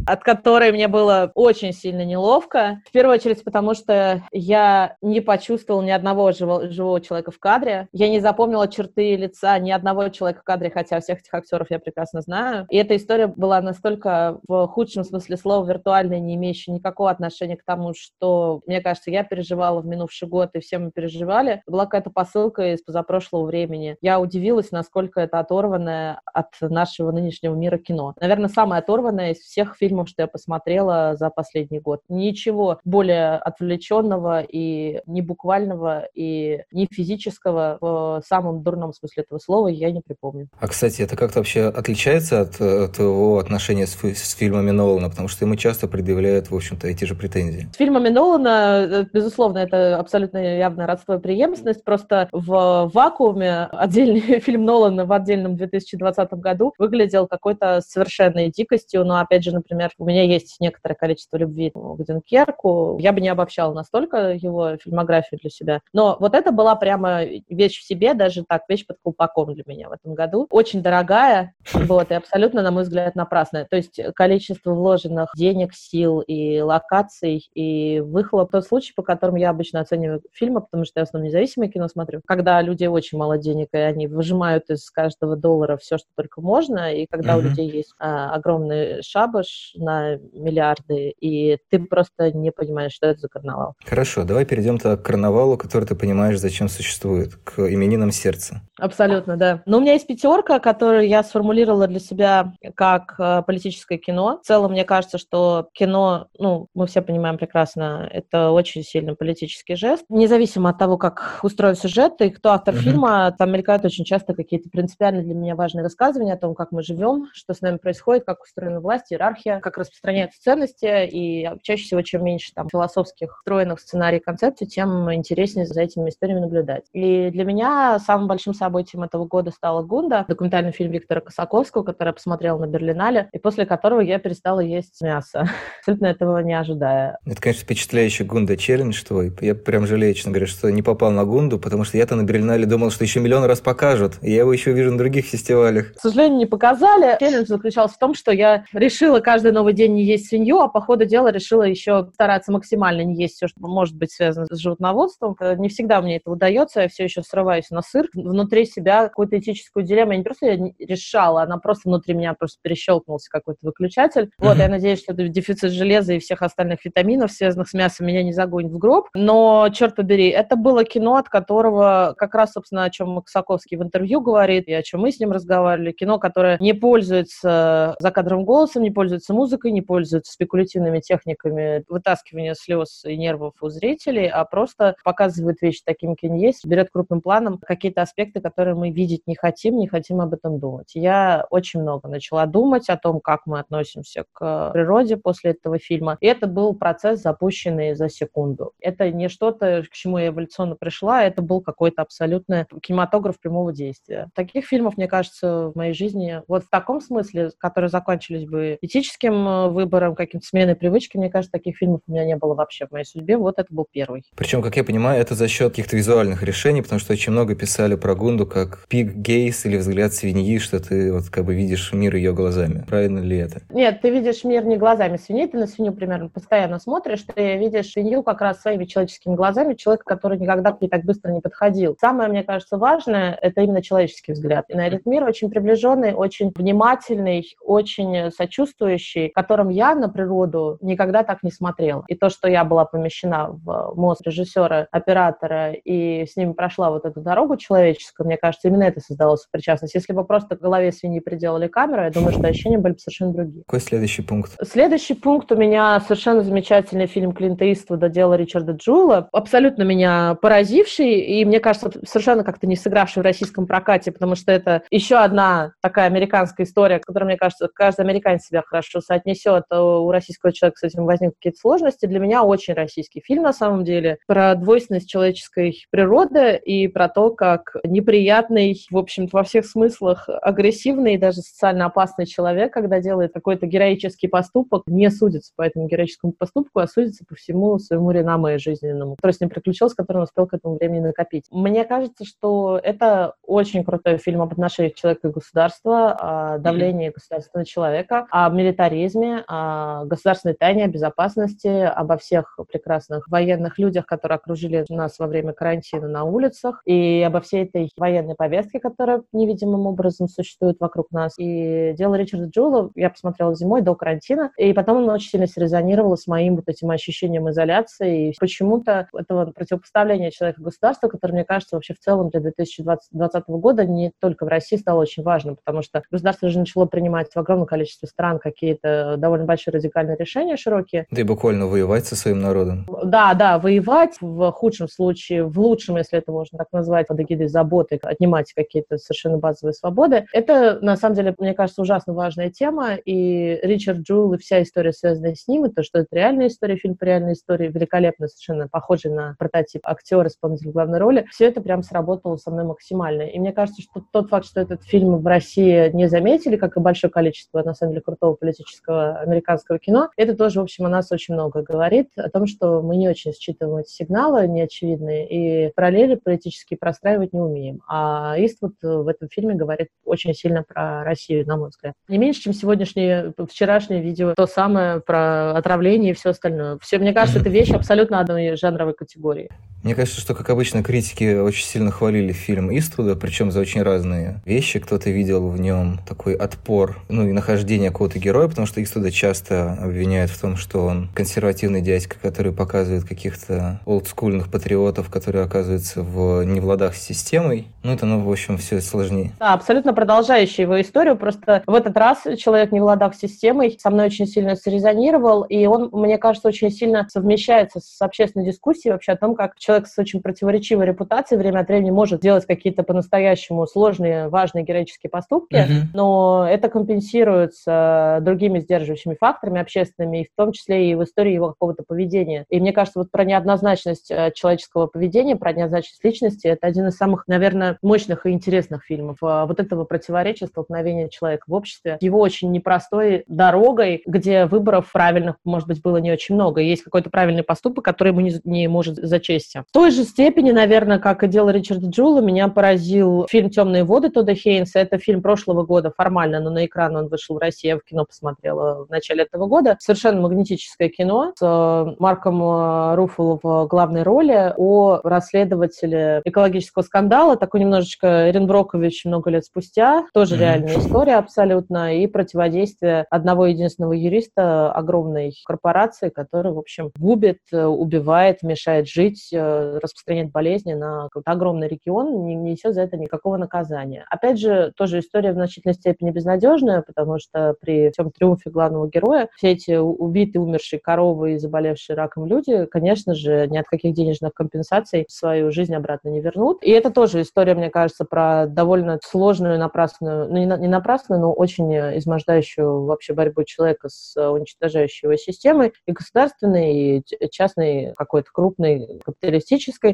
от которой мне было очень сильно неловко. В первую очередь, потому что я не почувствовала ни одного живого, живого человека в кадре. Я не запомнила черты лица ни одного человека в кадре, хотя всех этих актеров я прекрасно знаю. И эта история была настолько в худшем смысле слова виртуальная, не имеющая никакого отношения к тому, что, мне кажется, я переживала в минувший год, и все мы переживали. Была какая-то посылка из позапрошлого времени. Я удивилась, насколько это оторванное от нашего нынешнего мира кино. Наверное, самое оторванное из всех фильмов что я посмотрела за последний год. Ничего более отвлеченного и не буквального, и не физического в самом дурном смысле этого слова я не припомню. А, кстати, это как-то вообще отличается от, от твоего отношения с, с фильмами Нолана? Потому что ему часто предъявляют, в общем-то, эти же претензии. С фильмами Нолана, э, безусловно, это абсолютно явное родство и преемственность. Просто в вакууме отдельный [LAUGHS] фильм Нолана в отдельном 2020 году выглядел какой-то совершенной дикостью. Но, опять же, например, у меня есть некоторое количество любви к Дюнкерку. Я бы не обобщала настолько его фильмографию для себя. Но вот это была прямо вещь в себе, даже так, вещь под колпаком для меня в этом году. Очень дорогая, вот, и абсолютно, на мой взгляд, напрасная. То есть количество вложенных денег, сил и локаций, и выхлоп. Тот случай, по которому я обычно оцениваю фильмы, потому что я в основном независимое кино смотрю, когда люди очень мало денег, и они выжимают из каждого доллара все, что только можно, и когда mm-hmm. у людей есть а, огромный шабаш, на миллиарды, и ты просто не понимаешь, что это за карнавал. Хорошо, давай перейдем тогда к карнавалу, который ты понимаешь, зачем существует, к именинам сердца. Абсолютно, да. Но у меня есть пятерка, которую я сформулировала для себя как э, политическое кино. В целом, мне кажется, что кино, ну, мы все понимаем прекрасно, это очень сильно политический жест. Независимо от того, как устроен сюжет и кто автор mm-hmm. фильма, там мелькают очень часто какие-то принципиально для меня важные высказывания о том, как мы живем, что с нами происходит, как устроена власть, иерархия, как распространяются ценности, и чаще всего, чем меньше там философских встроенных сценарий концепций, тем интереснее за этими историями наблюдать. И для меня самым большим событием событием этого года стала «Гунда», документальный фильм Виктора Косаковского, который я посмотрела на Берлинале, и после которого я перестала есть мясо, [LAUGHS] абсолютно этого не ожидая. Это, конечно, впечатляющий «Гунда» челлендж твой. Я прям жалею, честно говоря, что не попал на «Гунду», потому что я-то на Берлинале думал, что еще миллион раз покажут, и я его еще вижу на других фестивалях. К сожалению, не показали. Челлендж заключался в том, что я решила каждый новый день не есть свинью, а по ходу дела решила еще стараться максимально не есть все, что может быть связано с животноводством. Не всегда мне это удается, я все еще срываюсь на сыр. Внутри себя какую-то этическую дилемму я не просто решала, она просто внутри меня просто перещелкнулся какой-то выключатель. Mm-hmm. Вот, я надеюсь, что дефицит железа и всех остальных витаминов, связанных с мясом, меня не загонит в гроб. Но, черт побери, это было кино, от которого как раз, собственно, о чем Максаковский в интервью говорит, и о чем мы с ним разговаривали. Кино, которое не пользуется закадровым голосом, не пользуется музыкой, не пользуется спекулятивными техниками вытаскивания слез и нервов у зрителей, а просто показывает вещи такими, какие они есть, берет крупным планом какие-то аспекты, которые мы видеть не хотим, не хотим об этом думать. Я очень много начала думать о том, как мы относимся к природе после этого фильма. И это был процесс, запущенный за секунду. Это не что-то, к чему я эволюционно пришла, это был какой-то абсолютно кинематограф прямого действия. Таких фильмов, мне кажется, в моей жизни, вот в таком смысле, которые закончились бы этическим э, выбором, каким-то сменой привычки, мне кажется, таких фильмов у меня не было вообще в моей судьбе. Вот это был первый. Причем, как я понимаю, это за счет каких-то визуальных решений, потому что очень много писали про Гунду как пик гейс или взгляд свиньи, что ты вот как бы видишь мир ее глазами. Правильно ли это? Нет, ты видишь мир не глазами свиньи, ты на свинью примерно постоянно смотришь, ты видишь свинью как раз своими человеческими глазами, человека, который никогда к ней так быстро не подходил. Самое, мне кажется, важное — это именно человеческий взгляд. И на этот мир очень приближенный, очень внимательный, очень сочувствующий, которым я на природу никогда так не смотрела. И то, что я была помещена в мозг режиссера, оператора, и с ними прошла вот эту дорогу человеческую, мне кажется, именно это создало сопричастность. Если бы просто в голове свиньи приделали камеру, я думаю, что ощущения были бы совершенно другие. Какой следующий пункт? Следующий пункт у меня совершенно замечательный фильм Клинта Иствуда «Дело Ричарда Джула», абсолютно меня поразивший, и мне кажется, совершенно как-то не сыгравший в российском прокате, потому что это еще одна такая американская история, которая, мне кажется, каждый американец себя хорошо соотнесет. А у российского человека с этим возникнут какие-то сложности. Для меня очень российский фильм, на самом деле, про двойственность человеческой природы и про то, как неприятный, в общем-то, во всех смыслах агрессивный и даже социально опасный человек, когда делает какой-то героический поступок, не судится по этому героическому поступку, а судится по всему своему реноме жизненному, который с ним приключился, который он успел к этому времени накопить. Мне кажется, что это очень крутой фильм об отношениях человека и государства, о давлении государства на человека, о милитаризме, о государственной тайне, о безопасности, обо всех прекрасных военных людях, которые окружили нас во время карантина на улицах, и обо всей этой военной повестке, которая невидимым образом существует вокруг нас. И дело Ричарда Джула я посмотрела зимой до карантина, и потом он очень сильно срезонировало с моим вот этим ощущением изоляции, и почему-то этого противопоставления человека государства, которое, мне кажется, вообще в целом для 2020 года не только в России стало очень важным, потому что государство уже начало принимать в огромном количестве стран какие-то довольно большие радикальные решения широкие. Да и буквально воевать со своим народом. Да, да, воевать в худшем случае, в лучшем, если это можно так назвать, под эгидой заботы, отнимать какие-то совершенно базовые свободы. Это, на самом деле, мне кажется, ужасно важная тема, и Ричард Джул и вся история, связанная с ним, и то, что это реальная история, фильм по реальной истории, великолепно, совершенно похожий на прототип актер, исполнитель главной роли, все это прям сработало со мной максимально. И мне кажется, что тот факт, что этот фильм в России не заметили, как и большое количество, на самом деле, крутого политического американского кино, это тоже, в общем, о нас очень много говорит, о том, что мы не очень считываем эти сигналы неочевидные, и параллели политические простраивать не умеем. А Иствуд в этом фильме говорит очень сильно про Россию, на мой взгляд. Не меньше, чем сегодняшнее, вчерашнее видео, то самое про отравление и все остальное. Все, мне кажется, это вещи абсолютно одной жанровой категории. Мне кажется, что, как обычно, критики очень сильно хвалили фильм Иствуда, причем за очень разные вещи. Кто-то видел в нем такой отпор, ну и нахождение какого-то героя, потому что Иствуда часто обвиняют в том, что он консервативный дядька, который показывает каких-то олдскульных патриотов, которые оказываются в не в ладах с системой. Ну, это, ну, в общем, все сложнее. Да, абсолютно продолжающий его историю. Просто в этот раз человек не в ладах с системой со мной очень сильно срезонировал, и он, мне кажется, очень сильно совмещается с общественной дискуссией вообще о том, как человек человек с очень противоречивой репутацией время от времени может делать какие-то по-настоящему сложные, важные героические поступки, mm-hmm. но это компенсируется другими сдерживающими факторами общественными, и в том числе и в истории его какого-то поведения. И мне кажется, вот про неоднозначность э, человеческого поведения, про неоднозначность личности, это один из самых, наверное, мощных и интересных фильмов. А вот этого противоречия, столкновения человека в обществе, его очень непростой дорогой, где выборов правильных, может быть, было не очень много. Есть какой-то правильный поступок, который ему не, не может зачесть. В той же степени, наверное, как и дело Ричарда Джула, меня поразил фильм «Темные воды» Тодда Хейнса. Это фильм прошлого года формально, но на экран он вышел в России. Я в кино посмотрела в начале этого года. Совершенно магнетическое кино с э, Марком э, Руффало в главной роли о расследователе экологического скандала. Такой немножечко Эрин Брокович много лет спустя. Тоже mm-hmm. реальная история абсолютно. И противодействие одного единственного юриста огромной корпорации, который, в общем, губит, э, убивает, мешает жить, распространяет болезни на какой-то огромный регион, не несет за это никакого наказания. Опять же, тоже история в значительной степени безнадежная, потому что при всем триумфе главного героя все эти убитые, умершие коровы и заболевшие раком люди, конечно же, ни от каких денежных компенсаций свою жизнь обратно не вернут. И это тоже история, мне кажется, про довольно сложную, напрасную, ну не напрасную, но очень измождающую вообще борьбу человека с уничтожающей его системой и государственной, и частной, какой-то крупной, капиталистической.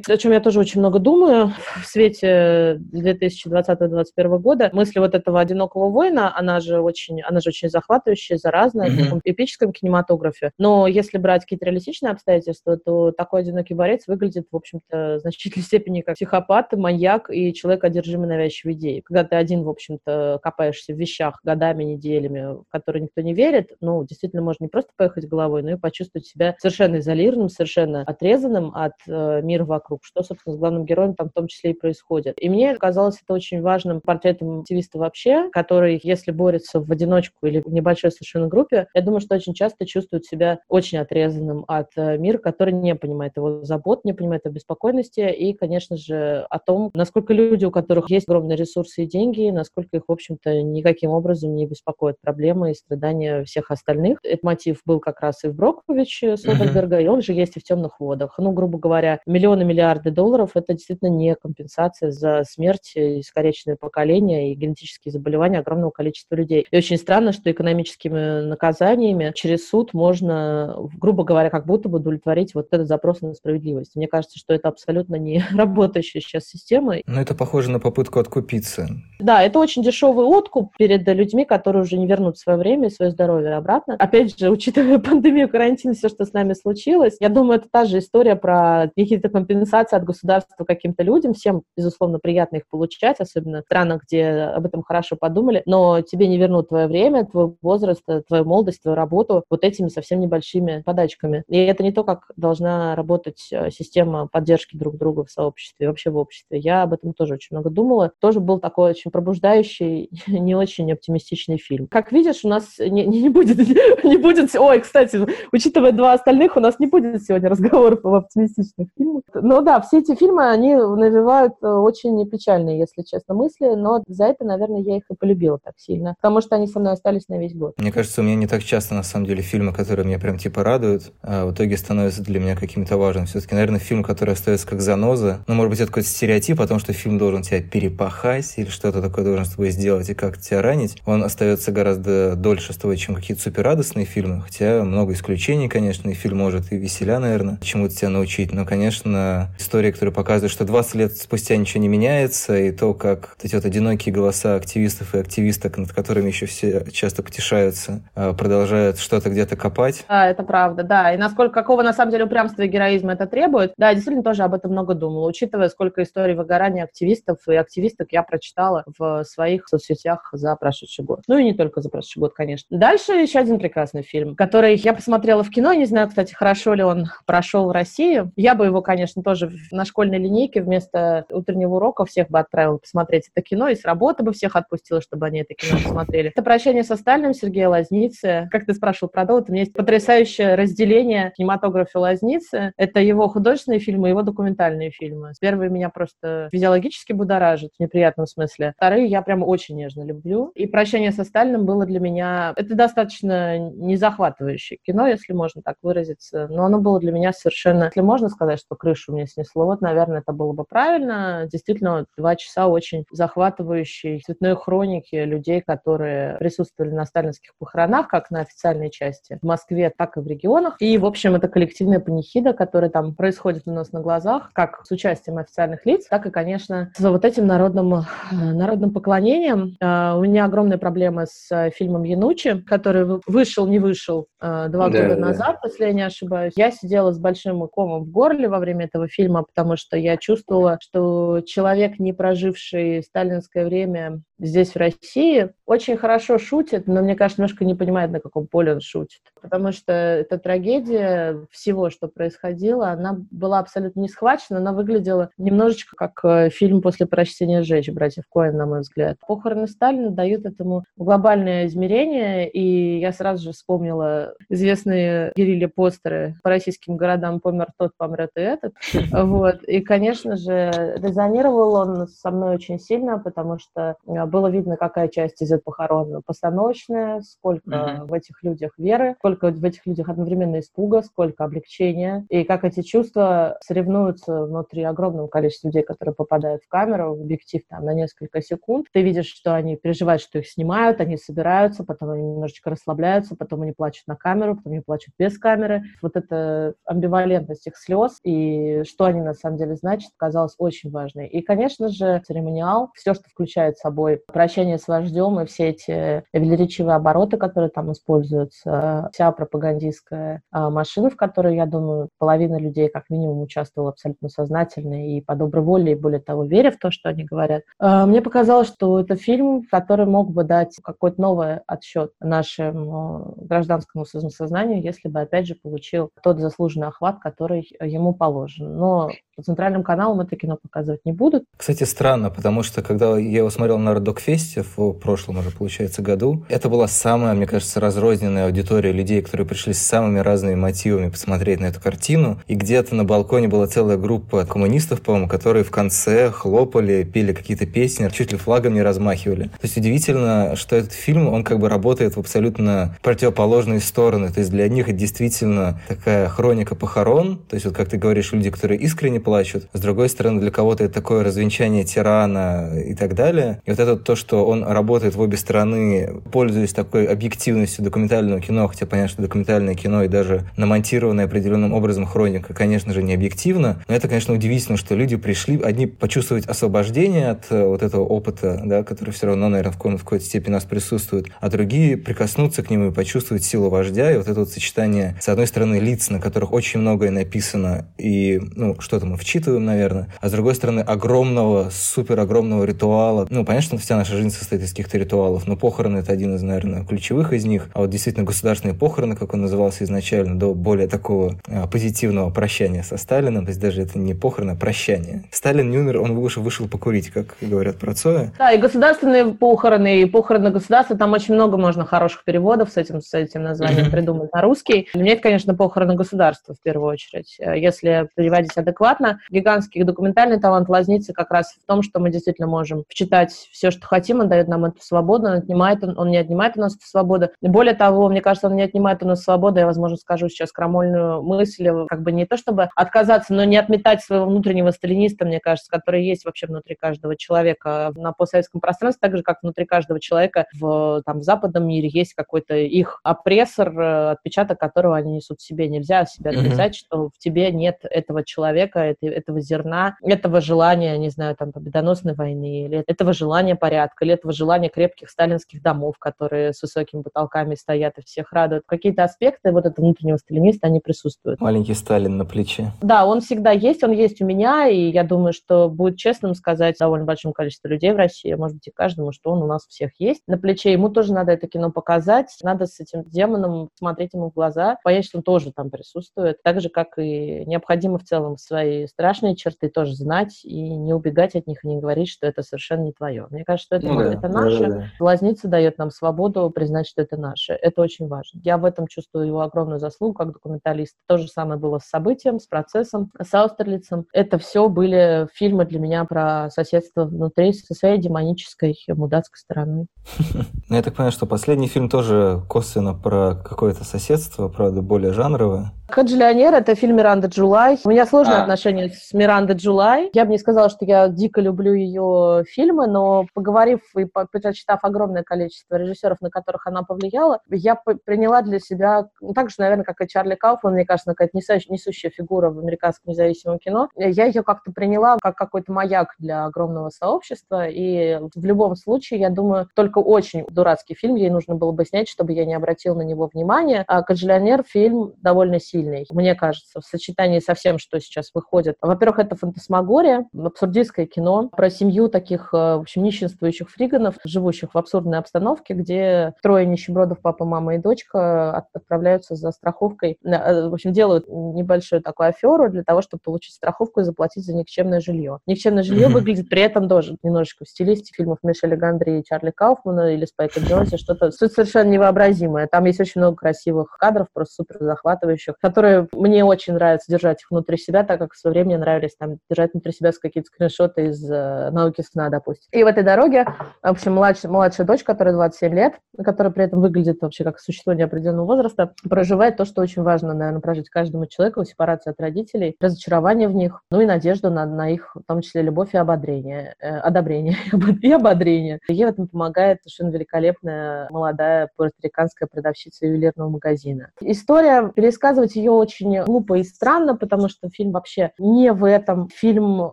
О чем я тоже очень много думаю в свете 2020-2021 года. Мысли вот этого одинокого воина, она же очень, она же очень захватывающая, заразная, mm-hmm. в таком эпическом кинематографе. Но если брать какие-то реалистичные обстоятельства, то такой одинокий борец выглядит, в общем-то, в значительной степени как психопат, маньяк и человек, одержимый навязчивой идеей. Когда ты один, в общем-то, копаешься в вещах годами, неделями, в которые никто не верит, ну, действительно, можно не просто поехать головой, но и почувствовать себя совершенно изолированным, совершенно отрезанным от э, мира вокруг, что, собственно, с главным героем там в том числе и происходит. И мне казалось это очень важным портретом активиста вообще, который, если борется в одиночку или в небольшой совершенно группе, я думаю, что очень часто чувствует себя очень отрезанным от э, мира, который не понимает его забот, не понимает его беспокойности и, конечно же, о том, насколько люди, у которых есть огромные ресурсы и деньги, насколько их, в общем-то, никаким образом не беспокоят проблемы и страдания всех остальных. Этот мотив был как раз и в Броковиче Содерберга, mm-hmm. и он же есть и в «Темных водах». Ну, грубо говоря, миллионы, миллиарды долларов — это действительно не компенсация за смерть, искореченное поколение и генетические заболевания огромного количества людей. И очень странно, что экономическими наказаниями через суд можно, грубо говоря, как будто бы удовлетворить вот этот запрос на справедливость. Мне кажется, что это абсолютно не [LAUGHS] работающая сейчас система. Но это похоже на попытку откупиться. Да, это очень дешевый откуп перед людьми, которые уже не вернут свое время и свое здоровье обратно. Опять же, учитывая [LAUGHS] пандемию, карантин, все, что с нами случилось, я думаю, это та же история про какие-то компенсации от государства каким-то людям. Всем, безусловно, приятно их получать, особенно в странах, где об этом хорошо подумали, но тебе не вернут твое время, твой возраст, твою молодость, твою работу вот этими совсем небольшими подачками. И это не то, как должна работать э, система поддержки друг друга в сообществе, вообще в обществе. Я об этом тоже очень много думала. Тоже был такой очень пробуждающий, [LAUGHS] не очень оптимистичный фильм. Как видишь, у нас не, не будет, не будет... [LAUGHS] Ой, кстати, учитывая два остальных, у нас не будет сегодня разговоров об оптимистичных фильмах. Но да, все эти фильмы, они навевают э, очень печальные, если честно, мысли, но за это, наверное, я их и полюбила так сильно, потому что они со мной остались на весь год. Мне кажется, у меня не так часто, на самом деле, фильмы, которые меня прям типа радуют, а в итоге становятся для меня каким-то важным. Все-таки, наверное, фильм, который остается как заноза, ну, может быть, это какой-то стереотип о том, что фильм должен тебя перепахать или что-то такое должен с тобой сделать и как тебя ранить, он остается гораздо дольше с тобой, чем какие-то суперрадостные фильмы, хотя много исключений, конечно, и фильм может и веселя, наверное, чему-то тебя научить, но, конечно, история, которая показывает, что 20 лет спустя ничего не меняется, и то, как эти вот одинокие голоса активистов и активисток, над которыми еще все часто потешаются, а, продолжают что-то где-то копать. Да, это правда, да. И насколько, какого на самом деле упрямства и героизма это требует, да, действительно тоже об этом много думала, учитывая, сколько историй выгорания активистов и активисток я прочитала в своих соцсетях за прошедший год. Ну и не только за прошедший год, конечно. Дальше еще один прекрасный фильм, который я посмотрела в кино, не знаю, кстати, хорошо ли он прошел в России. Я бы его, конечно, тоже на школьной линейке вместо утреннего урока всех бы отправила посмотреть это кино, и с работы бы всех отпустила, чтобы они это кино посмотрели. Это «Прощание со Сталиным» Сергея Лазницы. Как ты спрашивал про Довод, у меня есть потрясающее разделение кинематографа Лазницы. Это его художественные фильмы, его документальные фильмы. Первые меня просто физиологически будоражат в неприятном смысле. Вторые я прям очень нежно люблю. И «Прощание со Сталиным» было для меня... Это достаточно не захватывающее кино, если можно так выразиться, но оно было для меня совершенно, если можно сказать, что что крышу мне снесло. Вот, наверное, это было бы правильно. Действительно, два часа очень захватывающей цветной хроники людей, которые присутствовали на сталинских похоронах, как на официальной части в Москве, так и в регионах. И, в общем, это коллективная панихида, которая там происходит у нас на глазах, как с участием официальных лиц, так и, конечно, с вот этим народным, э, народным поклонением. Э, у меня огромная проблема с фильмом «Янучи», который вышел, не вышел э, два да, года да. назад, если я не ошибаюсь. Я сидела с большим комом в горле во время этого фильма, потому что я чувствовала, что человек, не проживший сталинское время здесь, в России, очень хорошо шутит, но, мне кажется, немножко не понимает, на каком поле он шутит. Потому что эта трагедия всего, что происходило, она была абсолютно не схвачена, она выглядела немножечко как э, фильм «После прочтения сжечь» братьев Коэн, на мой взгляд. Похороны Сталина дают этому глобальное измерение, и я сразу же вспомнила известные герилья постеры по российским городам «Помер тот, помрет и этот». [LAUGHS] Вот. И, конечно же, резонировал он со мной очень сильно, потому что э, было видно, какая часть из этого похорон постановочная, сколько mm-hmm. в этих людях веры, сколько в этих людях одновременно испуга, сколько облегчения, и как эти чувства соревнуются внутри огромного количества людей, которые попадают в камеру, в объектив там на несколько секунд. Ты видишь, что они переживают, что их снимают, они собираются, потом они немножечко расслабляются, потом они плачут на камеру, потом они плачут без камеры. Вот эта амбивалентность их слез и что они на самом деле значат, казалось очень важной. И, конечно же, церемониал, все, что включает в собой прощение с вождем и все эти велеречивые обороты, которые там используются, вся пропагандистская а, машина, в которой, я думаю, половина людей как минимум участвовала абсолютно сознательно и по доброй воле, и более того, веря в то, что они говорят. А, мне показалось, что это фильм, который мог бы дать какой-то новый отсчет нашему гражданскому сознанию, если бы, опять же, получил тот заслуженный охват, который ему положен. Но по центральным каналам это кино показывать не будут. Кстати, странно, потому что когда я его смотрел на Родокфесте в прошлом уже, получается, году, это была самая, мне кажется, разрозненная аудитория людей, которые пришли с самыми разными мотивами посмотреть на эту картину. И где-то на балконе была целая группа коммунистов, по-моему, которые в конце хлопали, пели какие-то песни, чуть ли флагом не размахивали. То есть удивительно, что этот фильм, он как бы работает в абсолютно противоположные стороны. То есть для них это действительно такая хроника похорон. То есть вот как ты говоришь, люди, которые искренне плачут. С другой стороны, для кого-то это такое развенчание тирана и так далее. И вот это то, что он работает в обе стороны, пользуясь такой объективностью документального кино, хотя понятно, что документальное кино и даже намонтированное определенным образом хроника, конечно же, не объективно. Но это, конечно, удивительно, что люди пришли, одни почувствовать освобождение от э, вот этого опыта, да, который все равно, наверное, в какой-то степени у нас присутствует, а другие прикоснуться к нему и почувствовать силу вождя, и вот это вот сочетание, с одной стороны, лиц, на которых очень многое написано, и, ну, что-то мы вчитываем, наверное, а с другой стороны, огромного, супер огромного ритуала. Ну, понятно, что вся наша жизнь состоит из каких-то ритуалов, но похороны — это один из, наверное, ключевых из них. А вот действительно государственные похороны, как он назывался изначально, до более такого а, позитивного прощания со Сталином, то есть даже это не похороны, а прощание. Сталин не умер, он вышел, вышел покурить, как говорят про Цоя. Да, и государственные похороны, и похороны государства, там очень много можно хороших переводов с этим, с этим названием придумать на русский. Для меня это, конечно, похороны государства в первую очередь. Если переводить адекватно, гигантский документальный талант лазницы как раз в том, что мы действительно можем читать все, что хотим, он дает нам эту свободу, он, отнимает, он не отнимает у нас эту свободу. Более того, мне кажется, он не отнимает у нас свободу, я, возможно, скажу сейчас крамольную мысль, как бы не то чтобы отказаться, но не отметать своего внутреннего сталиниста, мне кажется, который есть вообще внутри каждого человека на постсоветском пространстве, так же, как внутри каждого человека в, там, в западном мире есть какой-то их опрессор, отпечаток которого они несут в себе. Нельзя себя отрицать, mm-hmm. что в тебе нет этого человека, этого зерна, этого желания, не знаю, там, победоносной войны, или этого желания порядка, или этого желания крепких сталинских домов, которые с высокими потолками стоят и всех радуют. Какие-то аспекты вот этого внутреннего сталиниста, они присутствуют. Маленький Сталин на плече. Да, он всегда есть, он есть у меня, и я думаю, что будет честным сказать довольно большому количеству людей в России, может быть, и каждому, что он у нас всех есть на плече. Ему тоже надо это кино показать, надо с этим демоном смотреть ему в глаза, понять, что он тоже там присутствует, так же, как и необходимо в целом свои страшные черты тоже знать и не убегать от них, и не говорить, что это совершенно не твое. Мне кажется, что это, ну, да, это наше. Да, да, да. Лазница дает нам свободу признать, что это наше. Это очень важно. Я в этом чувствую его огромную заслугу как документалист. То же самое было с событием, с процессом, с Аустерлицем. Это все были фильмы для меня про соседство внутри со своей демонической мудацкой стороной. [LAUGHS] Ну, я так понимаю, что последний фильм тоже косвенно про какое-то соседство, правда, более жанровое. «Каджиллионер» — это фильм Миранды Джулай. У меня сложные а. отношения с Мирандой Джулай. Я бы не сказала, что я дико люблю ее фильмы, но поговорив и прочитав огромное количество режиссеров, на которых она повлияла, я приняла для себя, ну, так же, наверное, как и Чарли Кауфман, мне кажется, какая-то несущая фигура в американском независимом кино. Я ее как-то приняла как какой-то маяк для огромного сообщества, и в любом случае, я думаю, только очень дурацкий фильм ей нужно было бы снять, чтобы я не обратила на него внимания. А «Каджиллионер» фильм довольно сильный мне кажется, в сочетании со всем, что сейчас выходит. Во-первых, это фантасмагория, абсурдистское кино про семью таких, э, в общем, нищенствующих фриганов, живущих в абсурдной обстановке, где трое нищебродов, папа, мама и дочка, отправляются за страховкой, э, в общем, делают небольшую такую аферу для того, чтобы получить страховку и заплатить за никчемное жилье. Никчемное жилье выглядит при этом тоже немножечко в стилистике фильмов Мишеля Гандри и Чарли Кауфмана или Спайка Джонса, что-то совершенно невообразимое. Там есть очень много красивых кадров, просто супер захватывающих, которые мне очень нравится держать их внутри себя, так как в свое время мне нравились там держать внутри себя какие-то скриншоты из э, науки сна, допустим. И в этой дороге, в общем, младшая, младшая дочь, которая 27 лет, которая при этом выглядит вообще как существо неопределенного возраста, проживает то, что очень важно, наверное, прожить каждому человеку, сепарацию от родителей, разочарование в них, ну и надежду на, на их, в том числе, любовь и ободрение, э, одобрение [LAUGHS] и ободрение. Ей в этом помогает совершенно великолепная молодая пуэрториканская продавщица ювелирного магазина. История, пересказывать ее очень глупо и странно, потому что фильм вообще не в этом. Фильм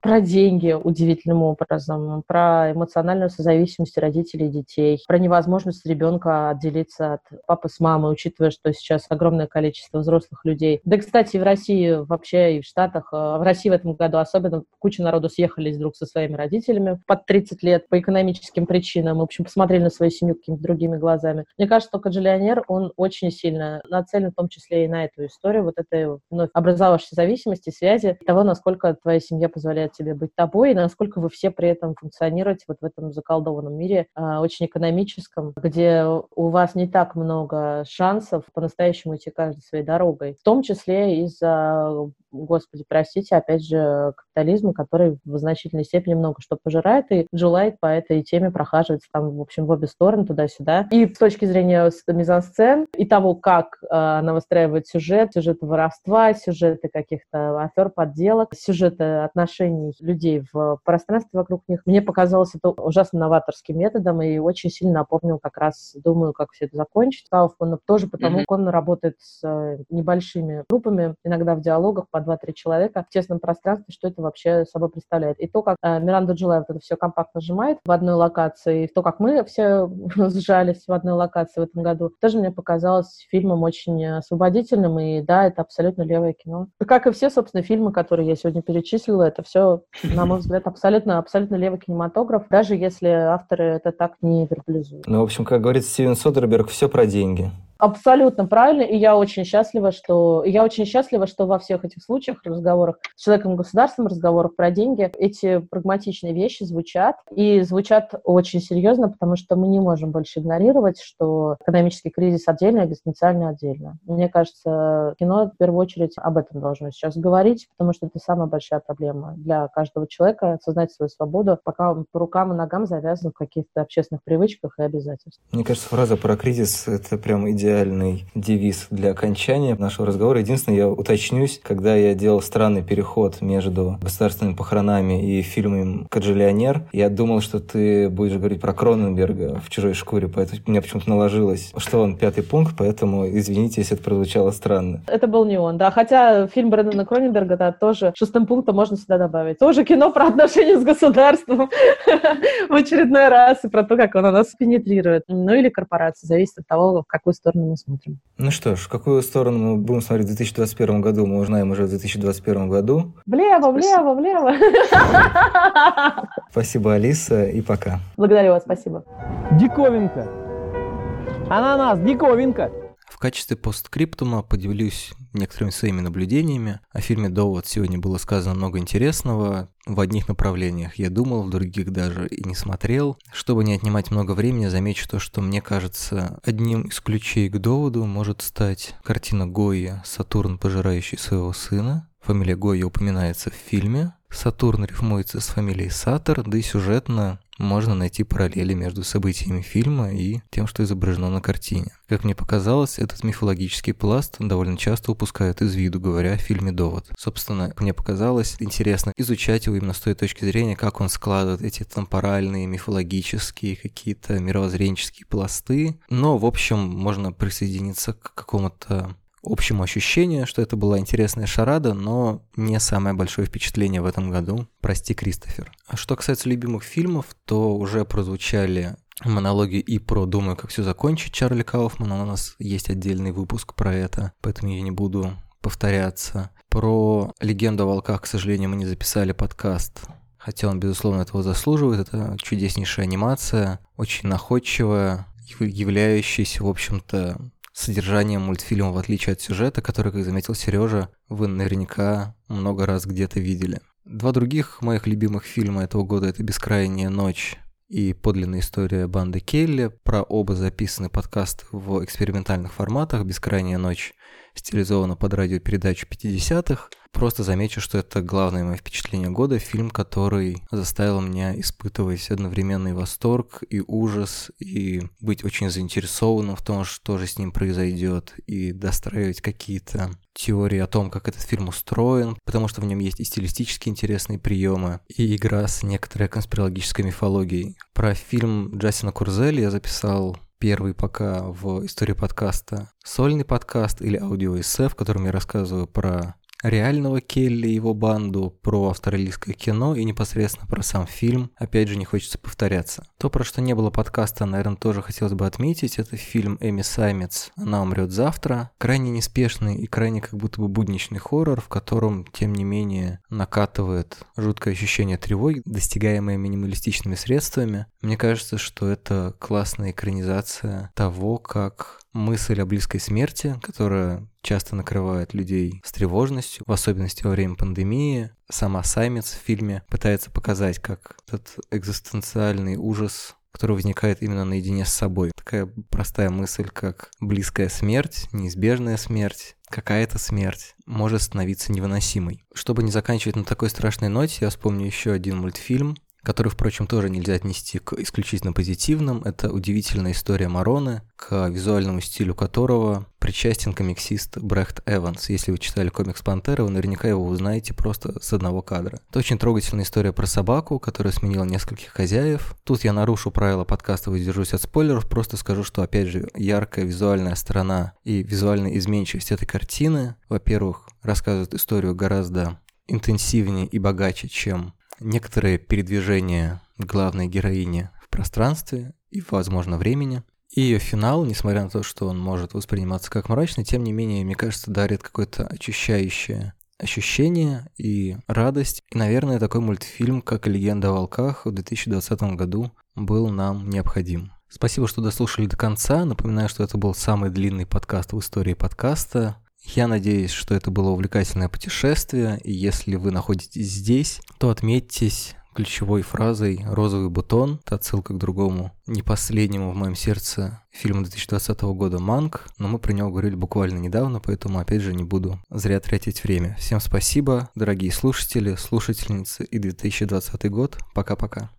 про деньги удивительным образом, про эмоциональную созависимость родителей и детей, про невозможность ребенка отделиться от папы с мамой, учитывая, что сейчас огромное количество взрослых людей. Да, кстати, в России вообще и в Штатах, э, в России в этом году особенно куча народу съехались друг со своими родителями под 30 лет по экономическим причинам. В общем, посмотрели на свою семью какими-то другими глазами. Мне кажется, только Джиллионер, он очень сильно нацелен в том числе и на эту историю, вот этой вновь образовавшейся зависимости, связи, того, насколько твоя семья позволяет тебе быть тобой, и насколько вы все при этом функционируете вот в этом заколдованном мире, э, очень экономическом, где у вас не так много шансов по-настоящему идти каждой своей дорогой, в том числе из-за господи, простите, опять же, капитализма, который в значительной степени много что пожирает, и Джулайт по этой теме прохаживается там, в общем, в обе стороны, туда-сюда. И с точки зрения мизансцен и того, как она выстраивает сюжет, сюжеты воровства, сюжеты каких-то афер, подделок, сюжеты отношений людей в пространстве вокруг них, мне показалось это ужасно новаторским методом и очень сильно напомнил как раз, думаю, как все это закончить. Кауфмана тоже потому, mm-hmm. как он работает с э, небольшими группами, иногда в диалогах по 2-3 человека в тесном пространстве, что это вообще собой представляет. И то, как э, Миранда Джулай вот это все компактно сжимает в одной локации, и то, как мы все [LAUGHS] сжались в одной локации в этом году, тоже мне показалось фильмом очень освободительным, и да, это абсолютно левое кино. Как и все, собственно, фильмы, которые я сегодня перечислила, это все, на мой [LAUGHS] взгляд, абсолютно, абсолютно левый кинематограф, даже если авторы это так не вербализуют. Ну, в общем, как говорит Стивен Содерберг, все про деньги. Абсолютно правильно, и я очень счастлива, что я очень счастлива, что во всех этих случаях, разговорах с человеком государством, разговорах про деньги, эти прагматичные вещи звучат, и звучат очень серьезно, потому что мы не можем больше игнорировать, что экономический кризис отдельно, экзистенциальный отдельно. Мне кажется, кино в первую очередь об этом должно сейчас говорить, потому что это самая большая проблема для каждого человека, осознать свою свободу, пока он по рукам и ногам завязан в каких-то общественных привычках и обязательствах. Мне кажется, фраза про кризис — это прям идеально идеальный девиз для окончания нашего разговора. Единственное, я уточнюсь, когда я делал странный переход между государственными похоронами и фильмом «Каджиллионер», я думал, что ты будешь говорить про Кроненберга в «Чужой шкуре», поэтому у меня почему-то наложилось, что он пятый пункт, поэтому извините, если это прозвучало странно. Это был не он, да, хотя фильм Брэндона Кроненберга, да, тоже шестым пунктом можно сюда добавить. Тоже кино про отношения с государством [LAUGHS] в очередной раз и про то, как он нас пенетрирует. Ну или корпорация, зависит от того, в какую сторону сторону мы смотрим. Ну что ж, в какую сторону мы будем смотреть в 2021 году, мы узнаем уже в 2021 году. Влево, влево, влево. Спасибо, Алиса, и пока. Благодарю вас, спасибо. Диковинка. Ананас, диковинка. В качестве посткриптума поделюсь некоторыми своими наблюдениями. О фильме «Довод» сегодня было сказано много интересного. В одних направлениях я думал, в других даже и не смотрел. Чтобы не отнимать много времени, замечу то, что мне кажется, одним из ключей к «Доводу» может стать картина Гои «Сатурн, пожирающий своего сына». Фамилия Гои упоминается в фильме. Сатурн рифмуется с фамилией Сатор, да и сюжетно можно найти параллели между событиями фильма и тем, что изображено на картине. Как мне показалось, этот мифологический пласт довольно часто упускают из виду, говоря о фильме «Довод». Собственно, мне показалось интересно изучать его именно с той точки зрения, как он складывает эти темпоральные, мифологические, какие-то мировоззренческие пласты. Но, в общем, можно присоединиться к какому-то общему ощущению, что это была интересная шарада, но не самое большое впечатление в этом году. Прости, Кристофер. А что касается любимых фильмов, то уже прозвучали монологи и про «Думаю, как все закончить» Чарли Кауфмана. У нас есть отдельный выпуск про это, поэтому я не буду повторяться. Про «Легенду о волках», к сожалению, мы не записали подкаст, хотя он, безусловно, этого заслуживает. Это чудеснейшая анимация, очень находчивая, являющаяся, в общем-то, содержанием мультфильма, в отличие от сюжета, который, как заметил Сережа, вы наверняка много раз где-то видели. Два других моих любимых фильма этого года это «Бескрайняя ночь» и подлинная история банды Келли. Про оба записаны подкасты в экспериментальных форматах. «Бескрайняя ночь» стилизована под радиопередачу 50-х. Просто замечу, что это главное мое впечатление года, фильм, который заставил меня испытывать одновременный восторг и ужас, и быть очень заинтересованным в том, что же с ним произойдет, и достраивать какие-то теории о том, как этот фильм устроен, потому что в нем есть и стилистически интересные приемы, и игра с некоторой конспирологической мифологией. Про фильм Джастина Курзели я записал первый пока в истории подкаста сольный подкаст или аудиоэссе, в котором я рассказываю про реального Келли и его банду, про австралийское кино и непосредственно про сам фильм. Опять же, не хочется повторяться. То, про что не было подкаста, наверное, тоже хотелось бы отметить, это фильм Эми Саймец «Она умрет завтра». Крайне неспешный и крайне как будто бы будничный хоррор, в котором, тем не менее, накатывает жуткое ощущение тревоги, достигаемое минималистичными средствами. Мне кажется, что это классная экранизация того, как мысль о близкой смерти, которая часто накрывает людей с тревожностью, в особенности во время пандемии. Сама Саймец в фильме пытается показать, как этот экзистенциальный ужас который возникает именно наедине с собой. Такая простая мысль, как близкая смерть, неизбежная смерть, какая-то смерть может становиться невыносимой. Чтобы не заканчивать на такой страшной ноте, я вспомню еще один мультфильм, который, впрочем, тоже нельзя отнести к исключительно позитивным. Это удивительная история Мароны, к визуальному стилю которого причастен комиксист Брехт Эванс. Если вы читали комикс Пантера, вы наверняка его узнаете просто с одного кадра. Это очень трогательная история про собаку, которая сменила нескольких хозяев. Тут я нарушу правила подкаста, воздержусь от спойлеров, просто скажу, что, опять же, яркая визуальная сторона и визуальная изменчивость этой картины, во-первых, рассказывает историю гораздо интенсивнее и богаче, чем некоторые передвижения главной героини в пространстве и, возможно, времени. И ее финал, несмотря на то, что он может восприниматься как мрачный, тем не менее, мне кажется, дарит какое-то очищающее ощущение и радость. И, наверное, такой мультфильм, как «Легенда о волках» в 2020 году был нам необходим. Спасибо, что дослушали до конца. Напоминаю, что это был самый длинный подкаст в истории подкаста. Я надеюсь, что это было увлекательное путешествие, и если вы находитесь здесь, то отметьтесь ключевой фразой «розовый бутон». Это отсылка к другому, не последнему в моем сердце фильму 2020 года «Манк», но мы про него говорили буквально недавно, поэтому опять же не буду зря тратить время. Всем спасибо, дорогие слушатели, слушательницы и 2020 год. Пока-пока.